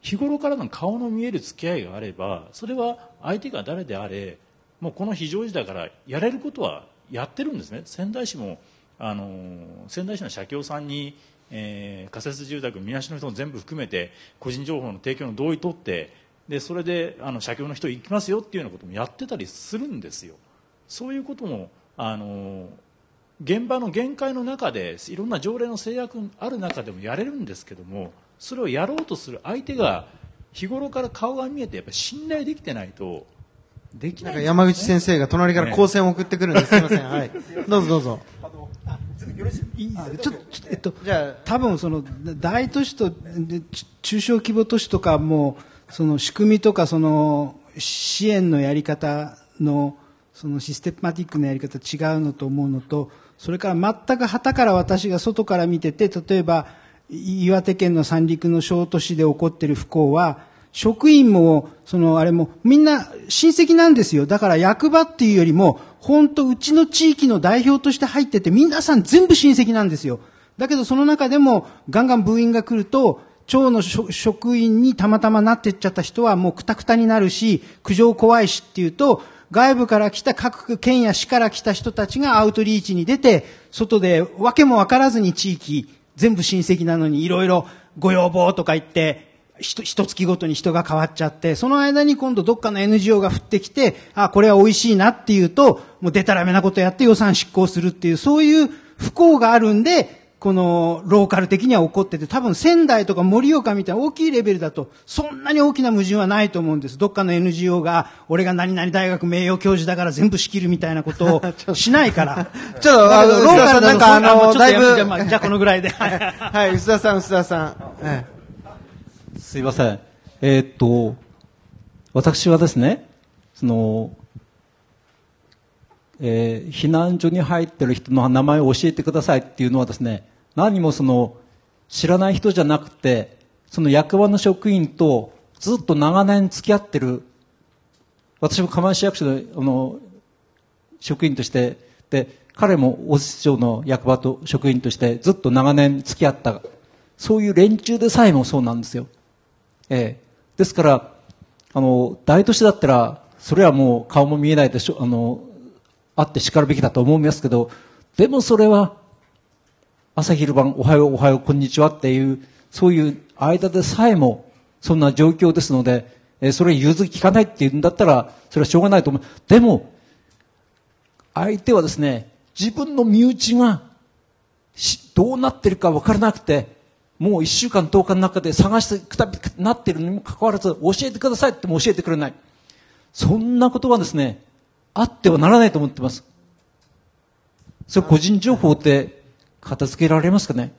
日頃からの顔の見える付き合いがあればそれは相手が誰であれもうこの非常時だからやれることはやってるんですね。仙台市もあの仙台市の社協さんに、えー仮設住宅みなしの人も全部含めて個人情報の提供の同意取ってでそれであの社協の人行きますよっていうようなこともやってたりするんですよ。そういうこともあの現場の限界の中でいろんな条例の制約ある中でもやれるんですけどもそれをやろうとする相手が日頃から顔が見えてやっぱり信頼できてないとできな
ない
ね
山口先生が隣から光線を送ってくるんです。すみません。はい。どうぞどうぞ。
いいですか？ちょっと、ちょっとえっと、多分その大都市と中小規模都市とかもその仕組みとかその支援のやり方のそのシステマティックなやり方違うのと思うのとそれから全く旗から私が外から見てて例えば岩手県の三陸の小都市で起こってる不幸は職員も、そのあれも、みんな親戚なんですよ。だから役場っていうよりも、本当うちの地域の代表として入ってて、皆さん全部親戚なんですよ。だけどその中でも、ガンガンブーイングが来ると、町の職員にたまたまなってっちゃった人はもうクタクタになるし、苦情怖いしっていうと、外部から来た各県や市から来た人たちがアウトリーチに出て、外で訳もわからずに地域、全部親戚なのにいろいろご要望とか言って、ひと一月ごとに人が変わっちゃって、その間に今度どっかの NGO が降ってきて、あ、これは美味しいなっていうと、もうデタラメなことやって予算執行するっていう、そういう不幸があるんで、このローカル的には起こってて、多分仙台とか盛岡みたいな大きいレベルだと、そんなに大きな矛盾はないと思うんです。どっかの NGO が、俺が何々大学名誉教授だから全部仕切るみたいなことをしないから。
ちょっとあの
ローカル
なんかあのだいぶ
じゃあまあじゃあこのぐらいで。
はい、薄田さん、薄田さん。え
すいません。えーっと、私はですね、その、えー避難所に入ってる人の名前を教えてくださいっていうのはですね、何もその、知らない人じゃなくて、その役場の職員とずっと長年付き合ってる、私も釜石役所の、あの、職員として、で、彼も大津町の役場と職員としてずっと長年付き合った、そういう連中でさえもそうなんですよ。ええですから、あの、大都市だったら、それはもう顔も見えないでしょ、あの、あって叱るべきだと思いますけど、でもそれは、朝昼晩、おはよう、おはよう、こんにちはっていう、そういう間でさえも、そんな状況ですので、えそれ融通きかないっていうんだったら、それはしょうがないと思う。でも、相手はですね、自分の身内がどうなってるか分からなくて、もう一週間、10日の中で探してくたびなってるにもかかわらず、教えてくださいっても教えてくれない。そんなことはですね、あってはならないと思ってます。それ個人情報って片付けられますかね？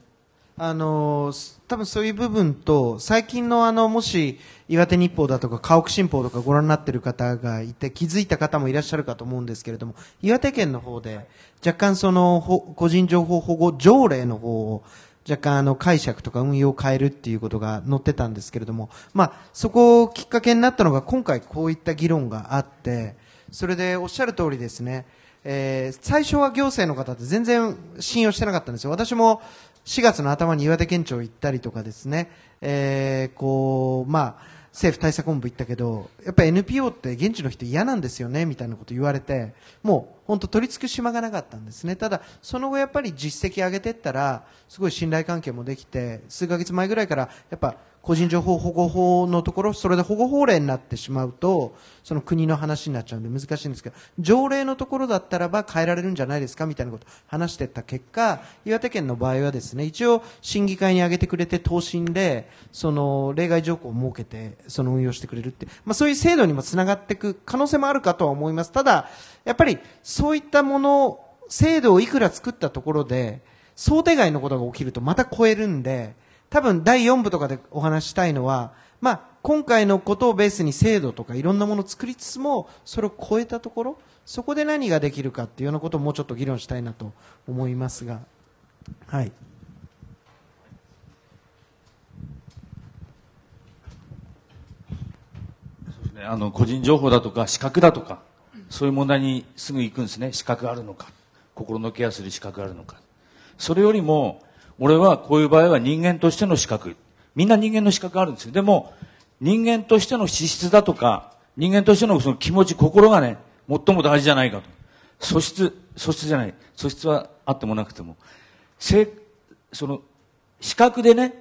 あの多分そういう部分と、最近のあの、もし、岩手日報だとか、家屋新報とかご覧になっている方がいて、気づいた方もいらっしゃるかと思うんですけれども、岩手県の方で、若干その、個人情報保護条例の方を、若干あの解釈とか運用を変えるっていうことが載ってたんですけれども、まあ、そこをきっかけになったのが今回こういった議論があって、それでおっしゃる通りですね、えー最初は行政の方って全然信用してなかったんですよ。私も4月の頭に岩手県庁行ったりとかですね、えーこう、まあ、政府対策本部行ったけど、やっぱり NPO って現地の人嫌なんですよね、みたいなこと言われて、もう本当取り付く島がなかったんですね。ただ、その後やっぱり実績上げてったら、すごい信頼関係もできて、数ヶ月前ぐらいから、やっぱ個人情報保護法のところ、それで保護法令になってしまうと、その国の話になっちゃうんで難しいんですけど、条例のところだったらば変えられるんじゃないですかみたいなことを話していった結果、岩手県の場合はですね、一応審議会に挙げてくれて答申で、その例外条項を設けて、その運用してくれるって、まあそういう制度にもつながっていく可能性もあるかとは思います。ただ、やっぱりそういったもの、制度をいくら作ったところで、想定外のことが起きるとまた超えるんで、多分第4部とかでお話したいのは、まあ、今回のことをベースに制度とかいろんなものを作りつつも、それを超えたところ、そこで何ができるかっていうようなことをもうちょっと議論したいなと思いますが、はい。
ね。あの個人情報だとか資格だとかそういう問題にすぐ行くんですね。資格あるのか。心のケアする資格あるのか。それよりも俺はこういう場合は人間としての資格。みんな人間の資格あるんですよ。でも人間としての資質だとか人間としてのその気持ち心がね最も大事じゃないかと。素質素質じゃない。素質はあってもなくても。せその資格でね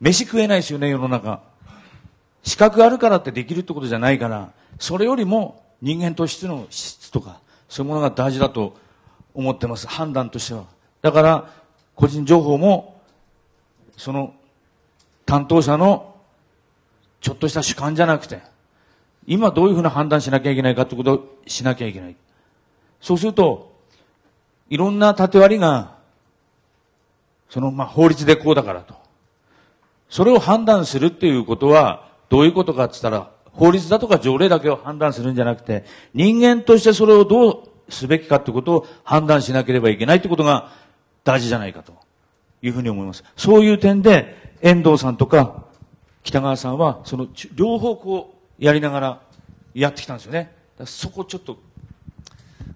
飯食えないですよね世の中。資格あるからってできるってことじゃないから、それよりも人間としての資質とか、そういうものが大事だと思ってます。判断としては。だから、個人情報も、その、担当者の、ちょっとした主観じゃなくて、今どういうふうな判断しなきゃいけないかってことをしなきゃいけない。そうすると、いろんな縦割りが、その、まあ、法律でこうだからと。それを判断するっていうことは、どういうことかって言ったら、法律だとか条例だけを判断するんじゃなくて、人間としてそれをどうすべきかってことを判断しなければいけないってことが大事じゃないかというふうに思います。そういう点で、遠藤さんとか北川さんは、その両方こうやりながらやってきたんですよね。そこちょっと。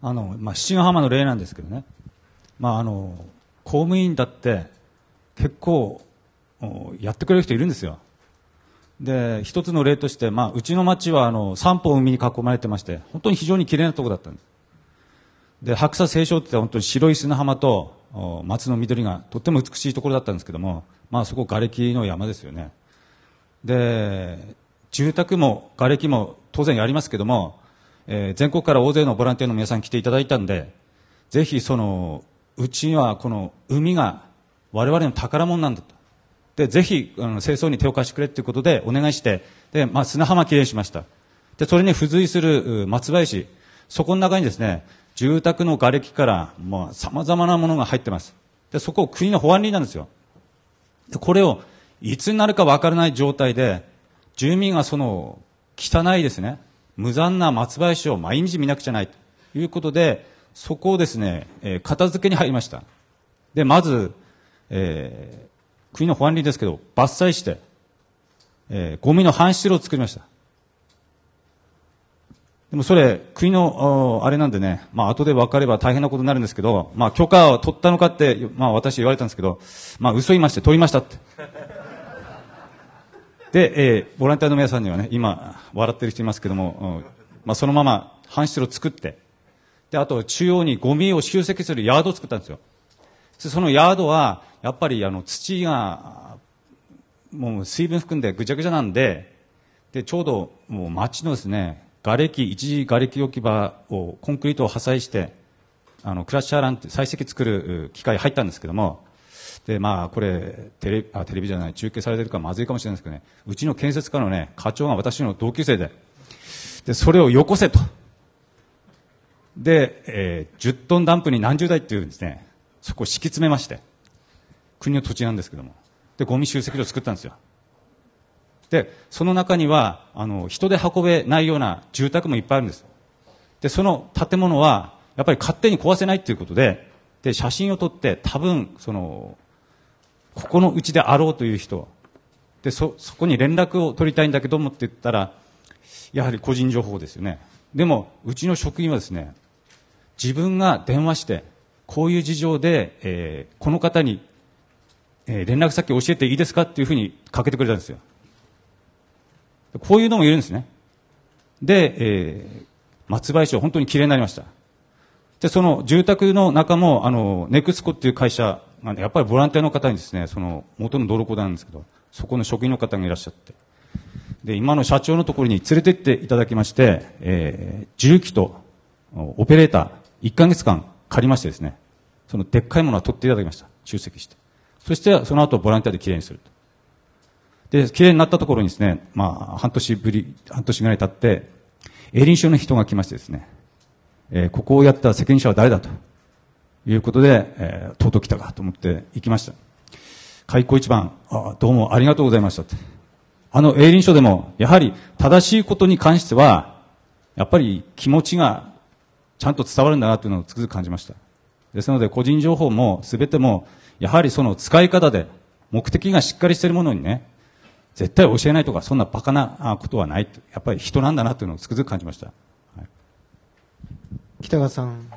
あの、まあ、七ヶ浜の例なんですけどね。まあ、あの、公務員だって結構やってくれる人いるんですよ。で、一つの例として、まあ、うちの町は、あの、三方海に囲まれてまして、本当に非常に綺麗なとこだったんです。で、白砂青松って本当に白い砂浜と、松の緑がとっても美しいところだったんですけども、まあ、そこ瓦礫の山ですよね。で、住宅も瓦礫も当然やりますけども、えー、全国から大勢のボランティアの皆さん来ていただいたんで、ぜひその、うちにはこの海が我々の宝物なんだと。で、ぜひ、あの、清掃に手を貸してくれということでお願いして、で、まあ、砂浜きれいにしました。で、それに付随する松林、そこの中にですね、住宅の瓦礫から、まあ、様々なものが入ってます。で、そこを国の保安林なんですよ。で、これを、いつになるかわからない状態で、住民がその、汚いですね、無残な松林を毎日見なくちゃないということで、そこをですね、えー、片付けに入りました。で、まず、えー、国の保安林ですけど、伐採して、えー、ゴミの搬出路を作りました。でもそれ、国の、あれなんでね、まあ後で分かれば大変なことになるんですけど、まあ許可を取ったのかって、まあ私言われたんですけど、まあ嘘言いまして、取りましたって。で、えー、ボランティアの皆さんにはね、今、笑ってる人いますけども、うん、まあそのまま搬出路を作って、で、あと中央にゴミを集積するヤードを作ったんですよ。そのヤードは、やっぱりあの土がもう水分含んでぐちゃぐちゃなんで、で、ちょうどもう町のですね、瓦礫、一時瓦礫置き場をコンクリートを破砕して、あの、クラッシャーランって採石作る機械入ったんですけども、で、まあ、これ、テレあテレビじゃない、中継されてるからまずいかもしれないですけどね、うちの建設家のね、課長が私の同級生で、で、それをよこせと。で、えー、10トンダンプに何十台っていうんですね、そこを敷き詰めまして、国の土地なんですけども。で、ゴミ集積所を作ったんですよ。で、その中には、あの、人で運べないような住宅もいっぱいあるんです。で、その建物は、やっぱり勝手に壊せないっていうことで、で、写真を撮って、多分、その、ここのうちであろうという人、で、そ、そこに連絡を取りたいんだけどもって言ったら、やはり個人情報ですよね。でも、うちの職員はですね、自分が電話して、こういう事情で、えー、この方にえー、連絡先教えていいですかっていうふうにかけてくれたんですよ。こういうのもいるんですね。で、えー、松林は本当に綺麗になりました。で、その住宅の中も、あの、ネクスコっていう会社が、ね、やっぱりボランティアの方にですね、その元の道路公団なんですけど、そこの職員の方がいらっしゃって。で、今の社長のところに連れてっていただきまして、えー重機とオペレーター1ヶ月間借りましてですね、そのでっかいものは取っていただきました。集積して。そして、その後ボランティアできれいにすると。で、綺麗になったところにですね、まあ、半年ぶり、半年ぐらい経って、営林署の人が来ましてですね、えーここをやった責任者は誰だということで、えーとうとう来たかと思って行きました。開口一番、あどうもありがとうございましたって。あの営林署でも、やはり正しいことに関しては、やっぱり気持ちがちゃんと伝わるんだなというのをつくづく感じました。ですので、個人情報も全ても、やはりその使い方で、目的がしっかりしているものにね、絶対教えないとか、そんなバカなあことはない。やっぱり人なんだなというのをつくづく感じました。
北川さん。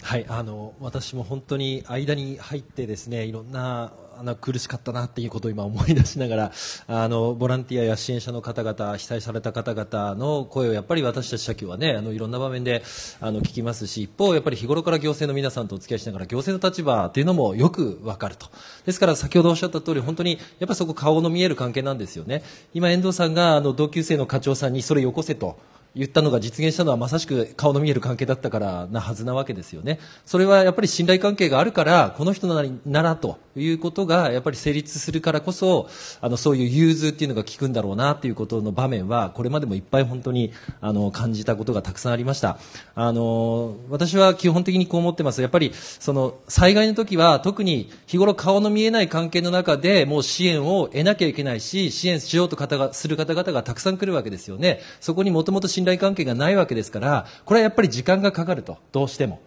はい、あの私も本当に間に入ってですねいろんな苦しかったなっていうことを今思い出しながらあのボランティアや支援者の方々被災された方々の声をやっぱり私たち社協はねあのいろんな場面であの聞きますし一方やっぱり日頃から行政の皆さんとお付き合いしながら行政の立場というのもよくわかると。ですから先ほどおっしゃった通り本当にやっぱりそこ顔の見える関係なんですよね。今遠藤さんがあの同級生の課長さんにそれよこせと言ったのが実現したのはまさしく顔の見える関係だったからなはずなわけですよね。それはやっぱり信頼関係があるから、この人ならならということがやっぱり成立するからこそ、あのそういう融通っていうのが効くんだろうなっていうことの場面は、これまでもいっぱい本当にあの感じたことがたくさんありました。あの、私は基本的にこう思ってます。やっぱりその災害の時は特に日頃顔の見えない関係の中でもう支援を得なきゃいけないし、支援しようと方がする方々がたくさん来るわけですよね。そこにもともと信頼関係がないわけですから、これはやっぱり時間がかかると、どうしても。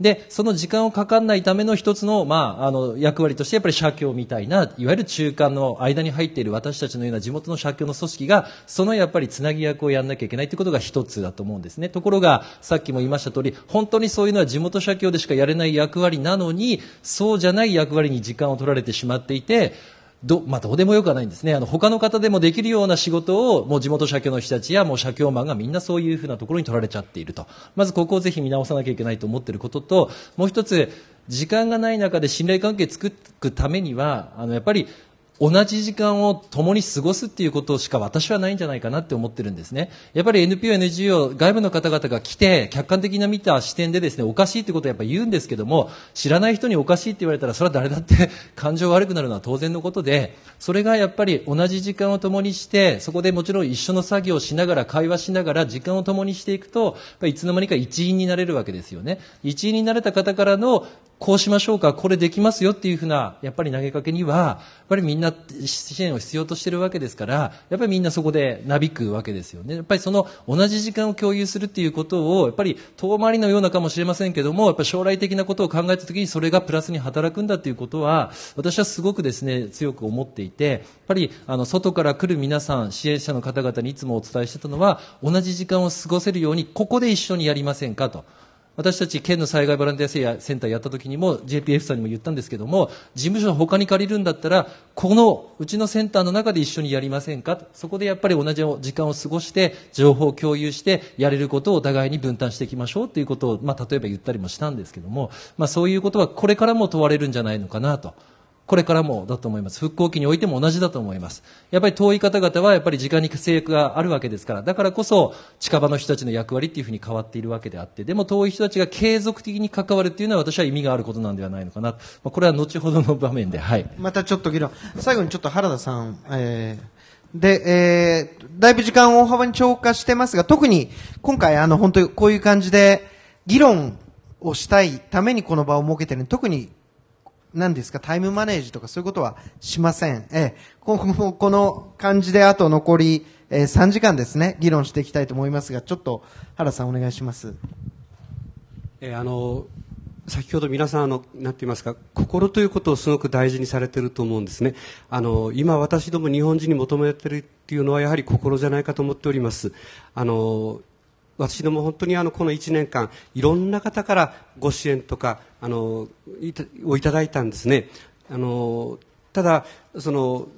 で、その時間をかかんないための一つの、まあ、あの、役割として、やっぱり社協みたいな、いわゆる中間の間に入っている私たちのような地元の社協の組織が、そのやっぱりつなぎ役をやんなきゃいけないということが一つだと思うんですね。ところが、さっきも言いました通り、本当にそういうのは地元社協でしかやれない役割なのに、そうじゃない役割に時間を取られてしまっていて、ど,、まあ、どうでもよくはないんですね。あの、他の方でもできるような仕事を、もう地元社協の人たちや、もう社協マンがみんなそういうふうなところに取られちゃっていると。まずここをぜひ見直さなきゃいけないと思っていることと、もう一つ、時間がない中で信頼関係作るためには、あの、やっぱり、同じ時間を共に過ごすっていうことしか私はないんじゃないかなって思ってるんですね。やっぱり NPO、NGO、外部の方々が来て、客観的な見た視点でですね、おかしいってことをやっぱ言うんですけども、知らない人におかしいって言われたら、それは誰だって 感情悪くなるのは当然のことで、それがやっぱり同じ時間を共にして、そこでもちろん一緒の作業をしながら、会話しながら、時間を共にしていくと、いつの間にか一員になれるわけですよね。一員になれた方からの、こうしましょうか、これできますよっていうふうな、やっぱり投げかけには、やっぱりみんな支援を必要としてるわけですから、やっぱりみんなそこでなびくわけですよね。やっぱりその同じ時間を共有するっていうことを、やっぱり遠回りのようなかもしれませんけども、やっぱり将来的なことを考えたときにそれがプラスに働くんだっていうことは、私はすごくですね、強く思っていて、やっぱりあの外から来る皆さん、支援者の方々にいつもお伝えしてたのは、同じ時間を過ごせるように、ここで一緒にやりませんかと。私たち県の災害ボランティアセンターやった時にも JPF さんにも言ったんですけども事務所の他に借りるんだったらこのうちのセンターの中で一緒にやりませんか？そこでやっぱり同じ時間を過ごして情報を共有してやれることをお互いに分担していきましょうということを、まあ、例えば言ったりもしたんですけども、まあ、そういうことはこれからも問われるんじゃないのかなと。これからもだと思います。復興期においても同じだと思います。やっぱり遠い方々はやっぱり時間に制約があるわけですから、だからこそ近場の人たちの役割っていうふうに変わっているわけであって、でも遠い人たちが継続的に関わるっていうのは私は意味があることなんではないのかな。まあ、これは後ほどの場面で、はい。
またちょっと議論。最後にちょっと原田さん、えー、で、えー、だいぶ時間を大幅に超過してますが、特に今回あの本当にこういう感じで議論をしたいためにこの場を設けてる特に何ですか、タイムマネージとかそういうことはしません。えー、こ のこの感じであと残り、えー、3時間ですね、議論していきたいと思いますが、ちょっと原さんお願いします。
えー、あの、先ほど皆さんあの、なんて言いますか、心ということをすごく大事にされていると思うんですね。あの、今私ども日本人に求めているっていうのはやはり心じゃないかと思っております。あの、私ども本当にあのこの1年間いろんな方からご支援とかあのをいただいたんですね。あのただその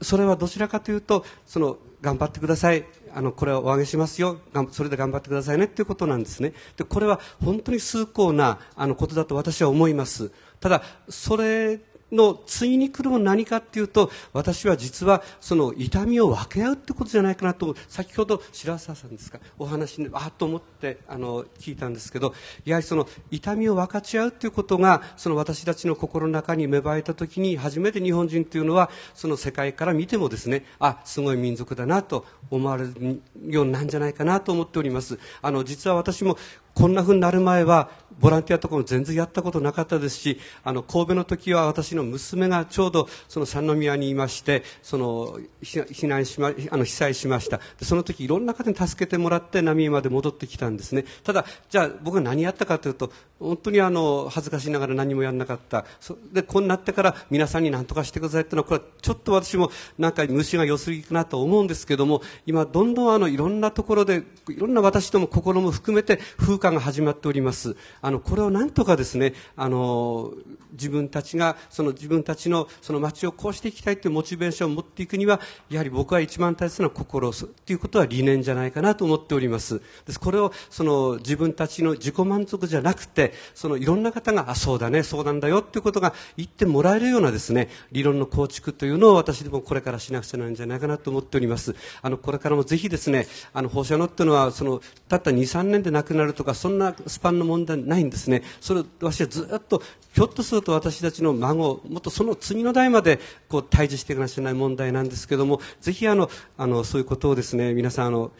それはどちらかというとその頑張ってください。あのこれはお上げしますよ。それで頑張ってくださいね。ということなんですね。でこれは本当に崇高なあのことだと私は思います。ただそれの次に来るもの何かっていうと、私は実はその痛みを分け合うってことじゃないかなと、先ほど白澤さんですか、お話に、あっと思ってあの聞いたんですけど、やはりその痛みを分かち合うっていうことが、その私たちの心の中に芽生えた時に、初めて日本人というのは、その世界から見てもですね、あ、すごい民族だなと思われるようなんじゃないかなと思っております。あの、実は私もこんな風になる前は、ボランティアとかも全然やったことなかったですし、あの、神戸の時は私の娘がちょうどその三宮にいまして、その、避難しま、あの、被災しました。でその時いろんな方に助けてもらって浪江まで戻ってきたんですね。ただ、じゃあ僕が何やったかというと、本当にあの、恥ずかしながら何もやらなかった。そで、こうなってから皆さんに何とかしてくださいっていうのは、これはちょっと私もなんか虫が良すぎかなと思うんですけども、今どんどんあの、いろんなところで、いろんな私ども心も含めて風化が始まっております。あの、これをなんとかですね、あの、自分たちが、その自分たちのその街をこうしていきたいというモチベーションを持っていくには、やはり僕は一番大切な心ということは理念じゃないかなと思っております。ですこれをその自分たちの自己満足じゃなくて、そのいろんな方が、あ、そうだね、そうなんだよっていうことが言ってもらえるようなですね、理論の構築というのを私でもこれからしなくちゃなんじゃないかなと思っております。あの、これからもぜひですね、あの、放射能っていうのは、その、たった2、3年で亡くなるとか、そんなスパンの問題ないんですね。それを私はずっと、ひょっとすると私たちの孫、もっとその次の代まで、こう、対峙していかなきゃいけない問題なんですけども、ぜひあの、あの、そういうことをですね、皆さんあの、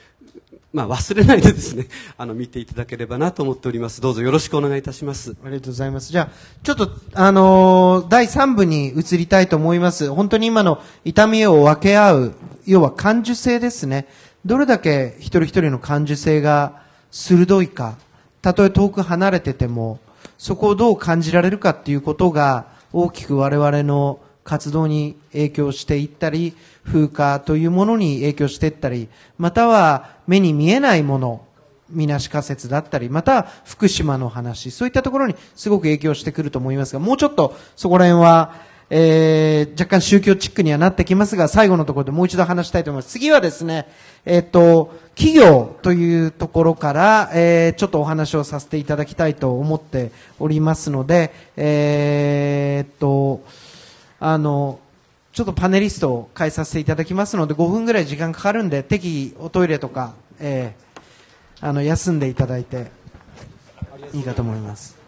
まあ、忘れないでですね、あの、見ていただければなと思っております。どうぞよろしくお願いいたします。
ありがとうございます。じゃあ、ちょっと、あのー第3部に移りたいと思います。本当に今の痛みを分け合う、要は感受性ですね。どれだけ一人一人の感受性が鋭いか、たとえ遠く離れてても、そこをどう感じられるかっていうことが、大きく我々の活動に影響していったり、風化というものに影響していったり、または目に見えないもの、みなし仮説だったり、また福島の話、そういったところにすごく影響してくると思いますが、もうちょっとそこら辺は、えー、若干宗教チックにはなってきますが、最後のところでもう一度話したいと思います。次はですね、えっ、と、企業というところから、えー、ちょっとお話をさせていただきたいと思っておりますので、えー、っと、あの、ちょっとパネリストを変えさせていただきますので、5分ぐらい時間かかるんで、適宜おトイレとか、えー、あの、休んでいただいて、いいかと思います。